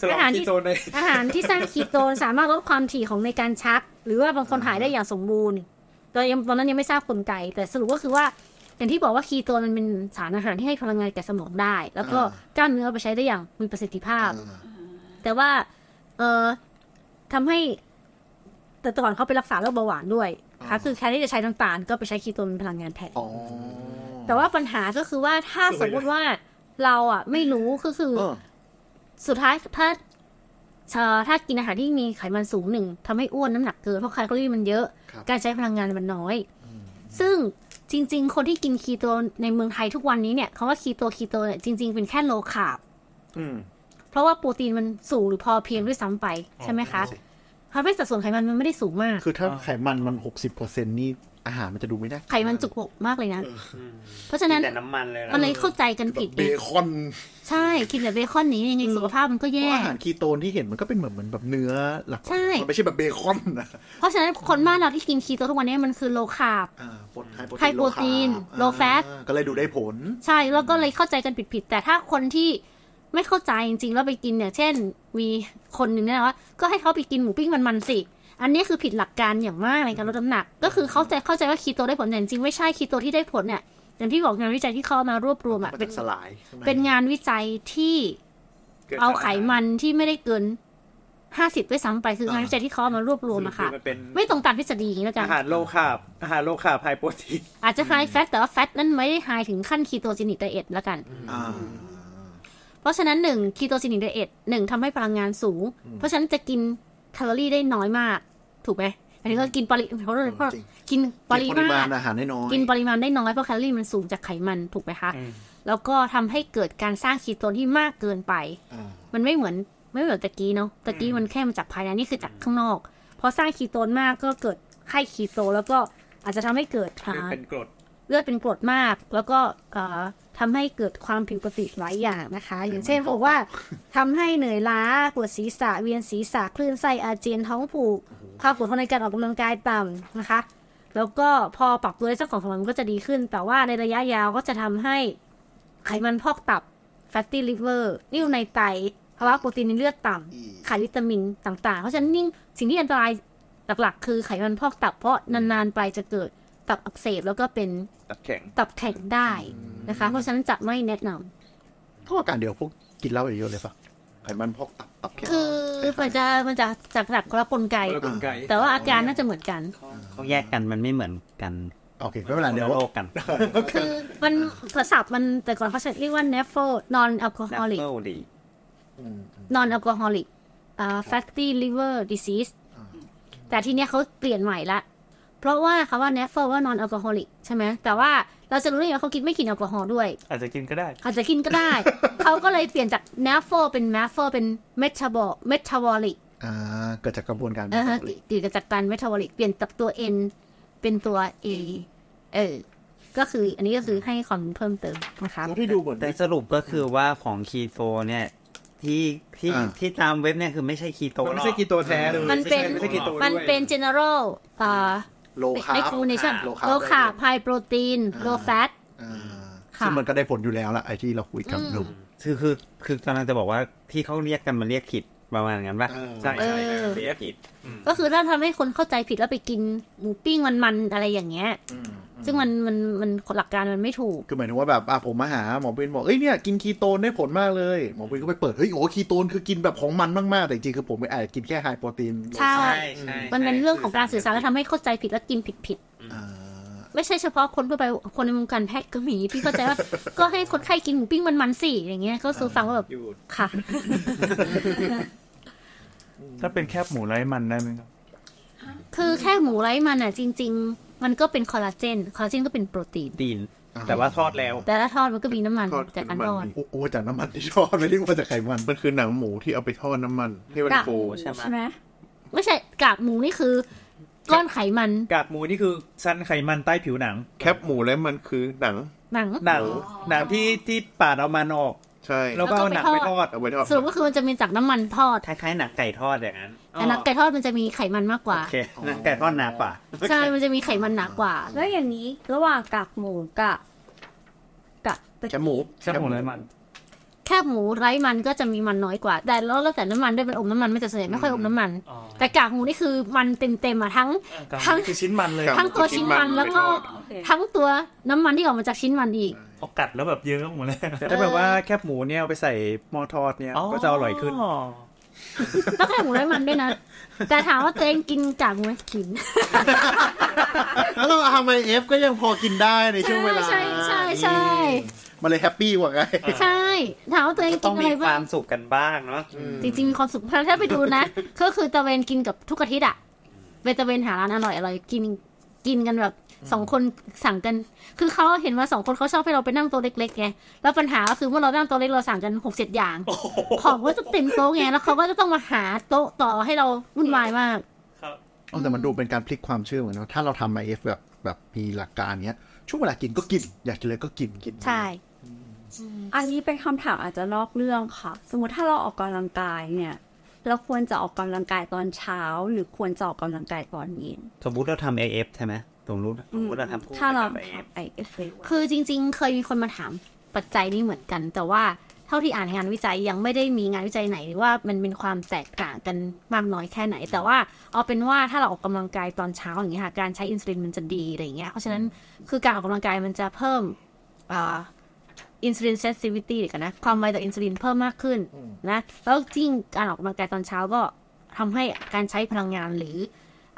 สำหรับอาหารที่คีโตนในอาหารที่สร้างคีโตนสามารถลดความถี่ของในการชัก หรือว่าบางคนหายได้อย่างสมบูรณ์ตอนยังตอนนั้นยังไม่ทราบกลไก แต่สรุปก็คือว่าอย่างที่บอกว่าคีโตนมันเป็นสารอาหารที่ให้พลังงานแก่สมองได้ แล้วก็กล้ามเนื้อเอาไปใช้ได้อย่างมีประสิทธิภาพ แต่ว่า เอ่อทำให้ แต่ก่อนเขาไปรักษาโรคเบาหวานด้วยค่ะคือแทนที่จะใช้น้ำตาลก็ไปใช้คีโตนเป็นพลังงานแทน อ๋อ แต่ว่าปัญหาก็คือว่าถ้าสมมติว่าเราอะ ไม่รู้ก็คือเออ สุดท้ายถ้าเอ่อถ้ากินอาหารที่มีไขมันสูงหนึ่งทำให้อ้วนน้ำหนักเกินเพราะแคลอรี่มันเยอะ ครับ การใช้พลังงานมันน้อย ซึ่งจริง ๆ คนที่กินคีโตในเมืองไทยทุกวันนี้เนี่ยคำว่า keto keto เนี่ยจริง ๆ เป็นแค่ low carbอืมเพ ราะว่าโปรตีนมันสูงหรือพอเพียงด้วยซ้ำไปใช่ไหมคะทำให้สัดส่วนไขมันมันไม่ได้สูงมาก คือถ้าไขมันมันหกสิบเปอร์เซ็นนี่อาหารมันจะดูไม่ได้ไขมันจุกอกมากเลยนะ เพราะฉะนั้นแต่น้ำมันเลยนะมันเลยเข้าใจกันผิดเบไงคอน ใช่กินแต่เบคอนนี้ยังไงสุขภาพมันก็เพแย่ราะอาหารคีโตนที่เห็นมันก็เป็นเหมือนเหมือนแบบเนื้อหลักใช่มันไม่ใช่แบบเบคอนนะเพราะฉะนั้นคนบ้านเราที่กินคีโตทุกวันนี้มันคือ low carb อ่าโปร high protein low fat อ่าก็เลยดูได้ผล ใช่แล้วก็เลยเข้าใจกันผิดๆแต่ถ้าคนที่ ไม่เข้าใจจริงๆแล้วไปกินเนี่ย เช่นมีคนหนึ่งเนี่ยนะว่าก็ให้เขาไปกินหมูปิ้งมันๆสิ อันนี้คือผิดหลักการอย่างมากในการลดน้ำหนัก ก็คือเข้าใจเข้าใจว่าคีโตได้ผลแต่จริงๆไม่ใช่คีโตที่ได้ผลเนี่ยอย่างที่บอกงานวิจัยที่เขาเอามารวบรวมอะมันเป็จะนสลายใช่ไหมเป็นงานวิจัยที่เอาไขมันที่ไม่ได้เกินห้าสิบด้วยซ้ำไปคืองานวิจัยที่เขาเอามารวบรวมอะค่ะมันเป็นไม่ตรงตามทฤษฎีอย่างนี้แล้วกันอาหารโลcarb อาหาร low carb high protein อาจจะ high fatแต่ว่า fat นั้นไม่ได้ high ถึงขั้น ketogenic diet แล้วกันอ่าเพ ราะฉะนั้นหนึ่ง ketogenic diet หนึ่งทำให้พลังงานสูง เพราะฉะนั้นจะกินแคลอรี่ได้น้อยมาก ถูกไหมอันนี้ก็กินปริเพราะเพราะจริงกินปริปริมามาณณอาหารได้น้อยกินปริมาณได้น้อยเพราะแคลอรี่มันสูงจากไขมันถูกไหมคะแล้วก็ทำให้เกิดการสร้างคีโตนที่มากเกินไปอ่ามันไม่เหมือนไม่เหมือนตะกี้เนาะตะกี้มันแค่มาจากภายในนี่คือจากข้างนอกพอสร้างคีโตนมากก็เกิดไข้คีโต แล้วก็อาจจะทำให้เกิดอ่าเป็นกรด เลือดเป็นกรดมาก แล้วก็เอ่อทำให้เกิดความผิดปกติหลายอย่างนะคะ อย่างเช่นบอกว่าทำให้เหนื่อยล้าปวดศีรษะเวียนศีรษะคลื่นไส้อาเจียนท้องผูกความอดทนในการออกกำลังกายต่ำนะคะ แล้วก็พอปรับตัวได้สักสองสามวันมันก็จะดีขึ้น แต่ว่าในระยะยาวก็จะทำให้ไขมันพอกตับ fatty liver นิ่วในไตภาวะโปรตีนในเลือดต่ำขาดวิตามินต่างๆ เพราะฉะนั้นยิ่งสิ่งที่อันตรายหลักๆ คือไขมันพอกตับเพราะนานๆไปจะเกิด ตับอักเสบแล้วก็เป็นตับแข็งตับแข็งได้นะคะ เพราะฉะนั้นจะไม่แนะนำเพราะอาการเดียวพวกกินเหล้าเยอะๆเลยปะไขมันพอกตับตับแข็งคือมันจะมันจะจากหลักคนละกลไกคนละกลไก แต่ว่าอาการน่าจะเหมือนกันเขาแยกกันมันไม่เหมือนกันโอเคไม่เป็นไรเดี๋ยวโลกกันคือมันกระสับมันแต่ก่อนเขาใช้เรียกว่า nephro non alcoholic เอดี non alcoholic อ่า fatty liver disease แต่ทีเนี้ยเขาเปลี่ยนใหม่ละ เพราะว่าคำว่า nephro ว่า non alcoholic ใช่ไหมแต่ว่าเราจะรู้ได้ไงว่าเขากินไม่กินแอลกอฮอล์ด้วย อาจจะกินก็ได้อาจจะกินก็ได้ เขาก็เลยเปลี่ยนจาก nephro เป็น mephro เป็น metabol metabolic อ่าเกิดจากกระบวนการ เออฮะเกิดจากการ metabolic เปลี่ยนจากตัว n เป็นตัว a เออ ก็คืออันนี้ก็คือให้ความรู้เพิ่มเติมนะคะ แล้วที่ดูเหมือน แต่สรุปก็คือว่าของคีโตเนี่ย ที่ที่อ่า ที่ตามเว็บเนี่ยคือไม่ใช่คีโตมันไม่ใช่กีโตแท้เลยมันเป็น ไม่ใช่กีโตด้วยมันเป็น general อ่า โลคาร์บ micronation โล low คาร์ carb high protein low fat อ่าค่ะซึ่งมันก็ได้ผลอยู่แล้วละไอ้ที่เราคุยกันอืมดูคือคือคือกำลังจะบอกว่าที่เขาเรียกกันมันเรียกผิดประมาณนั้นปะเออใช่เอใช่อเสียผิดก็คือถ้าทำให้คนเข้าใจผิดแล้วไปกินหมูปิ้งมันๆอะไรอย่างเงี้ย ซึ่งมันมันมันหลักการมันไม่ถูก คือหมายถึงว่าแบบอะผมมาหาหมอเป็นบอกเอ้ยเนี่ยกินคีโตนได้ผลมากเลย หมอเป็นก็ไปเปิด เฮ้ยโอ้คีโตนคือกินแบบของมันมากๆ แต่จริงๆคือผมอาจจะกินแค่ไฮโปรตีนใช่มันเป็นเรื่องของการสื่อสารแล้วทำให้เข้าใจผิดแล้วกินผิดผิดๆอ่าไม่ใช่เฉพาะคนทั่วไปคนในวงการแพทย์ก็มีพี่เข้าใจว่าก็ให้คนไข้กินหมูปิ้งมันๆสิอย่างเงี้ยก็คือฟังว่าแบบอยู่ค่ะ ถ้าเป็นแคบหมูไร้มันได้ไหมครับคือแค่หมูไร้มันอะ จริง ๆ มันก็เป็นคอลลาเจน คอลลาเจนก็เป็นโปรตีน ตีนแต่ว่าทอดแล้ว แต่ถ้าทอดมันก็มีน้ำมันทอดจากการน้ำทมัอดนโอ้โหจากน้ำมันที่ทอดไม่ได้มาจากไขมันมันคือหนังหมูที่เอาไปทอดน้ำมันที่มันกากหฟูมูใช่ไหมใช่ไหมไม่ใช่กากหมูนี่คือ ก้อนไขมันกากหมูนี่คือชั้นไขมันใต้ผิวหนัง แคบหมูแล้วมันคือหนังหนัง หนังหนังที่ที่ปาดเอามันออก ใช่แล้วก็เอาหนังไปทอด เอาไปทอดสรุปก็คือมันจะมีจากน้ำมันทอด คล้ายๆหนักไก่ทอดอย่างนั้น แต่หนังไก่ทอดมันจะมีไขมันมากกว่าโอเคหนักไก่ทอดหนากว่าใช่มันจะมีไขมันหนากว่า แล้วอย่างนี้ระหว่างกากหมูกับกับแคบหมูแคบหมูไร้มัน แคบหมูไร้มันก็จะมีมันน้อยกว่า แต่แล้วแล้วแต่น้ำมันด้วยมันอมน้ำมันไม่แต่ส่วนใหญ่ไม่ค่อยอมน้ำมันอ๋อแต่กากหมูนี่คือมันเต็มๆอะทั้งทั้งคือชิ้นมันเลยทั้งตัวชิ้นมันแล้วก็โอเคทั้งตัวน้ำมันที่ออกมาจากชิ้นมันอีกพอกัดแล้วแบบเยอะหมดเลยแต่ถ้าแบบว่าแคบหมูเนี่ยเอาไปใส่หม้อทอดเนี่ยก็จะอร่อยขึ้น แล้วแคบหมูไร้มันด้วยนะ แต่ถามว่าตัวเองกินกากหมูไหมกิน แล้วเราทำไมเอฟก็ยังพอกินได้ในช่วงเวลาใช่ใช่ใช่มันเลยแฮปปี้กว่าไง ใช่ ถามว่าตัวเองต้กิอนงอะมีไรคบ้าวางมสุขกันบ้างเนาะ จริง ๆ มีความสุขถ้าไปดูนะ ก็คือตะเวนกินกับทุกอาทิตย์อะไปตะเวนหาร้านอร่อยอร่อยกินกินกันแบบ สองคนสั่งกัน คือเขาเห็นว่าสองคนเขาชอบให้เราไปนั่งโต๊ะเล็กๆไงแล้วปัญหาก็คือเมื่อเรานั่งโต๊ะเล็กเราสั่งกันหกเจ็ดอย่าง ของก็จะเต็มโต๊ะไงแล้วเขาก็จะต้องมาหาโต๊ะต่อให้เราวุ่นวายมากเอาแต่มันดูเป็นการพลิกความเชื่อเหมือนกันถ้าเราทำมาเอฟแบบแบบมีหลักการเนี้ย ช่วงเวลากินก็กิน อยากกินเลยก็กินกินใช่อันนี้เป็นคำถามอาจจะนอกเรื่องค่ะ สมมติถ้าเราออกกำลังกายเนี่ย เราควรจะออกกำลังกายตอนเช้า หรือควรจะออกกำลังกายตอนเย็นสมมุติเราทำ AF ใช่ไหม สมมุติสมมุติเราทำคู่ถ้าเรากับ AF ทำไอเอฟเคือจริง ๆ เคยมีคนมาถามปัจจัยนี้เหมือนกัน แต่ว่าเท่าที่อ่านงานวิจัยยังไม่ได้มีงานวิจัยไหนว่ามันเป็นความแตกต่างกันมากน้อยแค่ไหน แต่ว่าเอาเป็นว่าถ้าเราออกกำลังกายตอนเช้าอย่างเงี้ยค่ะการใช้อินซูลินมันจะดีอะไรอย่างเงี้ยเพราะฉะนั้นคือการออกกำลังกายมันจะเพิ่มอ่าอินซูลินเซนซิวิตี้กันนะความไวต่ออินซูลินเพิ่มมากขึ้นนะแล้วจริงการออกกำลังกายตอนเช้าก็ทำให้การใช้พลังงานหรือ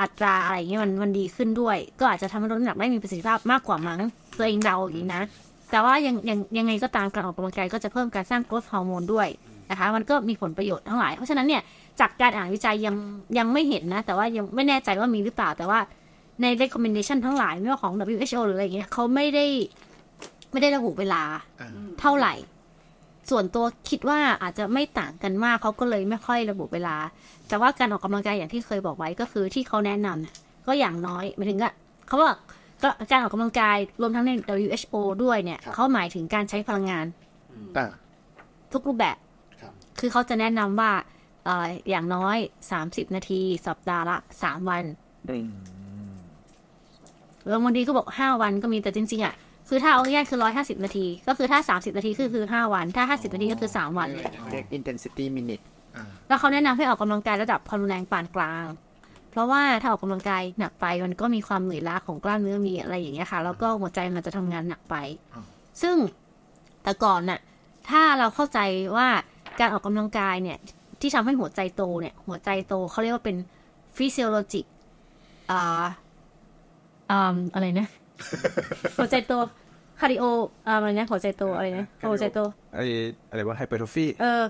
อัตราอะไรเงี้ยมันมันดีขึ้นด้วย ก็อาจจะทำให้ลดน้ำหนักได้มีประสิทธิภาพมากกว่ามั้งตัวเองเดาอย่างนี้นะ แต่ว่ายังยังยังไงก็ตามการออกกำลังกายก็จะเพิ่มการสร้างกรดฮอร์โมนด้วยนะคะ มันก็มีผลประโยชน์ทั้งหลาย เพราะฉะนั้นเนี่ยจากการอ่านวิจัยยังยังไม่เห็นนะ แต่ว่ายังไม่แน่ใจว่ามีหรือเปล่าแต่ว่าใน recommendation ทั้งหลายไม่ว่าของ WHO หรืออะไรเงี้ยเขาไม่ได้ไม่ได้ระบุเวลาอ่าเท่าไหร่ ส่วนตัวคิดว่าอาจจะไม่ต่างกันมากเขาก็เลยไม่ค่อยระบุเวลา แต่ว่าการออกกำลังกายอย่างที่เคยบอกไว้ก็คือที่เขาแนะนำเนี่ยก็อย่างน้อยหมายถึงอะเขาบอกก็การออกกำลังกายรวมทั้งใน WHO ด้วยเนี่ยครับเขาหมายถึงการใช้พลังงานอ่าทุกรูปแบบครับคือเขาจะแนะนำว่าเอ่ออย่างน้อย30นาทีสัปดาห์ละ3วันแล้วบางทีก็บอก5วันก็มีแต่จริงๆอะ คือถ้าเอาง่ายๆคือ150นาที ก็คือถ้า30นาทีคือคือ5วัน ถ้า50นาทีก็คือ3วัน เรียก intensity minute แล้วเขาแนะนำให้ออกกำลังกายระดับความรุนแรงปานกลาง เพราะว่าถ้าออกกำลังกายหนักไปมันก็มีความเหนื่อยล้าของกล้ามเนื้อมีอะไรอย่างเงี้ยค่ะ แล้วก็หัวใจมันจะทำงานหนักไปอ่าซึ่งแต่ก่อนน่ะถ้าเราเข้าใจว่าการออกกำลังกายเนี่ยที่ทำให้หัวใจโตเนี่ย หัวใจโตเขาเรียกว่าเป็น physiologic อ่าอ่าอะไรนะ หัวใจโต cardio อะไรนะหัวใจโตอะไรนะหัวใจโตไออะไรว่า hypertrophy เออ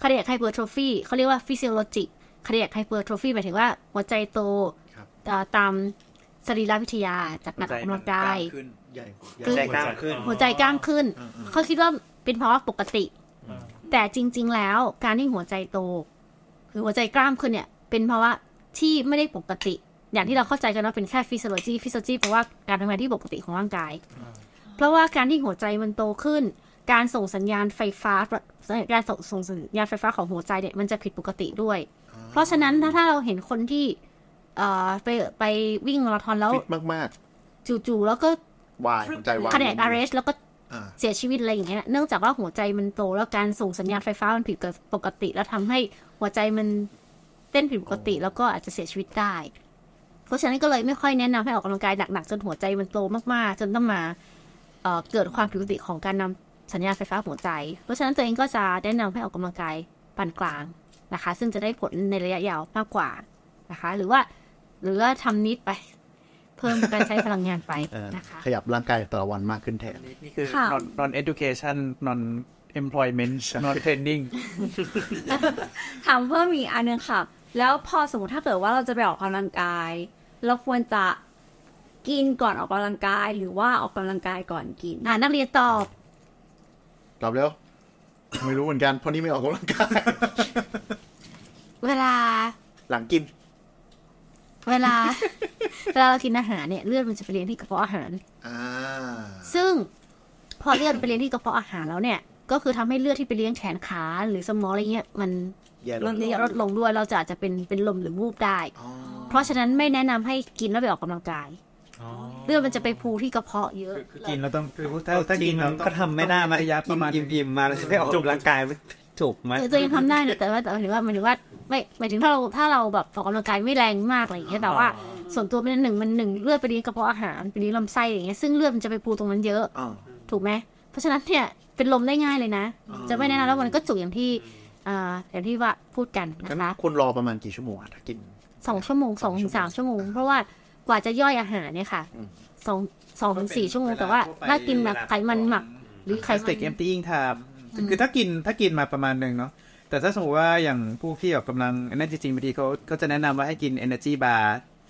cardิ a c ไฮเปอร์โทฟีเขาเรียกว่าฟิสิโอโลจิคาร์ดิ a c ไฮเปอร์โทฟีหมายถึงว่าหัวใจโตครับเอ่อตามสรีรวิทยาจากการออกกำลังกายใหญ่คือใจกล้ามขึ้นหัวใจกล้ามขึ้น เขาคิดว่าเป็นภาวะปกติ แต่จริง ๆ แล้วการที่หัวใจโต หรือหัวใจกล้ามขึ้นเนี่ย เป็นภาวะที่ไม่ได้ปกติ อย่างที่เราเข้าใจกันว่าเป็นแค่ physiology physiology แปลว่าการทำงานที่ปกติของร่างกาย เพราะว่าการที่หัวใจมันโตขึ้น การส่งสัญญาณไฟฟ้าการส่งส่งสัญญาณไฟฟ้าของหัวใจเนี่ยมันจะผิดปกติด้วย เพราะฉะนั้นถ้าถ้าเราเห็นคนที่เอ่อไปไปวิ่งมาราธอนแล้วฟิตมากจู่ๆแล้วก็ๆวายหัวใจวายคาร์ดิ a c arrest แล้วก็อ่าเสียชีวิตอะไรอย่างเงี้ย เนื่องจากว่าหัวใจมันโตแล้วการส่งสัญญาณไฟฟ้ามันผิดปกติ แล้วทำให้หัวใจมันเต้นผิดปกติแล้วก็อาจจะเสียชีวิตได้เพ ราะฉะนั้นก็เลยไม่ค่อยแนะนำให้ออกกำลังกายหนักๆจนหัวใจมันโตมากๆ จนต้องมาเอ่อเกิดความผิดปกติของการนำสัญญาณไฟฟ้าหัวใจ เพราะฉะนั้นตัวเองก็จะแนะนำให้ออกกำลังกายปานกลางนะคะ ซึ่งจะได้ผลในระยะยาวมากกว่านะคะ หรือว่า หรือว่าทำนิดไป เพิ่มการใช้พลังงานไปเออนะคะ ขยับร่างกายแต่ละวันมากขึ้นแทนนี่คือค่ะ non non education non employment non training ถามเพิ่มอีกอันนึงค่ะ แล้วพอสมมติถ้าเกิดว่าเราจะไปออกกำลังกาย เราควรจะกินก่อนออกกำลังกายหรือว่าออกกำลังกายก่อนกิน อ่านักเรียนตอบ ตอบแล้ว ไม่รู้เหมือนกันเพราะนี่ไม่ออกกำลังกาย เวลา หลังกิน เวลา เวลาเรากินอาหารเนี่ยเลือดมันจะไปเลี้ยงที่กระเพาะอาหาร อ่า ซึ่งพอเลือดไปเลี้ยงที่กระเพาะอาหารแล้วเนี่ย ก็คือทำให้เลือดที่ไปเลี้ยงแขนขาหรือสมองอะไรเงี้ยมันแย่ลลงดลดลงด้วยเราจะอาจจะเป็นเป็นลมหรือวูบได้ อ๋อ เพราะฉะนั้นไม่แนะนำให้กินแล้วไปออกกำลังกาย เลือดมันจะไปพูที่กระเพาะเยอะ กินเราต้องคือถ้าถ้ากินเราก็ทำไม่ได้มาระยะประมาณอิ่มอิ่มๆมาแล้วจะได้ออกกำลังกายถูกไหม เออตัวเองทำได้นะแต่ว่าแต่หมายถึงว่าหมายถึงว่าไม่หมายถึงถ้าเราถ้าเราแบบออกกำลังกายไม่แรงมากอะไรอย่างเงี้ยแต่ว่าส่วนตัวเป็นหนึ่งมันหนึ่งเลือดไปเลี้ยงกระเพาะอาหารไปเลี้ยงลำไส้อย่างเงี้ยซึ่งเลือดมันจะไปพูตรงนั้นเยอะ อ่า ถูกไหมเพราะฉะนั้นเนี่ยเป็นลมได้ง่ายเลยนะ จะไม่แนะนำแล้วมันก็จุกอย่างที่อ่าอย่างที่ว่าพูดกันงั้นนะคะควรรอประมาณกี่ชั่วโมงอะถ้ากิน สองชั่วโมงสองถึงสามชั่วโมง เพราะว่ากว่าจะย่อยอาหารเนี่ยค่ะอืมสองสองถึงสี่ชั่วโมง แต่ว่าถ้ากินแบบไขมันหมัก หรือไขไคสมัเต็กเอมตี้ยิงทามคือถ้ากินถ้ากินมาประมาณหนึ่งเนาะแต่ถ้าสมมติว่าอย่างผู้ที่ออกกำลังนั่นจริงๆบางทีเขาก็จะแนะนำว่าให้กิน energy bar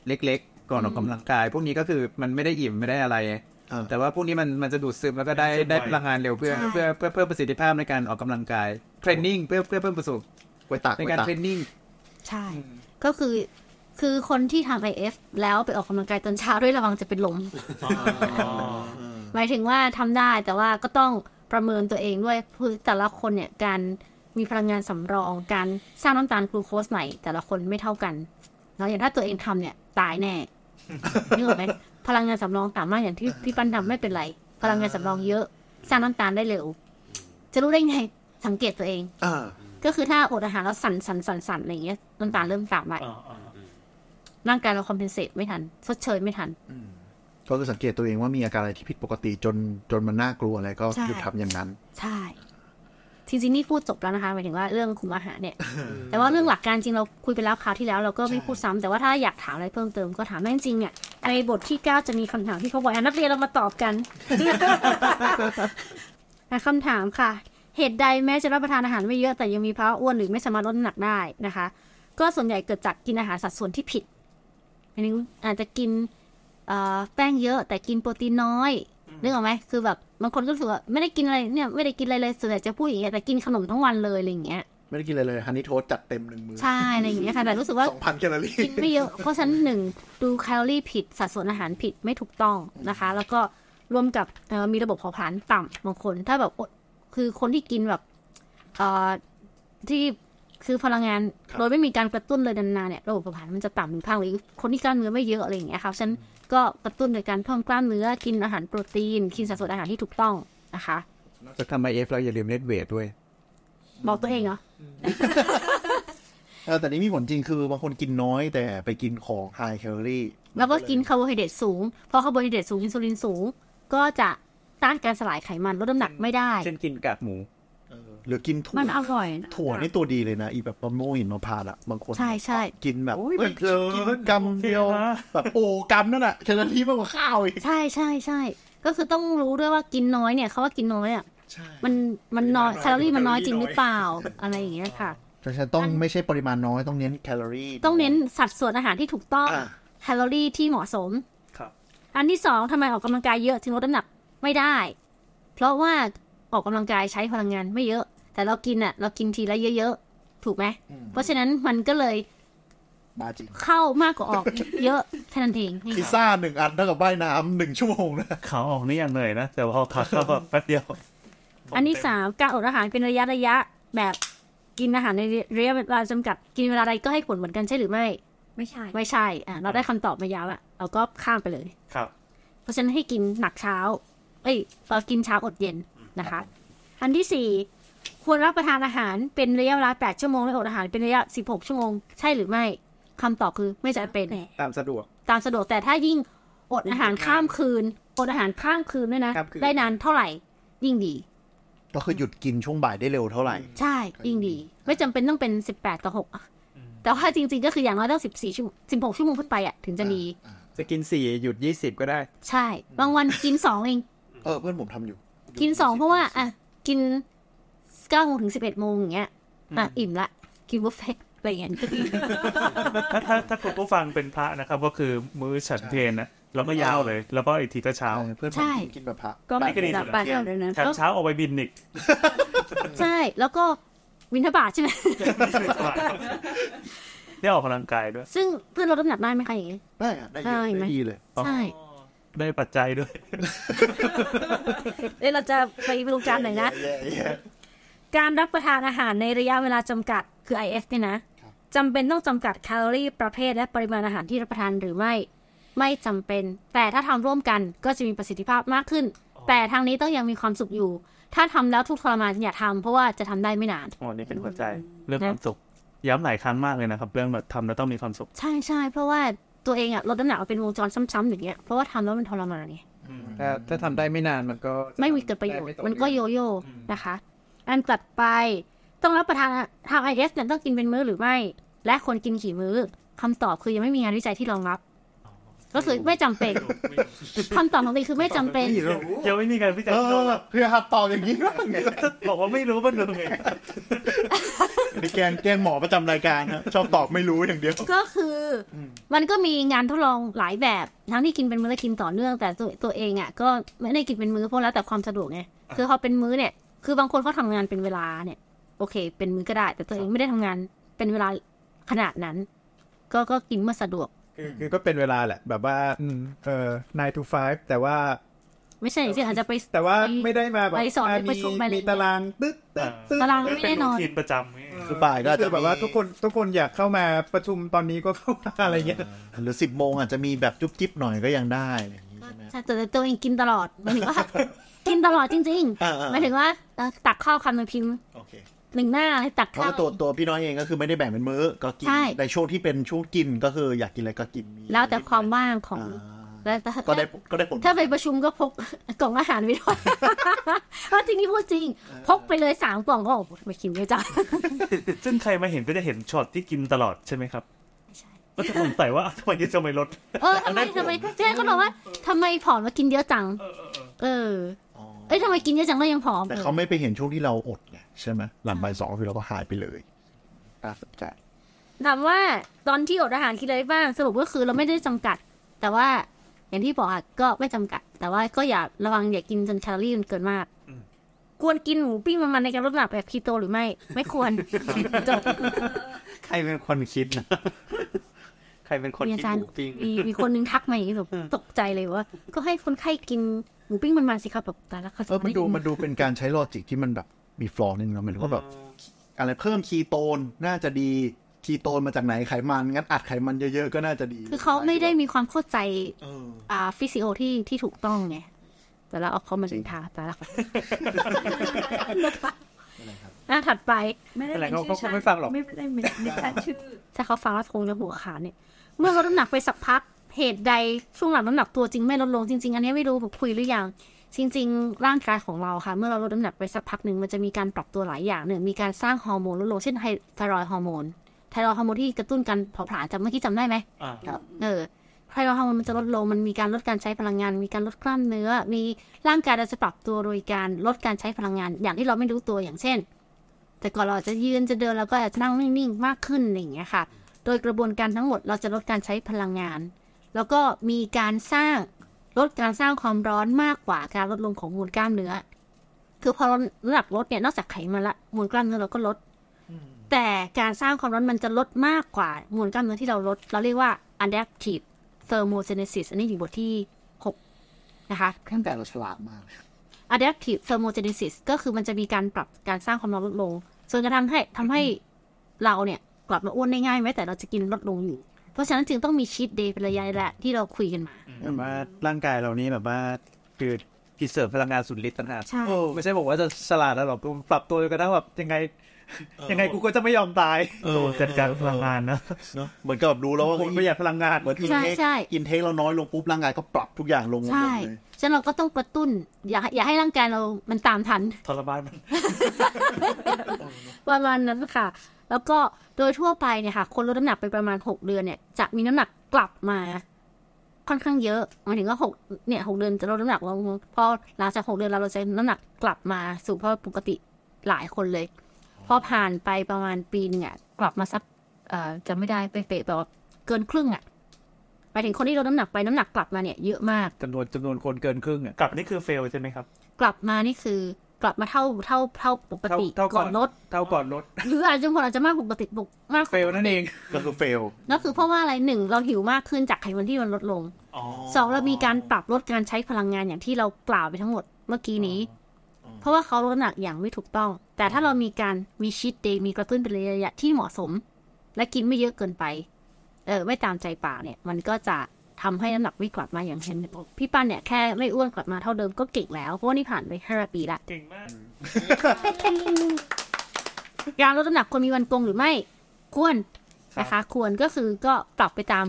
เล็กๆ ก่อนออกกำลังกาย พวกนี้ก็คือมันไม่ได้อิ่มไม่ได้อะไรอ่าแต่ว่าพวกนี้มันมันจะดูดซึมแล้วก็ได้ได้พลังงานเร็วเพื่อเพื่อเพื่อเพิ่มประสิทธิภาพในการออกกำลังกายtraining เพื่อเพื่อเพิ่มประสบไว้ตักในไว้การตัก train ning ใช่ ก็คือ คือคนที่ทำ IF แล้วไปออกกำลังกายตอนเช้าด้วยระวังจะเป็นลม หมายถึงว่าทำได้แต่ว่าก็ต้องประเมินตัวเองด้วยคือแต่ละคนเนี่ยการมีพลังงานสำรองการสร้างน้ำตาลกลูโคสใหม่ แต่ละคนไม่เท่ากันแล้วอย่างถ้าตัวเองทำเนี่ยตายแน่นึกออกไหมพลังงานสำรองต่ำมากอย่างที่พี่ปั้นทำไม่เป็นไร พลังงานสำรองเยอะ สร้างน้ำตาลได้เร็ว จะรู้ได้ไงสังเกตตัวเองอ่าก็คือถ้าอดอาหารแล้วสั่นสั่นสั่นสั่นอะไรอย่างเงี้ยน้ำตาลเริ่มต่ำไป ร่างกายเรา compensate ไม่ทันชดเชยไม่ทันก็คือสังเกตตัวเองว่ามีอาการอะไรที่ผิดปกติจนจนมันน่ากลัวอะไรก็ใช่หยุดทำอย่างนั้น ใช่จริงๆนี่พูดจบแล้วนะคะหมายถึงว่าเรื่องคุมอาหารเนี่ย แต่ว่าเรื่องหลักการจริงเราคุยไปแล้วคราวที่แล้วเราก็ไม่พูดซ้ำแต่ว่าถ้าอยากถามอะไรเพิ่มเติมก็ถามได้จริงๆเนี่ยในบทที่เก้าจะมีคำถามที่เขาบอกอะนักเรียนเรามาตอบกันอะคำถามค่ะ เหตุใดแม้จะรับประทานอาหารไม่เยอะแต่ยังมีภาวะอ้วนหรือไม่สามารถลดน้ำหนักได้นะคะ ก็ส่วนใหญ่เกิดจากกินอาหารสัดส่วนที่ผิด หมายถึงอาจจะกินเอ่อแป้งเยอะ แต่กินโปรตีนน้อยนึกออกไหมคือแบบบางคนก็รู้สึกว่าไม่ได้กินอะไรเนี่ยไม่ได้กินอะไรเลยส่วนใหญ่จะพูดอย่างเงี้ยแต่กินขนมทั้งวันเลยอะไรอย่างเงี้ยไม่ได้กินอะไรเลยฮันนี่โทสจัดเต็มหนึ่งมือใช่อะไรอย่างเงี้ยค่ะแต่รู้สึกว่าสองพันแคลอรี่กินไม่เยอะเพราะฉะนั้นหนึ่งดูแคลอรี่ผิดสัดส่วนอาหารผิดไม่ถูกต้องนะคะ แล้วก็รวมกับเอ่อมีระบบเผาผลาญต่ำบางคน ถ้าแบบอดคือคนที่กินแบบเอ่อที่ คือพลังงานครับโดยไม่มีการกระตุ้นเลยนานๆเนี่ยระบบเผาผลาญมันจะต่ำหนึ่งข้างหรือคนที่กล้ามเนื้อไม่เยอะอะไรอย่างเงี้ยค่ะฉะนันก็กระตุ้นโดยการเพิ่มกล้ามเนื้อกินอาหารโปรตีน กินสัดส่วนอาหารที่ถูกต้องนะคะนอกจากทำ IF เราอย่าลืมเล่น weight ด้วย บอกตัวเองเหรอเออแต่นี่มีผลจริงคือบางคนกินน้อยแต่ไปกินของ high calorie แล้วก็กินคาร์โบไฮเดรตสูงพอคาร์โบไฮเดรตสูงอินซูลินสูง ก็จะต้านการสลายไขมันลดน้ำหนักไม่ได้เช่นกินกากหมู หรือกินถั่วมันอร่อยนะถั่วนี่ตัวดีเลยนะอีแบบมะม่วงหินมะพร้าวอะบางคนใช่ใช่กินแบบโอ้ยเอ้ยมันเพลินกินกำเดียวโอเคนะแบบโอ้กำนั่นแหะแคลอรี่มากกว่าข้าวอีกใช่ใช่ใช่ก็คือต้องรู้ด้วยว่ากินน้อยเนี่ยเขาว่ากินน้อยอะใช่มันมันน้อยแคลอรี่มันน้อยจริงหรือเปล่าอะไรอย่างเงี้ยค่ะเพราะฉะนั้นต้องไม่ใช่ปริมาณน้อยต้องเน้นแคลอรี่ ต้องเน้นสัดส่วนอาหารที่ถูกต้องอะแคลอรี่ที่เหมาะสมครับ อันที่สองทำไมออกกำลังกายเยอะถึงลดน้ำหนักไม่ได้ เพราะว่าออกกำลังกายใช้พลังงานไม่เยอะ แต่เรากินอะเรากินทีละเยอะๆ ถูกไหม เพราะฉะนั้นมันก็เลยบาจริงเข้ามากกว่าออกเยอะแค่นั้นเองพิซซ่าหนึ่งอันเท่ากับว่ายน้ำหนึ่งชั่วโมงนะขาออกนี่ยังเหนื่อยนะ แต่พอขาเข้าแบบแป๊บเดียว อันที่สามการอดอาหารเป็นระยะระยะแบบกินอาหารในระยะเวลาจำกัดกินเวลาใดก็ให้ผลเหมือนกันใช่หรือไม่ ไม่ใช่ ไม่ใช่อะเราได้คำตอบมายาวละเราก็ข้ามไปเลยครับ เพราะฉะนั้นให้กินหนักเช้า เอ้ยเรากินเช้าอดเย็นนะคะ อันที่สี่ ควรรับประทานอาหารเป็นระยะเวลา 8 ชั่วโมงและอดอาหารเป็นระยะ 16 ชั่วโมง ใช่หรือไม่คำตอบคือไม่จำเป็น ตามสะดวก ตามสะดวกแต่ถ้ายิ่งอดอาหารข้ามคืน อดอาหารข้ามคืนด้วยนะข้ามคืนได้นานเท่าไหร่ ยิ่งดี ก็คือหยุดกินช่วงบ่ายได้เร็วเท่าไหร่ ใช่ ยิ่งดี ไม่จำเป็นต้องเป็น 18 ต่อ6อะแต่ว่าจริง ๆ ก็คืออย่างน้อยต้อง 14 ชั่วโมง 16 ชั่วโมงขึ้นไปอะถึงจะดี จะกินสี่หยุดยี่สิบก็ได้ ใช่ บางวันกินสองเอง เออเพื่อนผมทำอยู่ กินสองเพราะว่าอะกิน เก้าโมงถึงสิบเอ็ดโมงอย่างเงี้ยอะอิ่มละกินบุฟเฟ่ต์อะไรอย่างเงี้ยถ้าถ้าถ้าคุณผู้ฟังเป็นพระนะครับ ก็คือมื้อฉันเพลนะแล้วก็ยาวเลย แล้วก็อีกทีก็เช้าเออเพื่อนใช่ผมกินแบบพระก็ไม่ก็ดีหลับสุดไปละเท่านั้นแถมเช้าออกไปบินอีกใช่แล้วก็วินทบาทใช่ไหมได้ออกกำลังกายด้วย ซึ่งเพื่อนลดน้ำหนักได้ไหมคะอย่างงี้ได้อะได้เยได้อะไหมได้ดีเลยใช่ได้ปัจจัยด้วยเดี๋ยวเราจะไปดูจานหน่อยนะ การรับประทานอาหารในระยะเวลาจำกัดคือ IF เนี่ยนะจำเป็นต้องจำกัดแคลอรี่ประเภทและปริมาณอาหารที่รับประทานหรือไม่ ไม่จำเป็น แต่ถ้าทำร่วมกันก็จะมีประสิทธิภาพมากขึ้น แต่ทางนี้ต้องยังมีความสุขอยู่ ถ้าทำแล้วทุกข์ทรมานอย่าทำเพราะว่าจะทำได้ไม่นานอ๋อนี่เป็นหัวใจเรื่องความสุขย้ำหลายครั้งมากเลยนะครับ เรื่องแบบทำแล้วต้องมีความสุข ใช่ใช่เพราะว่าตัวเองอะลดน้ำหนักเป็นวงจรซ้ำๆอย่างเงี้ยเพราะว่าทำแล้วมันทรมานไงถ้าถ้าทำได้ไม่นานมันก็ไม่มีเกิดประโยชน์ได้ไต่อมันก็โยโย่นะคะ อันตัดไปต้องรับประทานทางไอเอสเนี่ยต้องกินเป็นมื้อหรือไม่ และควรกินกี่มื้อคำตอบคือยังไม่มีงานวิจัยที่รองรับ ก็คือไม่จำเป็นคำตอบของตีคือไม่จำเป็นยังไม่มีการวิจัยเอที่รองอรับเพื่อหัดตอบอย่างนี้ก็ไงบอกว่าไม่รู้มันคือไงนี่แกล้งแกล้งหมอประจำรายการฮะชอบตอบไม่รู้อย่างเดียว ก็คืออมันก็มีงานทดลองหลายแบบ ทั้งที่กินเป็นมื้อและกินต่อเนื่อง แต่ตัวตัวเองอะก็ไม่ได้กินเป็นมื้อเพราะแล้วแต่ความสะดวกไงคือพอเป็นมื้อเนี่ย คือบางคนเขาทำงานเป็นเวลาเนี่ย โอเค เป็นมื้อก็ได้ แต่ตัวเองไม่ได้ทำงานเป็นเวลาขนาดนั้น ก็ก็กินเมื่อสะดวก คือคือก็เป็นเวลาแหละ แบบว่าอืมเออ nine to five แต่ว่า ไม่ใช่อย่างเช่นอาจจะไปแต่ว่าไม่ได้มาแบบไปสอนอะไปประชุมไปอะไรมีตารางตึ๊ดตึ๊ดตึ๊ดตารางไม่เป็นแน่นรูอนทีนประจำไงคือบ่ายก็อาจคืจะอแบบว่าทุกคนทุกคนอยากเข้ามาประชุมตอนนี้ก็เข้ามาอะไรเงี้ยหรือสิบโมงอาจจะมีแบบจุ๊บจิ๊บหน่อยก็ยังได้อย่างนี้ใช่ไหมใช่แต่ตัวเองกินตลอดหมายถึงว่า กินตลอดจริงอ่าๆ ๆหมายถึงว่าเอ่อตักข้าวคำหนึ่งพิมพ์โอเคหนึ่งหน้าให้ตักเพราะข้าว ว่าตัวตัวพี่น้อยเองก็คือไม่ได้แบ่งเป็นมื้อ ก็กินใช่ ในช่วงที่เป็นช่วงกินก็คืออยากกินอะไรก็กินมีแล้วแต่ความว่างของอ่าแล้วแต่ ก็ได้ก็ได้ผล ถ้าไปประชุมก็พก กล่องอาหารไปด้วย ว่าจริงนี่พูดจริง พกไปเลยสามกล่องก็โอ้โหไม่กินไม่จ้าซึ่งใครมาเห็นก็จะเห็นช็อตที่กินตลอดใช่ไหมครับใช่ ก็จะสงสัยว่าทำไมจะไม่ลด เออทำไมทำไมเจ๊ก็บอกว่าทำไมผอมมากินเยอะจัง เออ อ๋อเอ้ยทำไมกินเยอะจังแล้วยังผอมแต่เขาไม่ไปเห็นช่วงที่เราอดไงใช่ไหมหลังบ่ายสองคือเราก็หายไปเลยน่าสนใจถามว่าตอนที่อดอาหารกินอะไรบ้างสรุปก็คือเราไม่ได้จำกัด แต่ว่าอย่างที่บอกอะก็ไม่จำกัด แต่ว่าก็อย่าระวังอย่ากินจนแคลอรี่มันเกินมากควรกินหมูปิ้งมันๆในการลดน้ำหนักแบบคีโตหรือไม่ ไม่ควรจบใครเป็นคนคิดนะใค รเป็นคนมีคิอาดจารหย์มูปิ้งมีมีคนนึงทักมาอย่างนี้แบบตกใจเลยว่า ก็ให้คนไข้กินหมูปิ้งมันๆสิครับแบบตายแล้วเขาเออมันดูมันดูเป็นการใช้ logic ที่มันแบบมี flaw นิดนึงเนาะหมายถึงว่าแบบ อะไรเพิ่มคีโตนน่าจะดีคีโตนมาจากไหนไขมันงั้นอัดไขมันเยอะๆก็น่าจะดี คือเขาไม่ได้มีความเข้าใจเอออ่าฟิสิโอที่ที่ถูกต้องไงแต่ละเอาเขามาสินทาแต่ละอะถัดไป ไม่ได้อะไรเป็นเขาชื่อเขาไม่ฟังหรอกไม่ได้เป็นไม่ได้ชื่อถ้าเขาฟังแล้วคงจะหัวขาดเนี่ย เมื่อลดน้ำหนักไปสักพัก เหตุใดช่วงหลังน้ำหนักตัวจริงไม่ลดลงจริง ๆ อันนี้ไม่รู้ผมคุยหรือยังจริง ๆ ร่างกายของเราค่ะ เมื่อเราลดน้ำหนักไปสักพักหนึ่งมันจะมีการปรับตัวหลายอย่างเนี่ยมีการสร้างฮอร์โมนลดลงเช่นไทไทรอยด์ฮอร์โมนไทรอยด์ฮอร์โมนที่กระตุ้นการเผาผลาญจำเมื่อกี้จำได้ไหมอ่าเออไทรอยด์ฮอร์โมนมันจะลดลงมันมีการลดการใช้พลังงาน มีการลดกล้ามเนื้อ มีร่างกายเราจะปรับตัวโดยการลดการใช้พลังงาน อย่างที่เราไม่รู้ตัวอย่างเช่น แต่ก่อนเราอาจจะยืนจะเดินเราก็อาจจะนั่งนิ่งๆมากขึ้นอะไรอย่างเงี้ยค่ะ โดยกระบวนการทั้งหมดเราจะลดการใช้พลังงาน แล้วก็มีการสร้างลดการสร้างความร้อนมากกว่าการลดลงของมวลกล้ามเนื้อ คือพอเราน้ำหนักลดเนี่ยนอกจากไขมันละมวลกล้ามเนื้อเราก็ลด แต่การสร้างความร้อนมันจะลดมากกว่ามวลกล้ามเนื้อที่เราลด เราเรียกว่า adaptive thermogenesis อันนี้อยู่บทที่หกนะคะขั้นแต่เราฉลาดมาก adaptive thermogenesis ก็คือมันจะมีการปรับการสร้างความร้อนลดลงจนกระทั่งให้ทำให้เราเนี่ย กลับมาอ้วนได้ง่ายแม้แต่เราจะกินลดลงอยู่ เพราะฉะนั้นจึงต้องมีชีตเดย์เป็นระยะแหละที่เราคุยกันมา แบบว่าร่างกายเรานี้แบบว่าคือพิเศษพลังงานสุดฤทธิ์ต่างหากใช่ ไม่ใช่บอกว่าจะฉลาดแล้วหรอกปรับตัวจนกระทั่งแบบยังไง ยังไงกูก็จะไม่ยอมตายเออจัดการพลังงานนะเนาะเหมือนกับแบบรู้แล้วว่าผมประหยัดพลังงาน เหมือนอินใช่เทคใช่ อินเทคเราน้อยลงปุ๊บร่างกายก็ปรับทุกอย่างลงหมดใช่เลยฉะนั้นเราก็ต้องกระตุ้น อย่าอย่าให้ร่างกายเรามันตามทัน ทรมานมัน ประมาณนั้นค่ะ แล้วก็โดยทั่วไปเนี่ยค่ะ คนลดน้ำหนักไปประมาณหกเดือนเนี่ย จะมีน้ำหนักกลับมา ค่อนข้างเยอะหมายถึงว่าหกเนี่ยหกเดือนจะลดน้ำหนักลงพอหลังจากหกเดือนเราเราจะน้ำหนักกลับมาสู่ภาวะปกติหลายคนเลย พอผ่านไปประมาณปีหนึงอะกลับมาสักเอ่อจะไม่ได้เป๊ะๆแบบว่าเกินครึ่งอะหมายถึงคนที่ลดน้ำหนักไปน้ำหนักกลับมาเนี่ยเยอะมากจำนวนจำนวนคนเกินครึ่งอะกลับนี่คือเฟลใช่ไหมครับ กลับมานี่คือ กลับมาเท่าเท่าเท่าปกติเท่าเท่าก่ก่ออนนลดเท่าก่อนลดหรืออาจจะบางคนอาจจะมากปกติปกมากเฟลนั่นเองก็คือเฟลนั่นคือเพราะว่าอะไรหนึ่งเราหิวมากขึ้นจากไขมันที่มันลดลงสองเรามีการปรับลดการใช้พลังงานอย่างที่เรากล่าวไปทั้งหมดเมื่อกี้นี้ เพราะว่าเขาลดน้ำหนักอย่างไม่ถูกต้อง แต่ถ้าเรามีการมีชีตเดย์มีกระตุ้นเป็นระยะที่เหมาะสม และกินไม่เยอะเกินไปเออไม่ตามใจปากเนี่ย มันก็จะ ทำให้น้ำหนักไม่กลับมาอย่างเช่นพี่ปั้นเนี่ยแค่ไม่อ้วนกลับมาเท่าเดิมก็เก่งแล้วเพราะว่านี่ผ่านไปห้าปีละเก่งมากการลดน้ำหนักควรมีวันโกงหรือไม่ควรนะคะ ควรก็คือก็ปรับไปตาม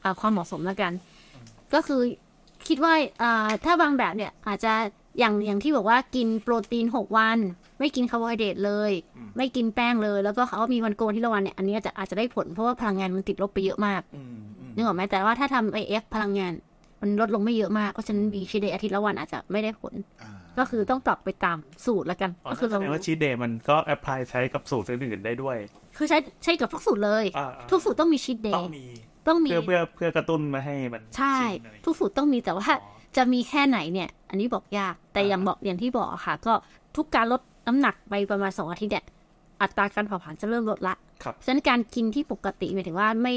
เอ่อความเหมาะสมแล้วกัน ก็คือคิดว่าอ่าถ้าบางแบบเนี่ยอาจจะอย่างอย่างที่บอกว่ากินโปรตีนหกวัน ไม่กินคาร์โบไฮเดรตเลย ไม่กินแป้งเลย แล้วก็เขามีวันโกงอาทิตย์ละวันเนี่ยอันนี้อาจจะอาจจะได้ผลเพราะว่าพลังงานมันติดลบไปเยอะมาก นึกออกไหมแต่ว่าถ้าทำ IF พลังงาน มันลดลงไม่เยอะมาก เพราะฉะนั้น cheat day อาทิตย์ละวันอาจจะไม่ได้ผล ก็คือต้องปรับไปตามสูตรแล้วกันอ๋อก็คือแสเราดงว่าชีเดย์มันก็แอพพลายใช้กับสูตรอื่นๆได้ด้วย คือใช้ใช้กับทุกสูตรเลยอ่าๆทุกสูตรต้องมีชีตเดต้องย์มีต้องมีเพื่อเพื่อเพื่อกระตุ้นมาให้มันใช่ชินอะไรทุกสูตรต้องมีแต่ว่าจะมีแค่ไหนเนี่ย อันนี้บอกยาก แต่อย่างบอกอย่างที่บอกอะค่ะ ก็ทุกการลดน้ำหนักไปประมาณสองอาทิตย์เนี่ยอัตราการเผาผลาญจะเริ่มลดละครับฉะนั้นการกินที่ปกติหมายถึงว่าไม่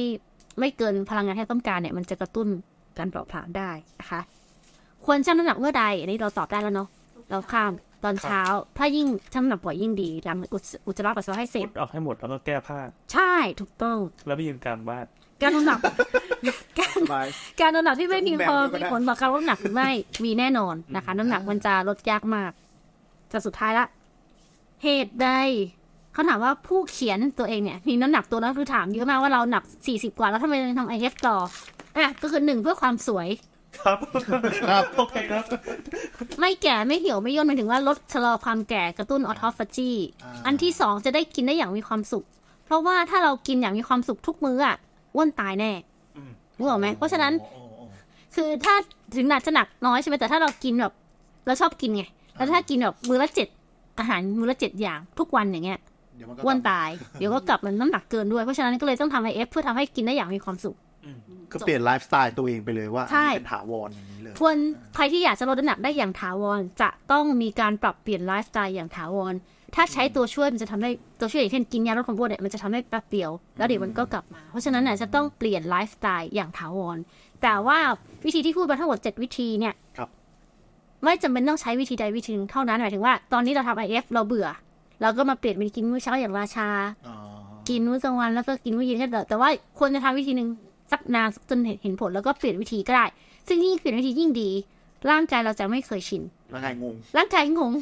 ไม่เกินพลังงานที่ต้องการเนี่ยมันจะกระตุ้นการเผาผลาญได้นะคะ ควรชั่งน้ำหนักเมื่อใด อันนี้เราตอบได้แล้วเนาะเราข้ามตอนเช้า ถ้ายิ่งชั่งน้ำหนักบ่อยยิ่งดีหลังอุจอุจจาระปัสสาวะให้เสร็พุจดออกให้หมดแล้วก็แก้ผ้า ใช่ถูกต้อง แล้วไปยืนกลางบ้านการน้ำหนักการสบายการน้ำหนักที่ไม่เพียงพอแบบนี้ก็ได้มีผลต่อการลดน้ำหนักหรือไม่มีแน่นอนนะคะ น้ำหนักมันจะลดยากมากแต่สุดท้ายละ เหตุใด เขาถามว่าผู้เขียนตัวเองเนี่ย มีน้ำหนักตัวแล้วคือถามเยอะมากว่าเราหนักสี่สิบกว่าแล้วทำไมยังทำไอเอฟต่ออะก็คือหนึ่งเพื่อความสวย ครับ ครับโอเคครับ ไม่แก่ไม่เหี่ยวไม่ย่นหมายถึงว่าลดชะลอความแก่กระตุ้นออทอฟาจีอ่า อันที่สองจะได้กินได้อย่างมีความสุข เพราะว่าถ้าเรากินอย่างมีความสุขทุกมื้ออะอ้วนตายแน่อืม รู้หรอกไหมเพราะฉะนั้น โอ้โอ้คือถ้าถึงหนักจะหนักน้อยใช่ไหมแต่ถ้าเรากินแบบเราชอบกินไงแล้วถ้ากินแบบมื้อละเจ็ดอาหารมื้อละเจ็ดอย่างทุกวันอย่างเงี้ยเดี๋ยวมันก็ อ้วนตาย เดี๋ยวก็กลับมันน้ำหนักเกินด้วย เพราะฉะนั้นก็เลยต้องทำ IF เพื่อทำให้กินได้อย่างมีความสุขก็เปลี่ยนไลฟ์สไตล์ตัวเองไปเลยว่าใช่เป็นถาวรอย่างนี้เลยควรใครที่อยากจะลดน้ำหนักได้อย่างถาวรจะต้องมีการปรับเปลี่ยนไลฟ์สไตล์อย่างถาวรถ้าใช้ตัวช่วยมันจะทำให้ตัวช่วยอย่างเช่นกินยาลดความอ้วนเนี่ยมันจะทำให้แป๊บเดียว แล้วเดี๋ยวมันก็กลับมา เพราะฉะนั้นน่ะจะต้องเปลี่ยนไลฟ์สไตล์อย่างถาวรแต่ว่าวิธีที่พูดมาทั้งหมดเจ็ดวิธีเนี่ยครับไม่จำเป็นต้องใช้วิธีใดวิธีหนึ่งเท่านั้นหมายถึงว่าตอนนี้เราทำ IF เราเบื่อ เราก็มาเปลี่ยนเป็นกินมื้อเช้าอย่างราชาอ๋อกินมื้อกลางวันแล้วก็กินมื้อเย็นแค่แต่แต่ว่าควรจะทำวิธีหนึ่งสักนานจนเห็นเห็นผลแล้วก็เปลี่ยนวิธีก็ได้ ซึ่งยิ่งเปลี่ยนวิธียิ่งดี ร่างกายเราจะไม่เคยชินแล้วไงงง ร่างกายงง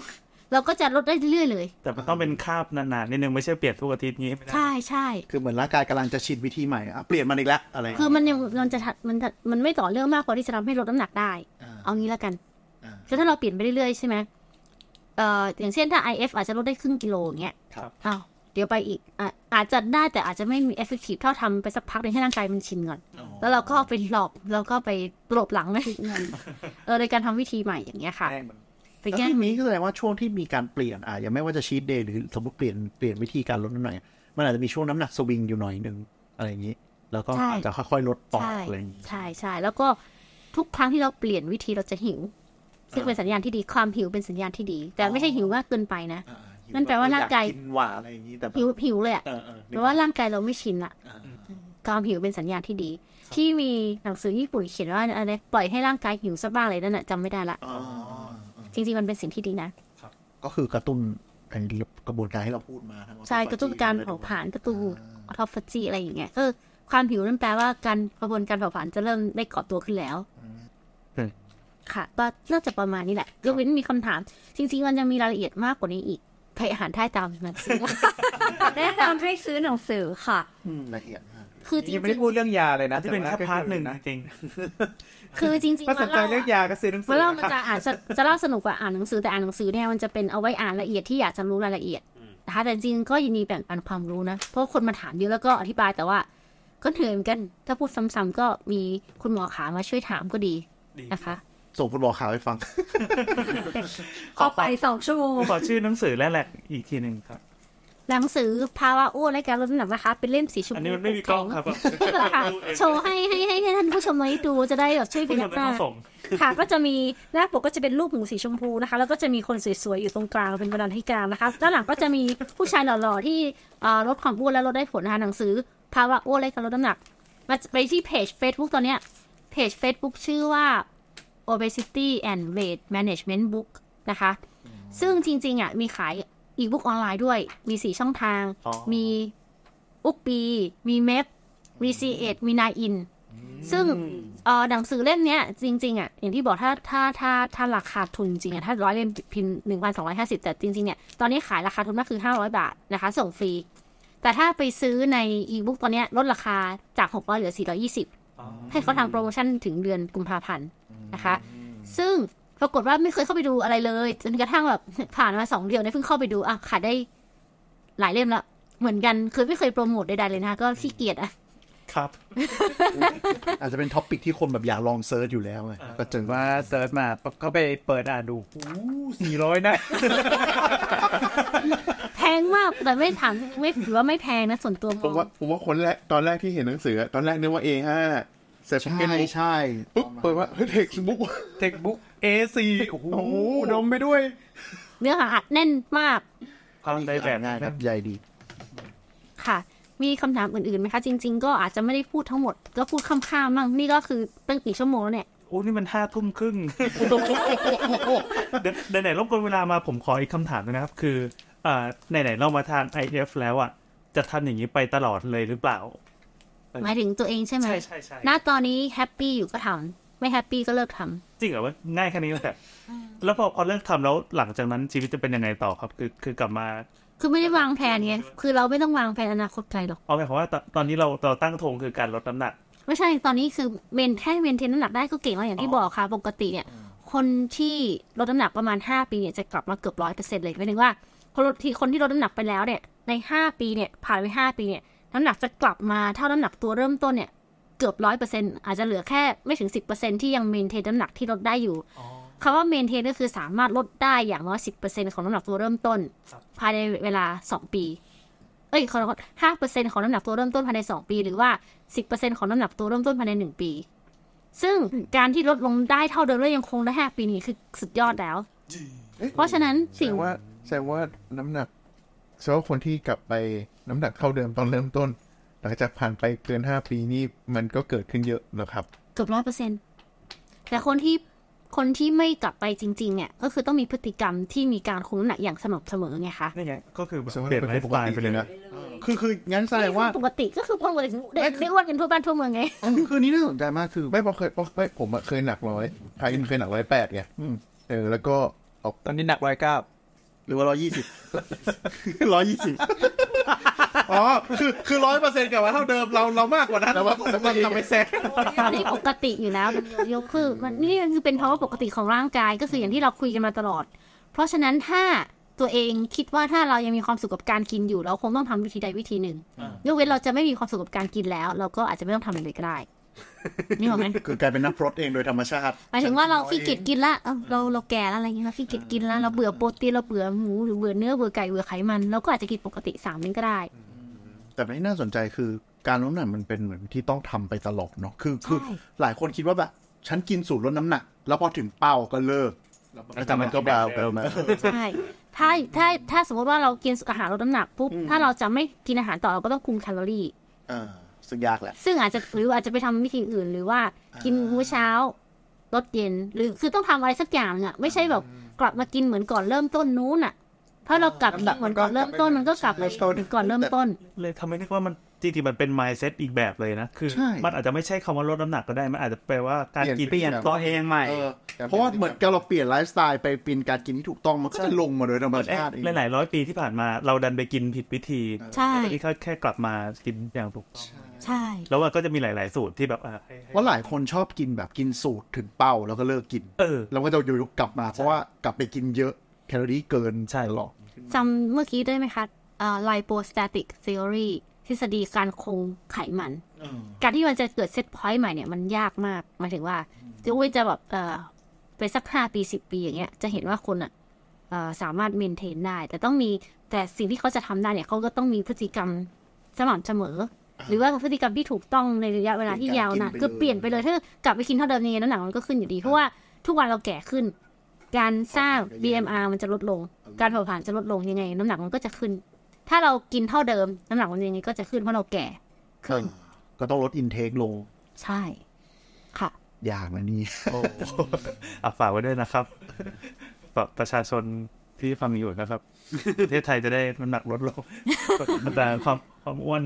เราก็จะลดได้เรื่อยๆเลย แต่มันต้องเป็นคาบนานๆนิดนึงไม่ใช่เปลี่ยนทุกอาทิตย์งี้ไม่ได้ใช่ใช่ คือเหมือนร่างกายกำลังจะชินวิธีใหม่อะเปลี่ยนมันอีกแล้วอะไร คือมันยังมันจะทัดมันจะมันไม่ต่อเนื่องมากพอที่จะทำให้ลดน้ำหนักได้าเอางี้แล้วกันอ่าคือถ้าเราเปลี่ยนไปเรื่อยๆใช่ไหม เอ่ออย่างเช่นถ้า IF อาจจะลดได้ครึ่งกิโลอย่างเงี้ยครับอ้าวเดี๋ยวไปอีกอะอาจจะได้แต่อาจจะไม่มี effective เท่าทำไปสักพักหนึงให้ร่างกายมันชินก่อน แล้วเราก็ไปหลอกแล้วก็ไปตลบหลังเลยเออในการทำวิธีใหม่อย่างเงี้ยค่ะ แป้งมันไปแล้วแก้ทีนี้ก็แสดงว่าช่วงที่มีการเปลี่ยนอะอย่างไม่ว่าจะชีตเดย์หรือสมมติเปลี่ยนเปลี่ยนวิธีการลดน้ำหนักมันอาจจะมีช่วงน้ำหนักสวิงอยู่หน่อยหนึ่งอะไรอย่างนี้ แล้วก็ใช่ อาจจะค่อยๆลดต่อใช่อะไรอย่างนี้ ใช่ใช่แล้วก็ทุกครั้งที่เราเปลี่ยนวิธีเราจะหิว ซึ่งเป็นสัญญาณที่ดีความหิวเป็นสัญญาณที่ดี แต่ไม่ใช่หิวมากเกินไปนะอ่าหินั่นแปลว่าร่างกายอกินหวานอะไรอย่างนี้แต่แบบหิวหิวเลยอะเออเออแปลว่าร่างกายเราไม่ชินละอ่าความหิวเป็นสัญญาณที่ดี ที่มีหนังสือญี่ปุ่นเขียนว่าอะไรปล่อยให้ร่างกายหิวสักบ้างเลยนั่นน่ะจำไม่ได้ละอ๋อจริงๆมันเป็นสิ่งที่ดีนะก็คือกระตุ้นไอ้กระบวนการที่เราพูดมาทั้งหมดใช่กระตุ้นการเผาผลาญกระตุ้น autophagy อะไรอย่างเงี้ยก็ความหิวนั่นแปลว่าการกระบวนการเผาผลาญจะเริ่มได้ก่อตัวขึ้นแล้ว ค่ะ ก็น่าจะประมาณนี้แหละยกเว้นมีคำถาม จริง ๆ มันยังมีรายละเอียดมากกว่านี้อีกไปอ่านได้ตามหนังสือแนะนำให้ซื้อหนังสือค่ะอืมละเอียดมากคือจริงๆยังงไม่ได้พูดเรื่องยาเลยนะที่เป็นแค่แต่ว่า part หนึ่งนะจริงๆคือจริงๆถ้าสนใจวันเรื่องยาก็ซื้อหนังสือเวลามันจะอ่านจะจะเล่าสนุกกว่าอ่านหนังสือแต่อ่านหนังสือเนี่ยมันจะเป็นเอาไว้อ่านละเอียดที่อยากจะรู้รายละเอียดนะคะแต่จริงๆก็ยินดีแบ่งปันความรู้นะ เพราะคนมาถามเยอะแล้วก็อธิบายแต่ว่า ก็เหนื่อยเหมือนกัน ถ้าพูดซ้ำๆก็มีคุณหมอขามาช่วยถามก็ดีดีนะคะ ส่งฟุตบอลข่าวให้ฟังขอไปสองชั่วโมงขอชื่อหนังสือแรกๆอีกทีหนึ่งครับ หนังสือภาวะอ้วนและการลดน้ำหนักนะคะ เป็นเล่มสีชมพูอันนี้มันไม่มีกล้องครับค่ะโชว์ให้ให้ให้ให้ท่านผู้ชมได้ดูจะได้แบบช่วยผู้เป็นชมไม่หน้าต้องส่งค่ะก็จะมีหน้าปกก็จะเป็นรูปหมูสีชมพูนะคะ แล้วก็จะมีคนสวยๆอยู่ตรงกลางเป็นบรรณาธิการนะคะด้านหลังก็จะมีผู้ชายหล่อๆที่เอ่อลดความอ้วนและลดได้ผลนะคะหนังสือ ภาวะอ้วนและการลดน้ำหนักมาไปที่เพจ Facebook ตอนเนี้ยเพจ Facebook ชื่อว่า obesity and weight management book นะคะ ซึ่งจริงๆอะมีขายอีบุ๊กออนไลน์ด้วย มีสี่ช่องทางอ๋อมีอุกปี มีเมฟมีซีเอ็ดมีนายอิน ซึ่งเอ่อหนังสือเล่มเนี้ย จริง ๆ อะ อย่างที่บอกถ้าถ้าถ้าถ้าราคาทุนจริงอะ ถ้าร้อยเล่มพิมพ์หนึ่งพันสองร้อยห้าสิบแต่จริง ๆ เนี่ย ตอนนี้ขายราคาทุนมากคือห้าร้อยบาทนะคะ ส่งฟรี แต่ถ้าไปซื้อในอีบุ๊กตอนเนี้ยลดราคาจากหกร้อยเหลือสี่ร้อยยี่สิบ ให้เขาทำโปรโมชั่นถึงเดือนกุมภาพันธ์นะคะ ซึ่งปรากฏว่าไม่เคยเข้าไปดูอะไรเลยจนกระทั่งแบบผ่านมาสองเดือนเนี่ยเพิ่งเข้าไปดูอะขายได้หลายเล่มละเหมือนกันคือไม่เคยโปรโมทใดๆเลยนะคะก็ขี้เกียจอะ ครับ อาจจะเป็น topic ที่คนแบบอยากลอง search อยู่แล้วไงก็เจอว่าว่า search มาก็ไปเปิดอ่านดูสี่ร้อยนะ แพงมากแต่ไม่ถามไม่ถือว่าไม่แพงนะส่วนตัวผมว่าผมว่าคนแรกตอนแรกที่เห็นหนังสืออะตอนแรกนึกว่า A5 เสร็จใช่เป็นบุ๊กใช่ปุ๊บเปิดว่าเฮ้ยเทคบุ๊กเทคบุ๊ก A4 โอ้โหดมไปด้วย เนื้อหาอัดแน่นมากความได้แบบง่ายครับใหญ่ดีค่ะ มีคำถามอื่นๆไหมคะ จริง ๆ ก็อาจจะไม่ได้พูดทั้งหมด ก็พูดข้ามๆบ้างนี่ก็คือตั้งกี่ชั่วโมงแล้วเนี่ยโอ้นี่มันห้าทุ่มครึ่งเดี๋ยวไหนๆรบกวนเวลามาผมขออีกคำถามหนึงนะครับ คืออ่าไหนๆเรามาทาง IF แล้วอะ จะทำอย่างนี้ไปตลอดเลยหรือเปล่า หมายถึงตัวเองใช่ไหมใช่ใช่ใช่ณตอนนี้แฮปปี้อยู่ก็ทำไม่แฮปปี้ก็เลิกทำจริงเหรอว่าง่ายแค่นี้แต่แล้วพอพอเลิกทำแล้วหลังจากนั้นชีวิตจะเป็นยังไงต่อครับ คือคือกลับมา คือไม่ได้วางแผนไงคือเราไม่ต้องวางแผนอนาคตไกลหรอกเอาหมายความว่าตอนตอนนี้เราเราตั้งธงคือการลดน้ำหนัก ไม่ใช่ตอนนี้คือเมนแค่เมนเทนน้ำหนักได้ก็เก่งแล้วอย่างที่บอกค่ะ ปกติเนี่ย คนที่ลดน้ำหนักประมาณ 5 ปีเนี่ยจะกลับมาเกือบร้อยเปอร์เซ็นต์เลยหมายถึงว่าคนที่คนที่ลดน้ำหนักไปแล้วเนี่ยใน 5 ปีเนี่ยผ่านไป 5 ปีเนี่ยน้ำหนักจะกลับมาเท่าน้ำหนักตัวเริ่มต้นเนี่ยเกือบร้อยเปอร์เซ็นต์อาจจะเหลือแค่ไม่ถึงสิบเปอร์เซ็นที่ยังเมนเทนน้ำหนักที่ลดได้อยู่ คำว่าเมนเทนก็คือสามารถลดได้อย่างน้อยสิบเปอร์เซ็นของน้ำหนักตัวเริ่มต้น ภายในเวลาสองปี เอ้ยขอโทษห้าเปอร์เซ็นของน้ำหนักตัวเริ่มต้นภายในสองปี หรือว่าสิบเปอร์เซ็นของน้ำหนักตัวเริ่มต้นภายในหนึ่งปี ซึ่งการที่ลดลงได้เท่าเดิมและยังคงได้ห้าปีนี้คือสุดยอดแล้ว เพราะฉะนั้นแสสิ่ดงงว่าแสดงว่าน้ำหนักแสดงว่าคนที่กลับไปน้ำหนักเท่าเดิมตอนเริ่มต้น หลังจากผ่านไปเกินห้าปีนี่มันก็เกิดขึ้นเยอะนะครับ เกือบร้อยเปอร์เซ็นแต่คนที่ คนที่ไม่กลับไปจริง ๆ เนี่ย ก็คือต้องมีพฤติกรรมที่มีการคุมน้ำหนักอย่างสม่ำเสมอไงคะนี่ไงก็คือแบบแสดงว่าเปลี่ยนเป็นไลคนฟ์สไตล์ปกติไปเลยนะคือคืองั้นแสดงว่าปกติก็คือปกติได้ได้อ้วนกันทั่วบ้านทั่วเมืองไงคือนี้น่าสนใจมากคือไม่เพราะเคยเพราะไม่ผมอะเคยหนักร้อยพายอินเคยหนักร้อยแปดไงเออแล้วก็ออกตอนนี้หนักร้อยเก้า หรือว่าร้อยยี่สิบร้อยยี่สิบอ๋อ คือคือร้อยเปอร์เซ็นต์กับว่าเท่าเดิมเราเรามากกว่านั้นแล้วว่าแล้วว่าทำไปแซงนี่ปกติอยู่แล้วมันยกคือมันนี่คือเป็นภาวะปกติของร่างกายก็คืออย่างที่เราคุยกันมาตลอด เพราะฉะนั้นถ้าตัวเองคิดว่าถ้าเรายังมีความสุขกับการกินอยู่ เราคงต้องทำวิธีใดวิธีหนึ่งยกเว้นเราจะไม่มีความสุขกับการกินแล้ว เราก็อาจจะไม่ต้องทำอะไรเลยก็ได้ นี่หรอกไหมคือกลายเป็นนักพรตเองโดยธรรมชาติหมายถึงว่าเราขี้เกียจกินละเอ้าเราเราแก่แล้วอะไรเงี้ยเราขี้เกียจกินแล้วเราเบื่อโปรตีนเราเบื่อหมูหรือเบื่อเนื้อเบื่อไก่เบื่อไขมันเราก็อาจจะกินปกติสามมื้อก็ได้ แต่ที่น่าสนใจคือการลดน้ำหนักมันเป็นเหมือนที่ต้องทำไปตลอดเนาะคือคือใช่หลายคนคิดว่าแบบฉันกินสูตรลดน้ำหนัก แล้วพอถึงเป้าก็เลิกแต่มันก็เบาไปแล้วนะใช่ถ้าถ้าถ้าสมมติว่าเรากินอาหารลดน้ำหนักปุ๊บถ้าเราจะไม่กินอาหารต่อเราก็ต้องคุมแคลอรี่เออ ซึ่งยากแหละ ซึ่งอาจจะหรืออาจจะไปทำวิธีอื่นหรือว่ากินมื้อเช้าลดเย็น หรือคือต้องทำอะไรสักอย่างอะ ไม่ใช่แบบกลับมากินเหมือนก่อนเริ่มต้นนู้นอะถ้าเรากลับกินเหมือนก่อนเริ่มต้นมันก็กลับมาเหมือนก่อนเริ่มต้น เลยทำให้นึกว่ามันจริงๆมันเป็น mindset อีกแบบเลยนะ คือใช่มันอาจจะไม่ใช่คำว่าลดน้ำหนักก็ได้ มันอาจจะแปลว่าการกินเปลี่ยนตัวเองใหม่เออเพราะว่าเหมือนกับเราเปลี่ยนไลฟ์สไตล์ไปเป็นการกินที่ถูกต้องมันก็จะลงมาโดยธรรมชาติเองหลายๆร้อยปีที่ผ่านมาเราดันไปกินผิดวิธี ใช่ที่เขาแค่กลับมากินอย่างถูกต้อง ใช่ แล้วมันก็จะมีหลาย ๆ สูตรที่แบบอะให้ให้เพราะหลายคนชอบกินแบบกินสูตรถึงเป้าแล้วก็เลิกกิน เออ แล้วก็จะอยู่ๆกลับมาเพราะว่ากลับไปกินเยอะแคลอรี่เกินใช่ตลอดจำเมื่อกี้ได้ไหมคะเอ่อ lipostatic theory ทฤษฎีการคงไขมัน การที่มันจะเกิดเซตพอยต์ใหม่เนี่ยมันยากมากหมายถึงว่าจะอุ้ยจะแบบเอ่อไปสักห้าปีสิบปีอย่างเงี้ยจะเห็นว่าคนอะเอ่อสามารถเมนเทนได้ แต่ต้องมีแต่สิ่งที่เขาจะทำได้เนี่ยเขาก็ต้องมีพฤติกรรมสม่ำเสมอ หรือว่าพฤติกรรมที่ถูกต้องในระยะเวลาที่ยาวนานคือเปลี่ยนไปเลยถ้ากลับไปกินเท่าเดิมยังไงน้ำหนักมันก็ขึ้นอยู่ดีเพราะว่าทุกวันเราแก่ขึ้น การสร้าง BMR มันจะลดลง การเผาผลาญจะลดลงยังไง น้ำหนักมันก็จะขึ้น ถ้าเรากินเท่าเดิม น้ำหนักมันยังไงก็จะขึ้นเพราะเราแก่ขึ้นก็ต้องลดอินเทคลงใช่ ค่ะยากนะนี่อะฝากไว้ด้วยนะครับฝากประชาชน ที่ฟังอยู่นะครับประเทศไทยจะได้น้ำหนักลดลงแต่ความความอ้วน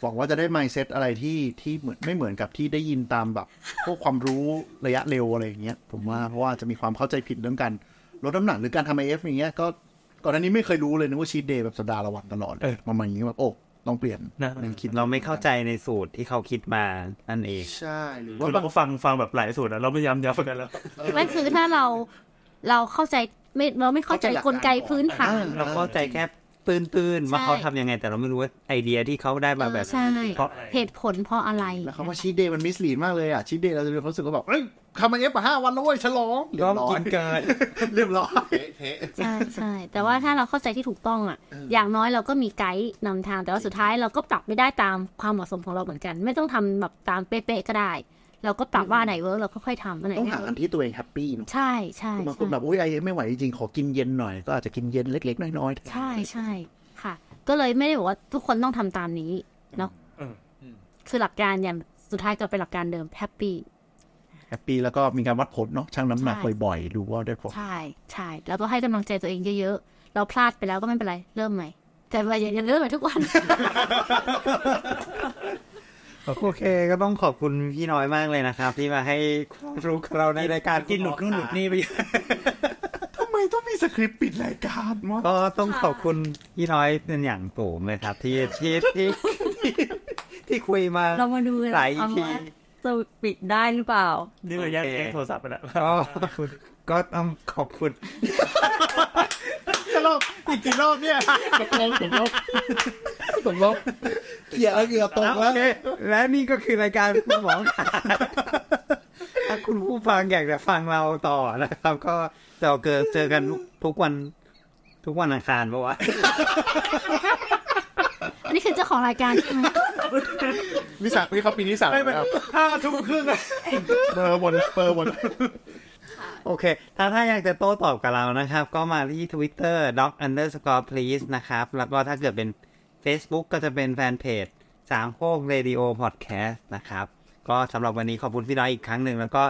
หวังว่าจะได้ mindset อะไรที่ที่เหมือนไม่เหมือนกับที่ได้ยินตามแบบพวกความรู้ระยะเร็วอะไรอย่างเงี้ยผมว่าเพราะว่าจะมีความเข้าใจผิดเรื่องการลดน้ำหนักหรือการทำไอเอฟอย่างเงี้ยก็ก่อนหน้านี้ไม่เคยรู้เลยนึกว่าชีตเดย์แบบสัปดาห์ละวันตลอดเออประมาณอย่างนี้แบบโอ้ต้องเปลี่ยนนะนั่งคิดเราไม่เข้าใจในสูตรที่เขาคิดมานั่นเองใช่หรือคือว่าเราบางก็ฟังฟังแบบหลายสูตรนะเราไม่ย้ำย้ำกันแล้วไม่คือถ้าเราเราเข้าใจ ไม่เราไม่เข้าใจกลไกพื้นฐาน เราเข้าใจแค่ตื้นๆว่าใช่เขาทำยังไง แต่เราไม่รู้ว่าไอเดียที่เขาได้มาแบบใช่เพราะเหตุผลเพราะอะไรแล้วคำว่า cheat day มัน mislead มากเลยอะ cheat day เราจะมีความรู้สึกว่าแบบเอ้ยทำ IF มาห้าวันแล้วเว้ยฉลองเรียบร้อยเรียบร้อยใช่ใช่แต่ว่าถ้าเราเข้าใจที่ถูกต้องอะ อย่างน้อยเราก็มีไกด์นำทางแต่ว่าสุดท้ายเราก็ปรับไม่ได้ตามความเหมาะสมของเราเหมือนกัน ไม่ต้องทำแบบตามเป๊ะๆก็ได้ เราก็ปรับว่าไหน work เราก็ค่อยทำอันไหนต้องไม่หาเวิอัร์นกที่ตัวเอง happy เนอะใช่ใช่บางคนแบบอุ้ยไอเอฟไม่ไหวจริงๆขอกินเย็นหน่อยก็อาจจะกินเย็นเล็ก ๆ น้อยๆใช่ใช่ค่ะ ก็เลยไม่ได้บอกว่าทุกคนต้องทำตามนี้เนาะอืมคือหลักการอย่างสุดท้ายก็เป็นหลักการเดิมแฮปปี้แฮปปี้แล้วก็มีการวัดผลเนาะชั่งน้ำหนักใช่บ่อยๆดูว่าได้ผลใช่ใช่แล้วก็ให้กำลังใจตัวเองเยอะๆเราพลาดไปแล้วก็ไม่เป็นไรเริ่มใหม่แต่ว่าอย่าอย่าเริ่มใหม่ทุกวัน โอเคก็ต้องขอบคุณพี่น้อยมากเลยนะครับ ที่มาให้ความรู้กับเราในรายการกินหลุดนู่นหลุดนี่ไปทำไมต้องมีสคริปต์ปิดรายการวะก็ต้องขอบคุณพี่น้อยเป็นอย่างสูงเลยครับที่ที่ที่ที่ที่คุยมาเรามาดูกันหลายนะคะ EP ว่าจะปิดได้หรือเปล่า นี่เราแยกโอเคแยกโทรศัพท์ไปแล้วก็ ก็ต้องขอบคุณจะรอบอีกกี่รอบเนี่ยตกลงตกลงตกลงเกลียร์แล้วเกลียร์ตกแล้วโอเคและนี่ก็คือรายการคุณหมอขาถ้าคุณผู้ฟังอยากจะฟังเราต่อนะครับ ก็จะเกิดเจอกันทุกวันทุกวันอังคารปะวะอันนี้คือเจ้าของรายการใช่ไหมนิสักนี่เขาปีนิสักครับห้าทุ่มครึ่งอะเบอร์บนเบอร์บน โอเค ถ้าถ้าอยากจะโต้ตอบกับเรานะครับ ก็มาที่ Twitter doc underscore please นะครับ แล้วก็ถ้าเกิดเป็น Facebook ก็จะเป็นแฟนเพจสามโคกเรดิโอพอดแคสต์นะครับ ก็สำหรับวันนี้ขอบคุณพี่น้อยอีกครั้งหนึ่ง แล้วก็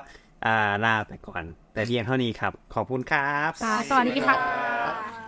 ลาไปก่อน แต่เพียงเท่านี้ครับ ขอบคุณครับ สวัสดีค่ะ